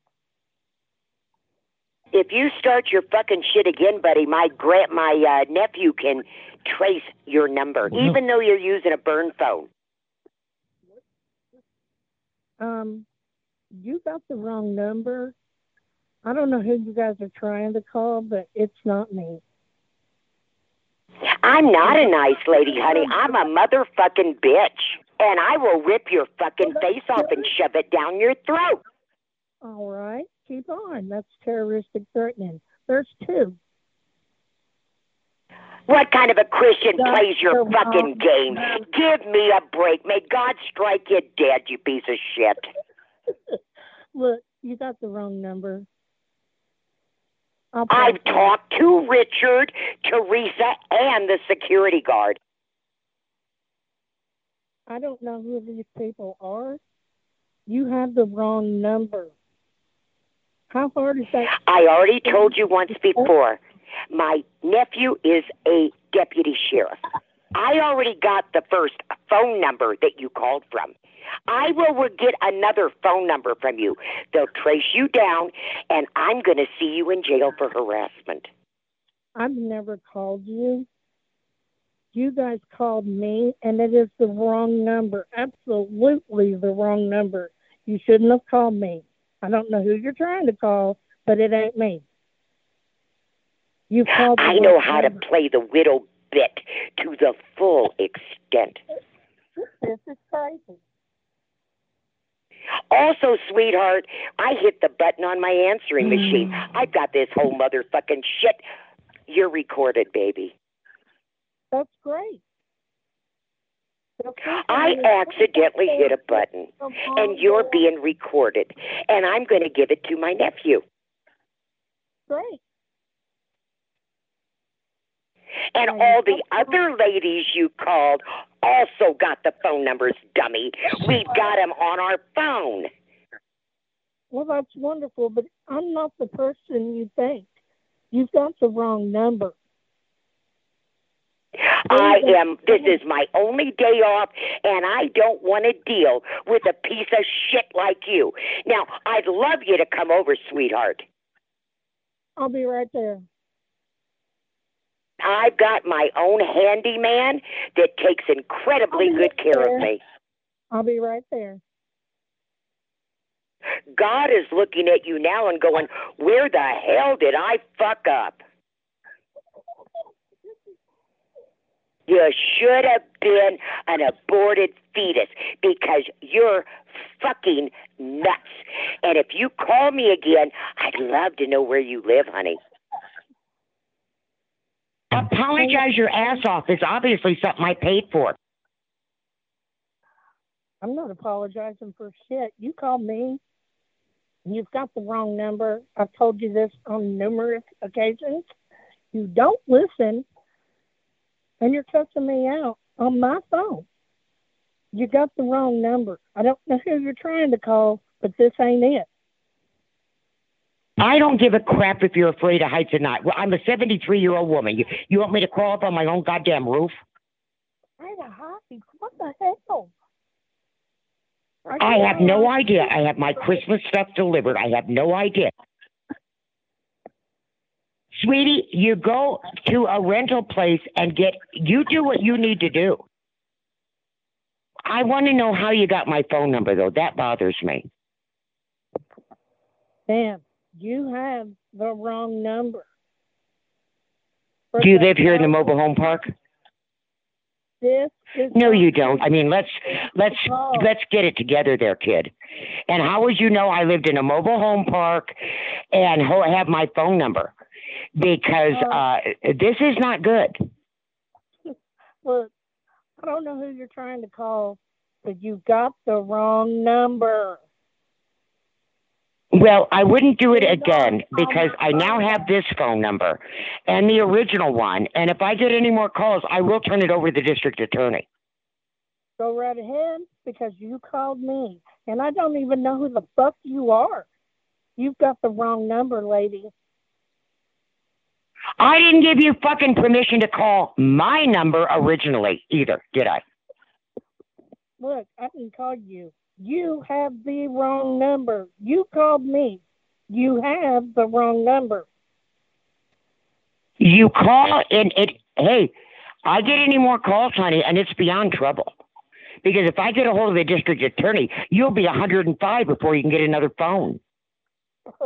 If you start your fucking shit again, buddy, my gra- my uh, nephew can trace your number, even though you're using a burn phone. Um, you got the wrong number. I don't know who you guys are trying to call, but it's not me. I'm not a nice lady, honey. I'm a motherfucking bitch. And I will rip your fucking face off and shove it down your throat. All right, keep on. That's terroristic threatening. There's two. What kind of a Christian plays your fucking game? Give me a break. May God strike you dead, you piece of shit. Look, you got the wrong number. I've talked to Richard, Teresa, and the security guard. I don't know who these people are. You have the wrong number. How hard is that? I already told you once before. My nephew is a deputy sheriff. I already got the first phone number that you called from. I will get another phone number from you. They'll trace you down, and I'm going to see you in jail for harassment. I've never called you. You guys called me, and it is the wrong number. Absolutely the wrong number. You shouldn't have called me. I don't know who you're trying to call, but it ain't me. You called. I know how to play the widow bit to the full extent. This is crazy. Also, sweetheart, I hit the button on my answering machine. Mm. I've got this whole motherfucking shit. You're recorded, baby. That's great. I accidentally hit a button, and you're being recorded, and I'm going to give it to my nephew. Great. And all the other ladies you called also got the phone numbers, dummy. We've got them on our phone. Well, that's wonderful, but I'm not the person you think. You've got the wrong number. I am. This is my only day off, and I don't want to deal with a piece of shit like you. Now, I'd love you to come over, sweetheart. I'll be right there. I've got my own handyman that takes incredibly good care of me. I'll be right there. God is looking at you now and going, Where the hell did I fuck up? You should have been an aborted fetus because you're fucking nuts. And if you call me again, I'd love to know where you live, honey. Apologize your ass off. It's obviously something I paid for. I'm not apologizing for shit. You called me. You've got the wrong number. I've told you this on numerous occasions. You don't listen, and you're cussing me out on my phone. You got the wrong number. I don't know who you're trying to call, but this ain't it. I don't give a crap if you're afraid of heights or not. Well, I'm a 73 year old woman. You, you want me to crawl up on my own goddamn roof? Hey, the hockey. What the hell? I have no idea. I have my Christmas stuff delivered. I have no idea. Sweetie, you go to a rental place and get, you do what you need to do. I want to know how you got my phone number, though. That bothers me. Sam, you have the wrong number. Do you live here in the mobile home park? No, you don't. I mean, let's let's oh. let's get it together, there, kid. And how would you know I lived in a mobile home park and ho- have my phone number? Because uh, this is not good. Look, I don't know who you're trying to call, but you got the wrong number. Well, I wouldn't do it again because I now have this phone number and the original one. And if I get any more calls, I will turn it over to the district attorney. Go right ahead because you called me, and I don't even know who the fuck you are. You've got the wrong number, lady. I didn't give you fucking permission to call my number originally either, did I? Look, I didn't call you. You have the wrong number. You called me. You have the wrong number. You call and it, hey, I get any more calls, honey, and it's beyond trouble. Because if I get a hold of the district attorney, you'll be 105 before you can get another phone.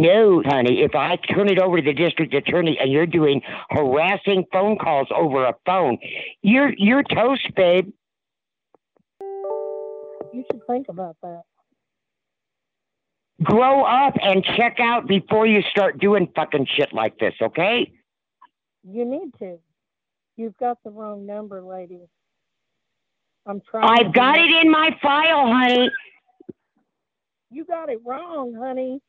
No, honey. If I turn it over to the district attorney and you're doing harassing phone calls over a phone, you're you're toast, babe. You should think about that. grow up and check out before you start doing fucking shit like this, okay? You need to. You've got the wrong number, lady. I'm trying. I've got it in my file, honey. You got it wrong, honey.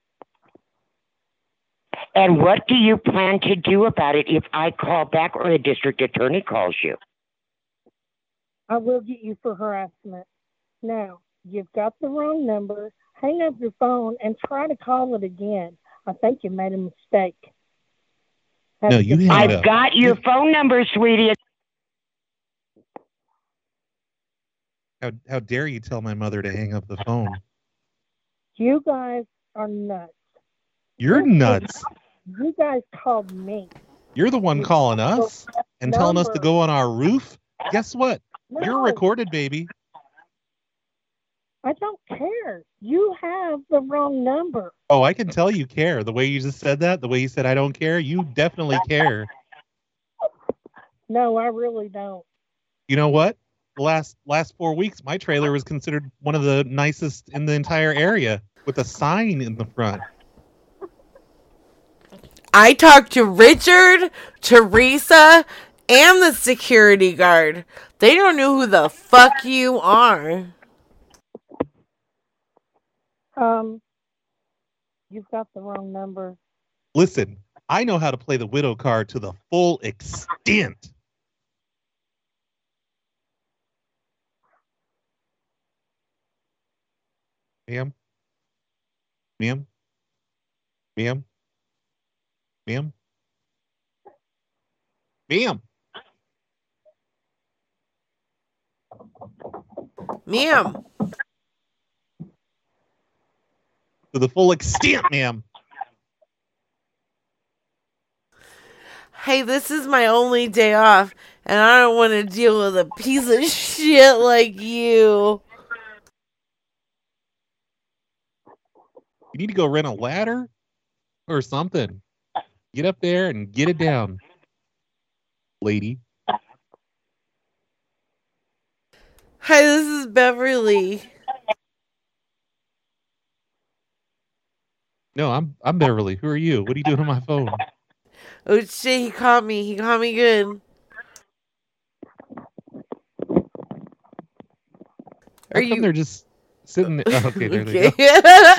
And what do you plan to do about it if I call back or the district attorney calls you? I will get you for harassment. Now, you've got the wrong number. Hang up your phone and try to call it again. I think you made a mistake. No, you I've up. got your phone number, sweetie. How how dare you tell my mother to hang up the phone? You guys are nuts. You're nuts. You guys called me. You're the one calling us and telling us to go on our roof. Guess what? You're recorded, baby. I don't care. You have the wrong number. Oh, I can tell you care. The way you just said that, the way you said I don't care, you definitely care. No, I really don't. You know what? The last last four weeks, my trailer was considered one of the nicest in the entire area with a sign in the front. I talked to Richard, Teresa, and the security guard. They don't know who the fuck you are. Um, you've got the wrong number. Listen, I know how to play the widow card to the full extent. Ma'am? Ma'am? Ma'am? Ma'am? Ma'am? Ma'am. To the full extent, ma'am. Hey, this is my only day off, and I don't want to deal with a piece of shit like you. You need to go rent a ladder or something. Get up there and get it down, lady. Hi, this is Beverly. No, I'm I'm Beverly. Who are you? What are you doing on my phone? Oh shit, he caught me. He caught me good. How come they're just sitting there? Oh, okay, there they go.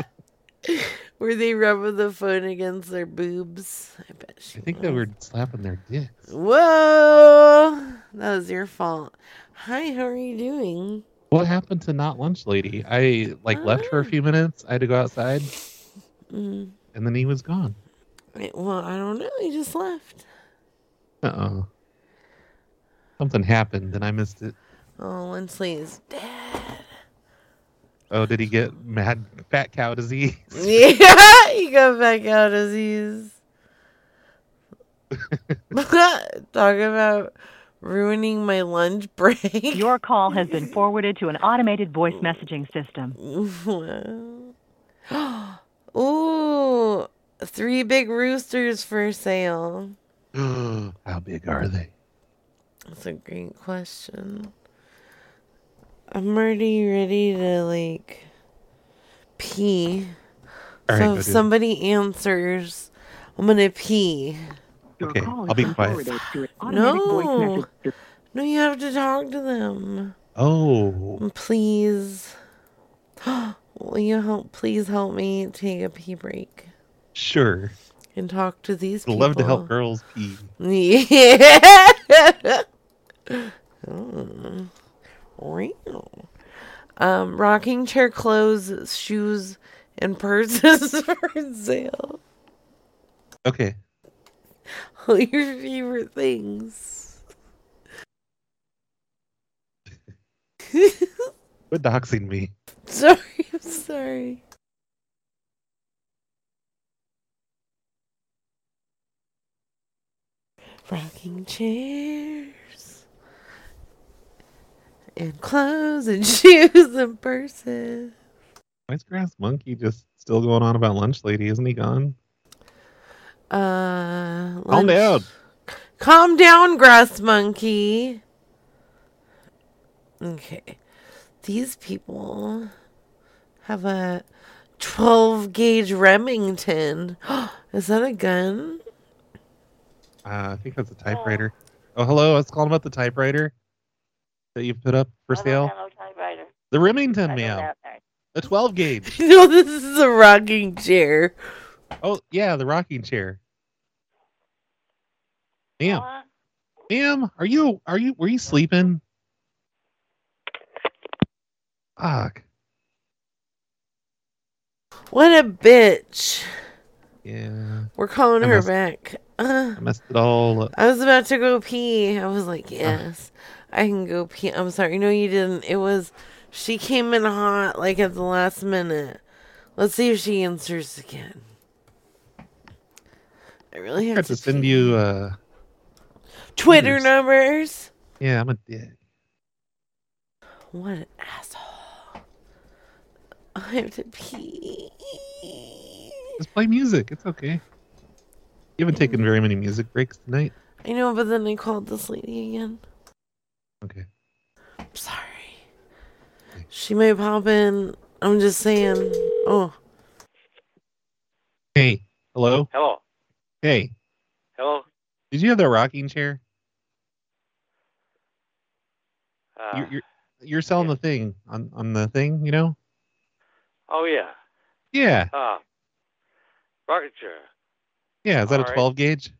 Were they rubbing the phone against their boobs? I bet she I think they were slapping their dicks. Whoa! That was your fault. Hi, how are you doing? What happened to not lunch lady? I like left for a few minutes. I had to go outside, Mm, and then he was gone. wait, well, I don't know. He just left. Uh oh. Something happened and I missed it. Oh, Linsley is dead. Oh, did he get mad fat cow disease? Yeah, he got fat cow disease. he's talking about ruining my lunch break. Your call has been forwarded to an automated voice messaging system. Ooh, three big roosters for sale. How big are they? That's a great question. I'm already ready to like pee. All right, so go if do it. somebody answers, I'm gonna pee. Okay, I'll be quiet. No, no, you have to talk to them. Oh, Please. Will you help? Please help me take a pee break sure. and talk to these people. love to help girls pee. Yeah. Mm. Wow. Um, rocking chair clothes, shoes, and purses for sale. Okay. All your favorite things. Quit doxing me. Sorry, I'm sorry. Rocking chairs and clothes and shoes and purses. Why is Grass Monkey just still going on about lunch lady? Isn't he gone? Uh, Calm down. Calm down, grass monkey. Okay. These people have a 12 gauge Remington. Is that a gun? Uh, I think that's a typewriter. Oh, hello. I was calling about the typewriter that you put up for sale. Hello, typewriter. The Remington, I know ma'am. that thing. The 12 gauge. no, this is a rocking chair. Oh, yeah, the rocking chair. Ma'am. Ma'am, are you are you were you sleeping? Fuck. What a bitch. Yeah. We're calling I her messed- back. Uh, I messed it all up. I was about to go pee. I was like, yes, I can go pee. I'm sorry. No, you didn't. It was, she came in hot, like at the last minute. Let's see if she answers again. I really I have have to to send you uh Twitter numbers. yeah, I'm a dick. What an asshole. I have to pee. Just play music. It's okay. You haven't taken very many music breaks tonight. I know, but then I called this lady again. Okay. I'm sorry. She may pop in. I'm just saying. Oh, Hey, hello? Hello. Hey, Hello. did you have the rocking chair? Uh, you're, you're you're selling the thing on on the thing, you know? oh yeah. Yeah. Uh, rocket chair. Yeah, is that All a right. 12 gauge?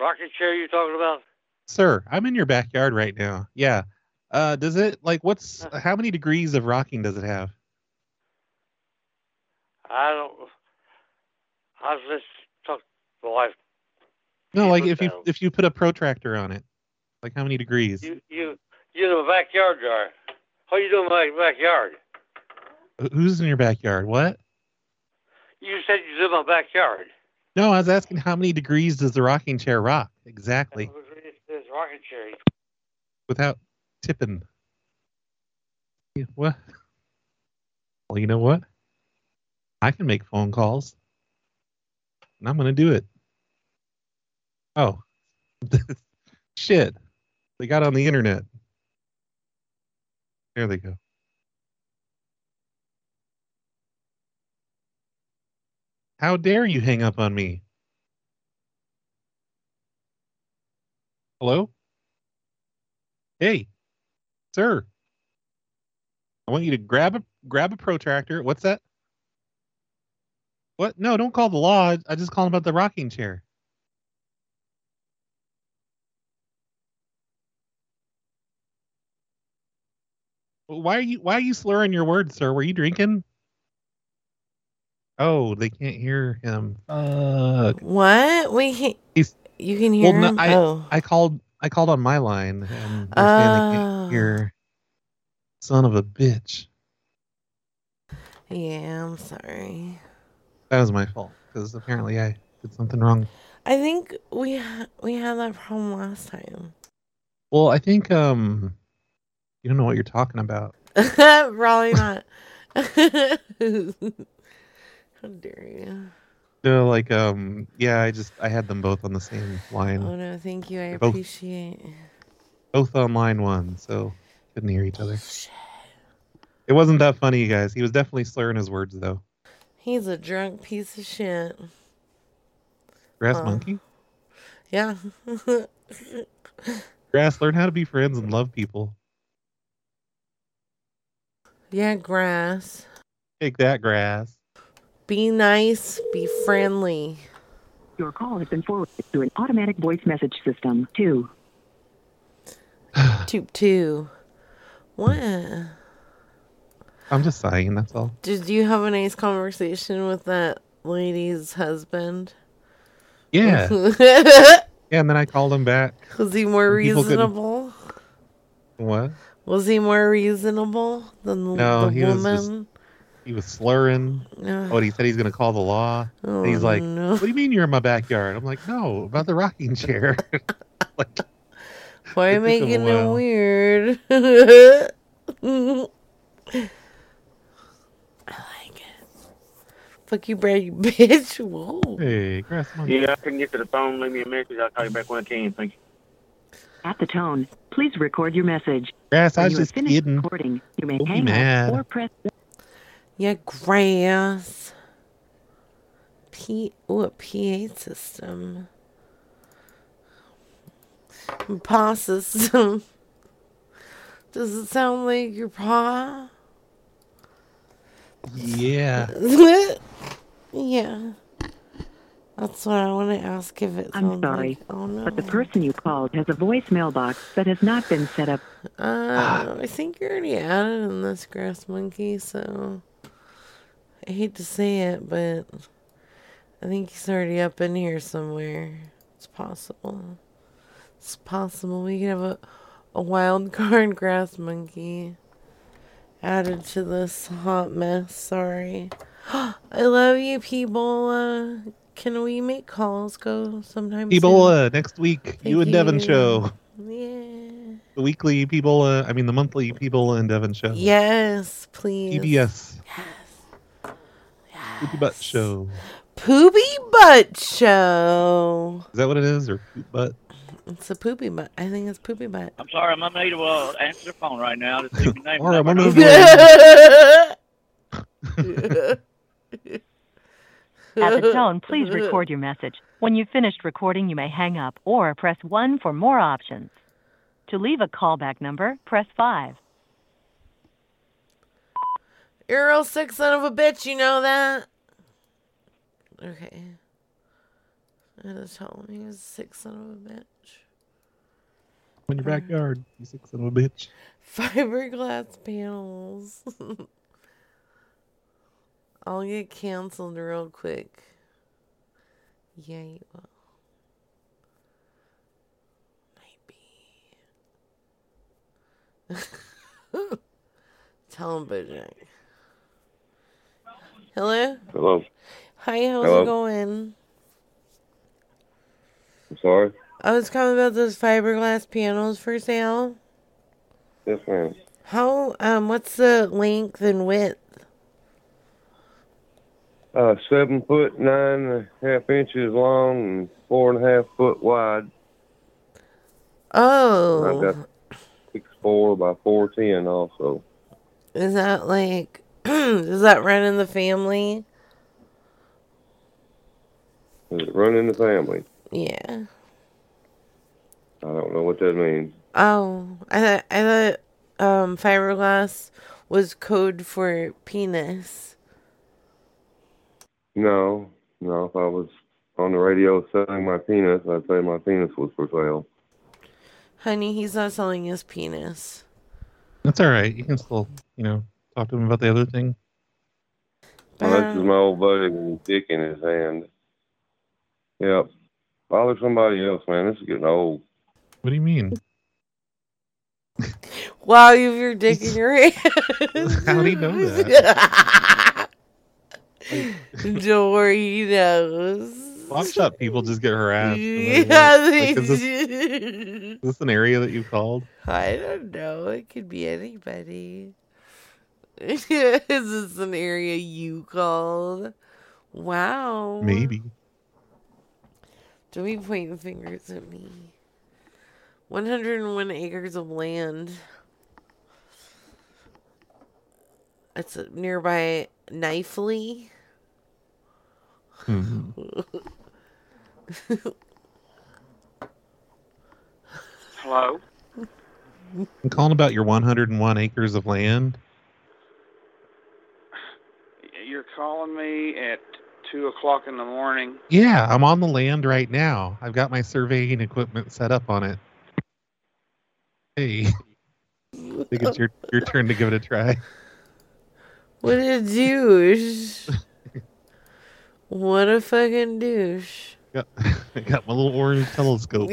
Rocket chair you're talking about? Sir, I'm in your backyard right now. Yeah. Uh does it like what's how many degrees of rocking does it have? I don't. I just talk to the wife. No, like if you if you put a protractor on it. Like how many degrees? You you you in the backyard, jar. What you doing in my backyard? Who's in your backyard? What? You said you live in my backyard. No, I was asking how many degrees does the rocking chair rock exactly it's rocket chair. without tipping. What? Well, you know what? I can make phone calls. And I'm going to do it. Oh. Shit. They got on the internet. There they go. How dare you hang up on me? Hello? Hey, sir. I want you to grab a grab a protractor. What's that? What? No, don't call the law. I just call about the rocking chair. Why are you why are you slurring your words, sir? Were you drinking? Oh, they can't hear him. Fuck. what? We can. He's, You can hear well, no. I oh, I called I called on my line and they're saying they Oh. can't hear. Son of a bitch. yeah. I'm sorry. That was my fault because apparently I did something wrong. I think we ha- we had that problem last time. Well, I think um, you don't know what you're talking about. Probably not. How dare you? No, like um, yeah, I just I had them both on the same line, Oh no, thank you. I They're appreciate. both on line one, so couldn't hear each other. It wasn't that funny, you guys. He was definitely slurring his words though. He's a drunk piece of shit. Grass monkey, Yeah. grass, learn how to be friends and love people. yeah, grass. Take that, grass. Be nice. Be friendly. Your call has been forwarded to an automatic voice message system. Two. Toop two. What? I'm just sighing. That's all. Did you have a nice conversation with that lady's husband? Yeah. yeah, and then I called him back. Was he more And people couldn't- reasonable? What? Was he more reasonable than the, No, the he was woman? Just he was slurring. Ugh. Oh, and he said he's gonna call the law. and he's Oh, like, no. "What do you mean you're in my backyard?" I'm like, "No, about the rocking chair." Why It took him a making it weird? I like it. Fuck you, Brad, you bitch. Whoa. hey, grass monkey. Yeah, I couldn't get to the phone. Leave me a message. I'll call you back when I can. Thank you. At the tone, please record your message. Grass, I was you just kidding. recording, you may Don't hang mad. up or press Yeah, grass. P. Ooh, a PA system. Paw system. Does it sound like your pa? Yeah. yeah. That's what I want to ask if it I'm sorry, like. Oh no. but the person you called has a voicemail box that has not been set up. Uh, I think you're already added in this grass monkey, so I hate to say it, but I think he's already up in here somewhere. It's possible. It's possible we could have a, a wild card grass monkey added to this hot mess. Sorry. I love you, people. Can we make calls go sometime People, soon? next week, you and Devin show. Yeah. The weekly people, I mean the monthly people and Devin show. Yes, please. PBS. Poopy Butt Show. Poopy butt show. Is that what it is, or poop butt? It's a poopy butt. I think it's poopy butt. I'm sorry, I'm unable to uh, answer the phone right now to see your name. All right, I'm number. At the tone, please record your message. When you've finished recording, you may hang up or press 1 for more options. To leave a callback number, press 5. You're a real sick son of a bitch, you know that? Okay. I just told him he was a sick son of a bitch. In your mm. backyard, you sick son of a bitch. Fiberglass panels. I'll get canceled real quick. Yeah, you will. Maybe. Tell him, Bojack. Hello? Hello. Hi, how's Hello. it going? I'm sorry. I was calling about those fiberglass panels for sale. Yes, ma'am. How, um, what's the length and width? Uh, seven foot nine and a half inches long and four and a half foot wide. Oh. I've got six four by four ten also. Is that like, does that run in the family? Does it run in the family? Yeah. I don't know what that means. Oh, I thought, I thought, um, fiberglass was code for penis. No, no. If I was on the radio selling my penis, I'd say my penis was for sale. Honey, he's not selling his penis. That's all right. You can still, you know, talk to him about the other thing. Well, this is my old buddy with his dick in his hand. Yep. Bother somebody else, man. This is getting old. What do you mean? Wow, you have your dick in your hand. How do you know that? Don't worry, he knows. Swap shop people just get harassed. Yeah, they Like, is, this, do. is this an area that you called? I don't know. It could be anybody. Is this an area you called? Wow. Maybe. Don't be pointing fingers at me. 101 acres of land. It's nearby Knifley. Mhm. Hello? I'm calling about your 101 acres of land. You're calling me at 2 o'clock in the morning. Yeah, I'm on the land right now. I've got my surveying equipment set up on it. Hey. I think it's your, your turn to give it a try. What a douche. what a fucking douche. Got, I got my little orange telescope.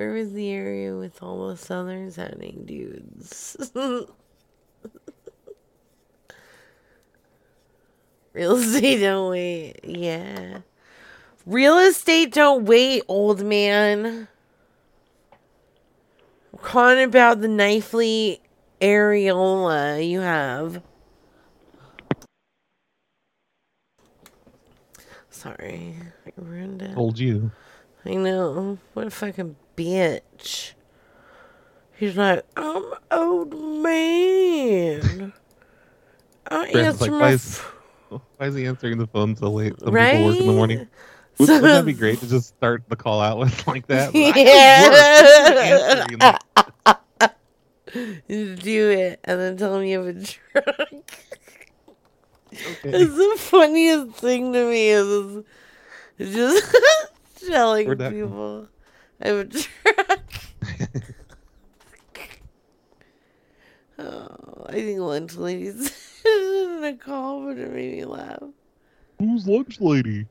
Where was the area with all the southern sounding dudes? Real estate don't wait. Yeah. Real estate don't wait, old man. We're calling about the Knifley areola you have. Sorry, I ruined it. Told you. I know. What a fucking bitch. He's like, I'm old man. I answer like, my why is, why is he answering the phone so late? Some people work in the morning. Would, So- wouldn't that be great to just start the call out with like that? Yeah. Do it and then tell him you have a truck. It's the funniest thing to me is just telling that- people I have a truck. oh, I think lunch ladies in a call, but it made me laugh. Who's lunch lady?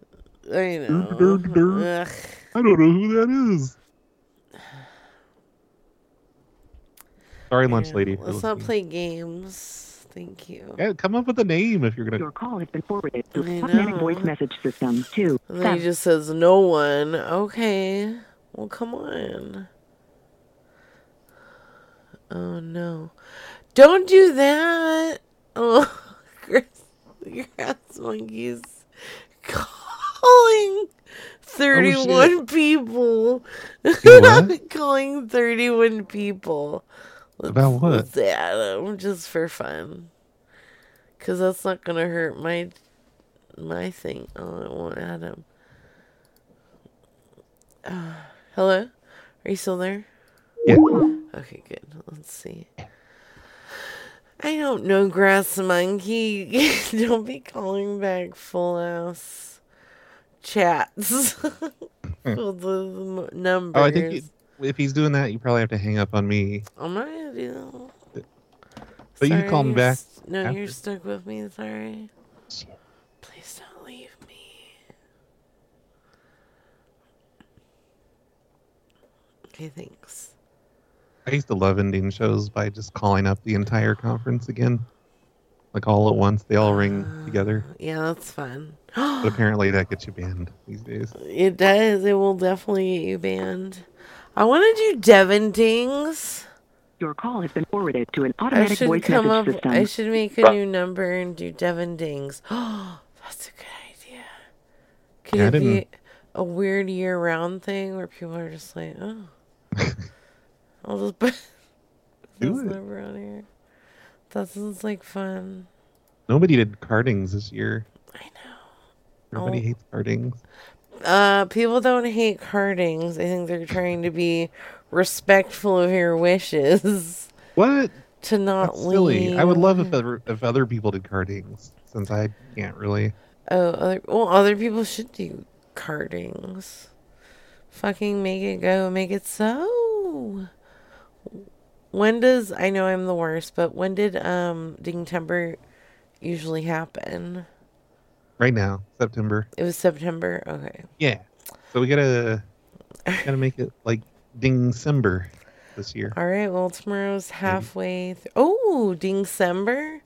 I know. Dur, dur, dur. Ugh. I don't know who that is. Sorry, lunch lady. for Let's not listening. play games. Thank you. Yeah, come up with a name if you're gonna. Your call has been forwarded to I automatic voice message system. Two. And then he just says no one. Okay. Well, come on. Oh no. Don't do that. Oh, grass, monkeys calling 31 people. what? calling 31 people. Let's, About what? Let's just for fun. Cause that's not gonna hurt my my thing. Oh, it won't add him. Uh, hello, are you still there? Yeah. Okay, good. Let's see. I don't know, grass monkey. don't be calling back full ass chats. with the numbers. Oh, I think you, if he's doing that, you probably have to hang up on me. I'm not gonna do that. But you can call him back. No, after. you're stuck with me. Sorry. Please don't leave me. Okay, thanks. I used to love ending shows by just calling up the entire conference again, like all at once. They all ring ah, together. Yeah, that's fun. But apparently that gets you banned these days. It does. It will definitely get you banned. I want to do Devin Dings. Your call has been forwarded to an I automatic should voice come message up. system. I should make a new number and do Devin Dings. Oh, that's a good idea. Could Yeah, it be a weird year-round thing where people are just like, oh, I'll just put this it. number on here. That sounds like fun. Nobody did cardings this year. I know. Everybody Oh. hates cardings. Uh, people don't hate cardings. I think they're trying to be respectful of your wishes. What? To not That's silly. I would love if other, if other people did cardings, since I can't really. Oh, other well, other people should do cardings. Fucking make it go, make it so. When does I know I'm the worst, but when did um Dingtember usually happen? Right now, September. It was September. Okay. Yeah. So we gotta gotta make it like Dingcember this year. All right. Well, tomorrow's halfway. Th- oh, Dingcember.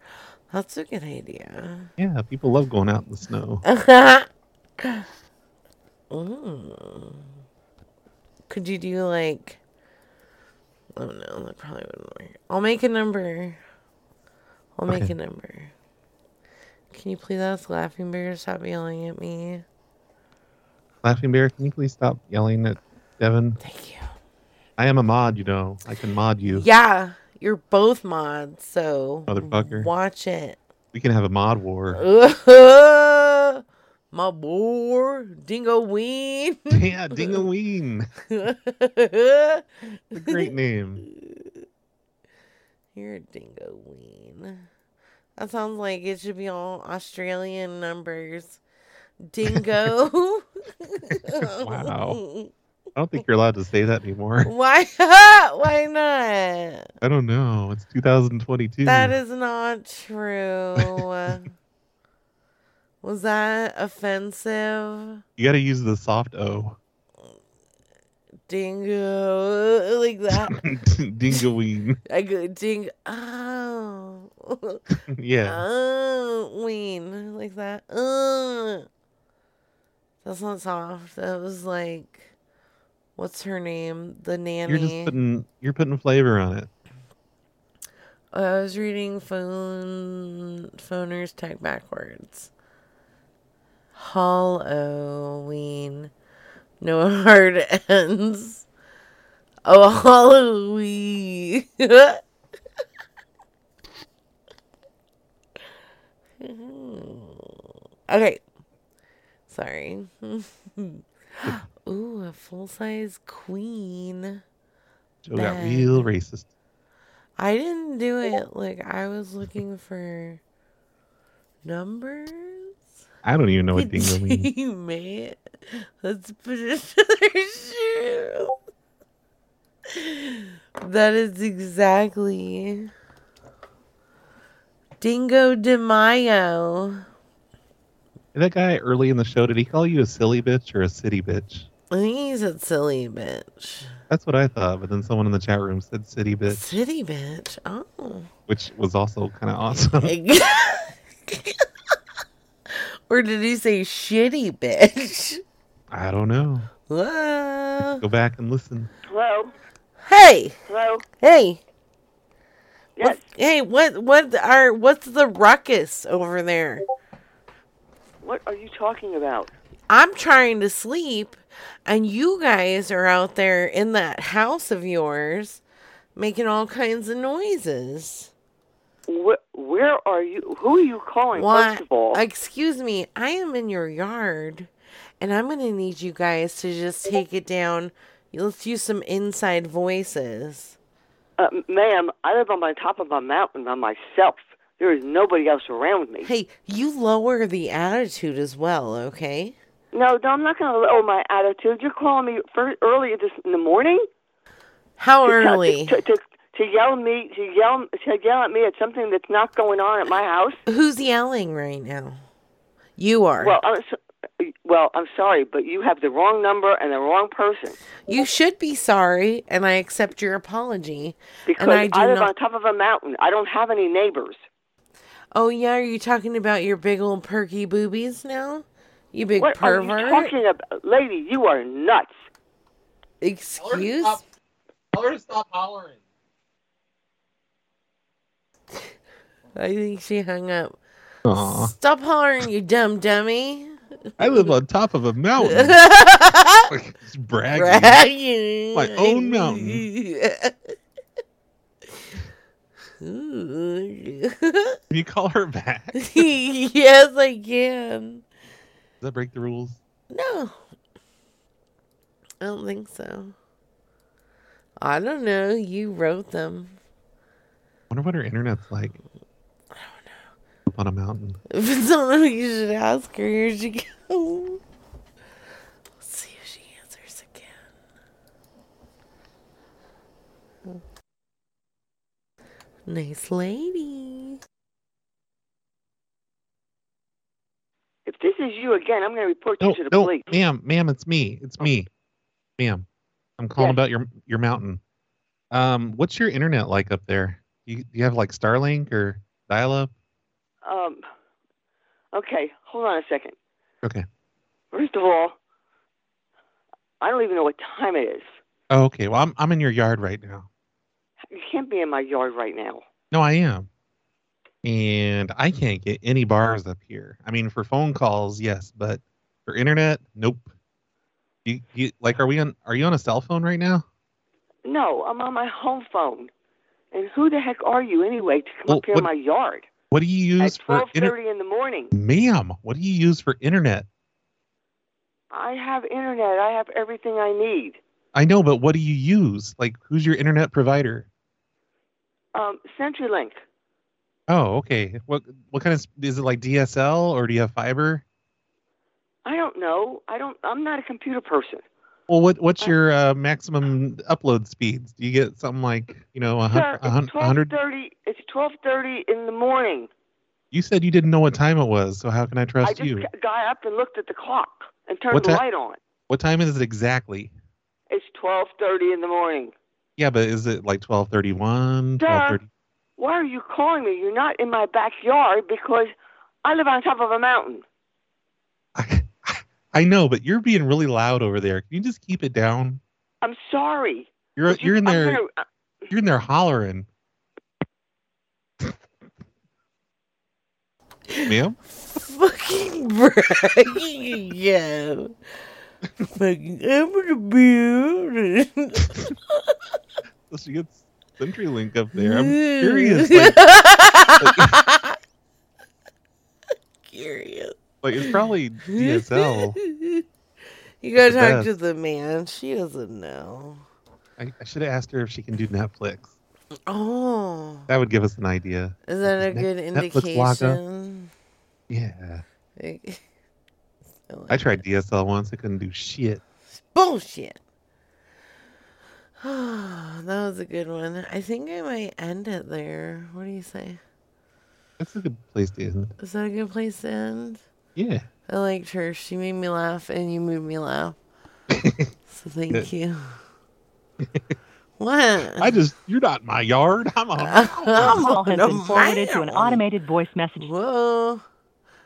That's a good idea. Yeah, people love going out in the snow. Mm. Could you do like? Oh no, that probably wouldn't work. I'll make a number. I'll make Okay. a number. Can you please ask Laughing Bear to stop yelling at me? Laughing Bear, can you please stop yelling at Devin? Thank you. I am a mod, you know. I can mod you. Yeah, you're both mods, so Motherfucker. watch it. We can have a mod war. My boy, Dingo Ween. yeah, Dingaween. a great name. You're a dingo ween. That sounds like it should be all Australian numbers. Dingo. Wow. I don't think you're allowed to say that anymore. Why? Why not? I don't know. It's 2022. That is not true. Was that offensive? You got to use the soft O. Dingo, like that. Dingaween. I go ding. Oh. Yeah. Oh, ween like that. Uh. That's not soft. That was like, what's her name? The nanny. You're just putting you're putting flavor on it. I was reading phone phoners tag backwards. Halloween. No hard ends. Oh, Halloween. okay. Sorry. Ooh, a full size queen. Joe got real racist. I didn't do it. Like I was looking for numbers. I don't even know what dingo means. Man, let's put another shoe. That is exactly Dingo de Mayo. That guy early in the show, did he call you a silly bitch or a city bitch? I think he said silly bitch. That's what I thought, but then someone in the chat room said city bitch, City bitch. Oh. which was also kind of awesome. or did he say shitty bitch? I don't know. Whoa. Go back and listen. Hello. Hey. Hello. Hey. Yes. What, hey, what what are what's the ruckus over there? What are you talking about? I'm trying to sleep and you guys are out there in that house of yours making all kinds of noises. Where, where are you? Who are you calling? First of all, Excuse me, I am in your yard and I'm going to need you guys to just take it down. Let's use some inside voices. uh, ma'am, I live on the top of a mountain by myself. There is nobody else around me. Hey, you lower the attitude as well, okay? No, no, I'm not going to lower my attitude. You're calling me first, early this in the morning. How early? To, to, to yell me to yell to yell at me at something that's not going on at my house. Who's yelling right now? You are. Well, I'm so, well, I'm sorry, but you have the wrong number and the wrong person. You should be sorry, and I accept your apology. Because and I do live not. on top of a mountain. I don't have any neighbors. Oh yeah, are you talking about your big old perky boobies now? You big what pervert. are you talking about, lady? You are nuts. Excuse? Tell her to stop hollering. I think she hung up. Aw. Stop hollering, you dumb dummy. I live on top of a mountain. like, bragging. Bragging. My own mountain. Can you call her back? Yes, I can. Does that break the rules? No. I don't think so. I don't know. You wrote them. I wonder what her internet's like. I don't know. Up on a mountain. If it's something you should ask her, here she goes. Let's see if she answers again. Nice lady. If this is you again, I'm going to report No, you to the no, police. ma'am, ma'am, it's me. It's me, ma'am. I'm calling Yes. about your your mountain. Um, what's your internet like up there? You do you have like Starlink or dial-up? Um. Okay, hold on a second. Okay. First of all, I don't even know what time it is. Oh, okay. Well, I'm I'm in your yard right now. You can't be in my yard right now. No, I am. And I can't get any bars up here. I mean, for phone calls, yes, but for internet, nope. You, you like are we on are you on a cell phone right now? No, I'm on my home phone. And who the heck are you anyway to come Well, up here what- in my yard What do you use at for twelve inter- thirty in the morning? Ma'am, what do you use for internet? I have internet. I have everything I need. I know, but what do you use? Like who's your internet provider? Um, CenturyLink. Oh, okay. What what kind of is it like DSL or do you have fiber? I don't know. I don't. I'm not a computer person. Well, what what's your uh, maximum upload speeds? Do you get something like you know a Sir, hun- a it's hun- a twelve hundred? thirty. It's twelve thirty in the morning. You said you didn't know what time it was, so how can I trust I just you? got up and looked at the clock and turned What the light on. What time is it exactly? It's twelve thirty in the morning. Yeah, but is it like twelve thirty one, Sir, twelve thirty? why are you calling me? You're not in my backyard because I live on top of a mountain. I know, but you're being really loud over there. Can you just keep it down? I'm sorry. You're But you- you're in there. gonna- uh, You're in there hollering. Ma'am? Fucking bragging again. Fucking I'm the beard. So she gets CenturyLink up there. I'm curious. Like, Curious. Like it's probably DSL. You gotta talk to the man. She doesn't know. I, I should have asked her if she can do Netflix. Oh, That would give us an idea. is that a Net- good indication? Yeah. Like, I tried DSL once. I couldn't do shit. Bullshit. that was a good one. I think I might end it there. What do you say? That's a good place to end. Is that a good place to end? Yeah. I liked her. She made me laugh, and you made me laugh. so thank you. what? I just, you're not in my yard. I'm a. I'm call has been forwarded to an automated voice message. Whoa.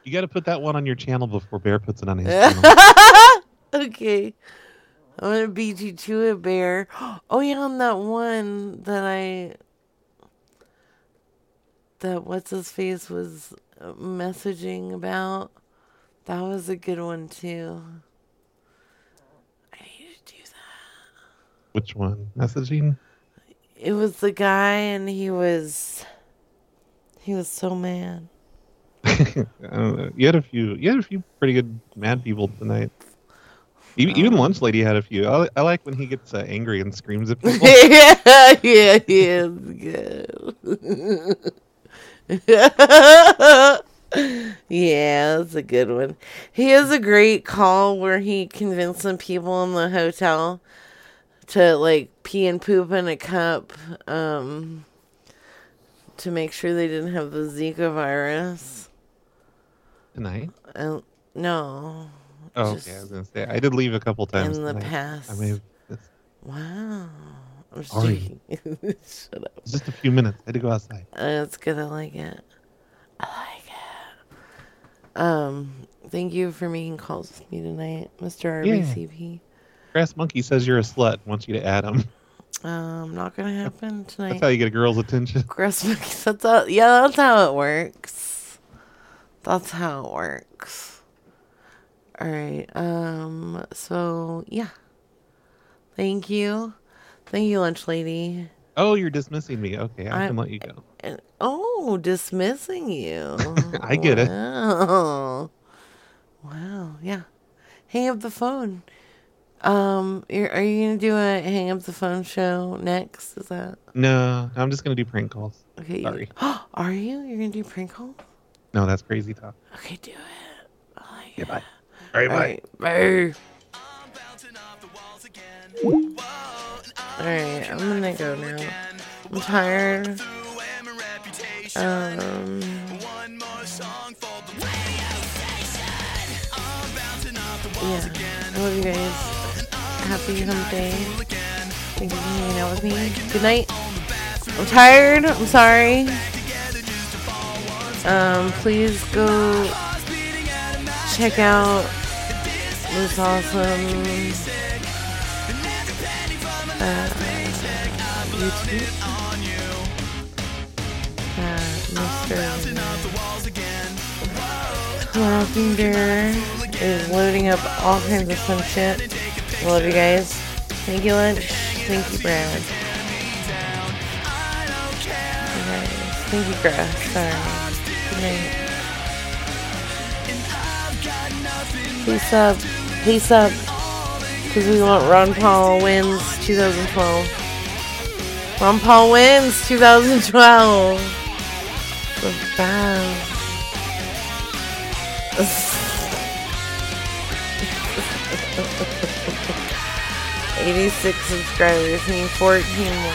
You got to put that one on your channel before Bear puts it on his channel. okay. I'm gonna beat you to it, bear. Oh yeah, on that one that I that what's his face was uh, messaging about. That was a good one too. I need to do that. Which one? Messaging? It was the guy, and he was he was so mad. I don't know. You had a few. You had a few pretty good mad people tonight. Even, even lunch lady had a few. I, I like when he gets uh, angry and screams at people. yeah, yeah, he is good. yeah, that's a good one. He has a great call where he convinced some people in the hotel to like pee and poop in a cup um to make sure they didn't have the Zika virus. Tonight? Uh, no. Oh, okay. I was gonna say I did leave a couple times in the tonight. past. I. It's, Wow. I'm just Sorry. Shut up. just a few minutes. I had to go outside. That's good. I like it. I like it. Um, thank you for making calls with me tonight, Mr. Yeah. RBCP. Grass Monkey says you're a slut. Wants you to add him. Um, not gonna happen tonight. That's how you get a girl's attention. Grass monkey. That's how. Yeah, that's how it works. That's how it works. All right. Um. So yeah. Thank you. Thank you, lunch lady. Oh, you're dismissing me. Okay, I, I- can let you go. And, oh, dismissing you. I get it. Wow. Wow. Yeah. Hang up the phone. Um, you're, are you gonna do a hang up the phone show next? Is that No, I'm just gonna do prank calls. okay? Sorry. are you? You're gonna do prank calls? No, that's crazy talk. Okay, do it. Yeah, bye. All right, All bye. right, bye. All right, I'm gonna go now. I'm tired. Um. Yeah, I love you guys. Happy hump day. Thank you for hanging out with me. Good night. I'm tired. I'm sorry. Um, please go check out this awesome uh, YouTube. Laughing is loading up all kinds of fun shit. Love you guys. Thank you, Lunch. Thank you, Brad. Thank you, Grass. Sorry. Peace up. Peace up. Because we want Ron Paul wins 2012. Ron Paul wins 2012. 86 subscribers mean 14 more.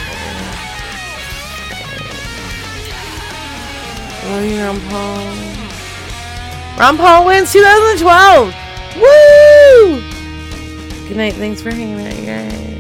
Love you, Ron Paul. Ron Paul wins 2012! Woo! Good night. Thanks for hanging out, you guys.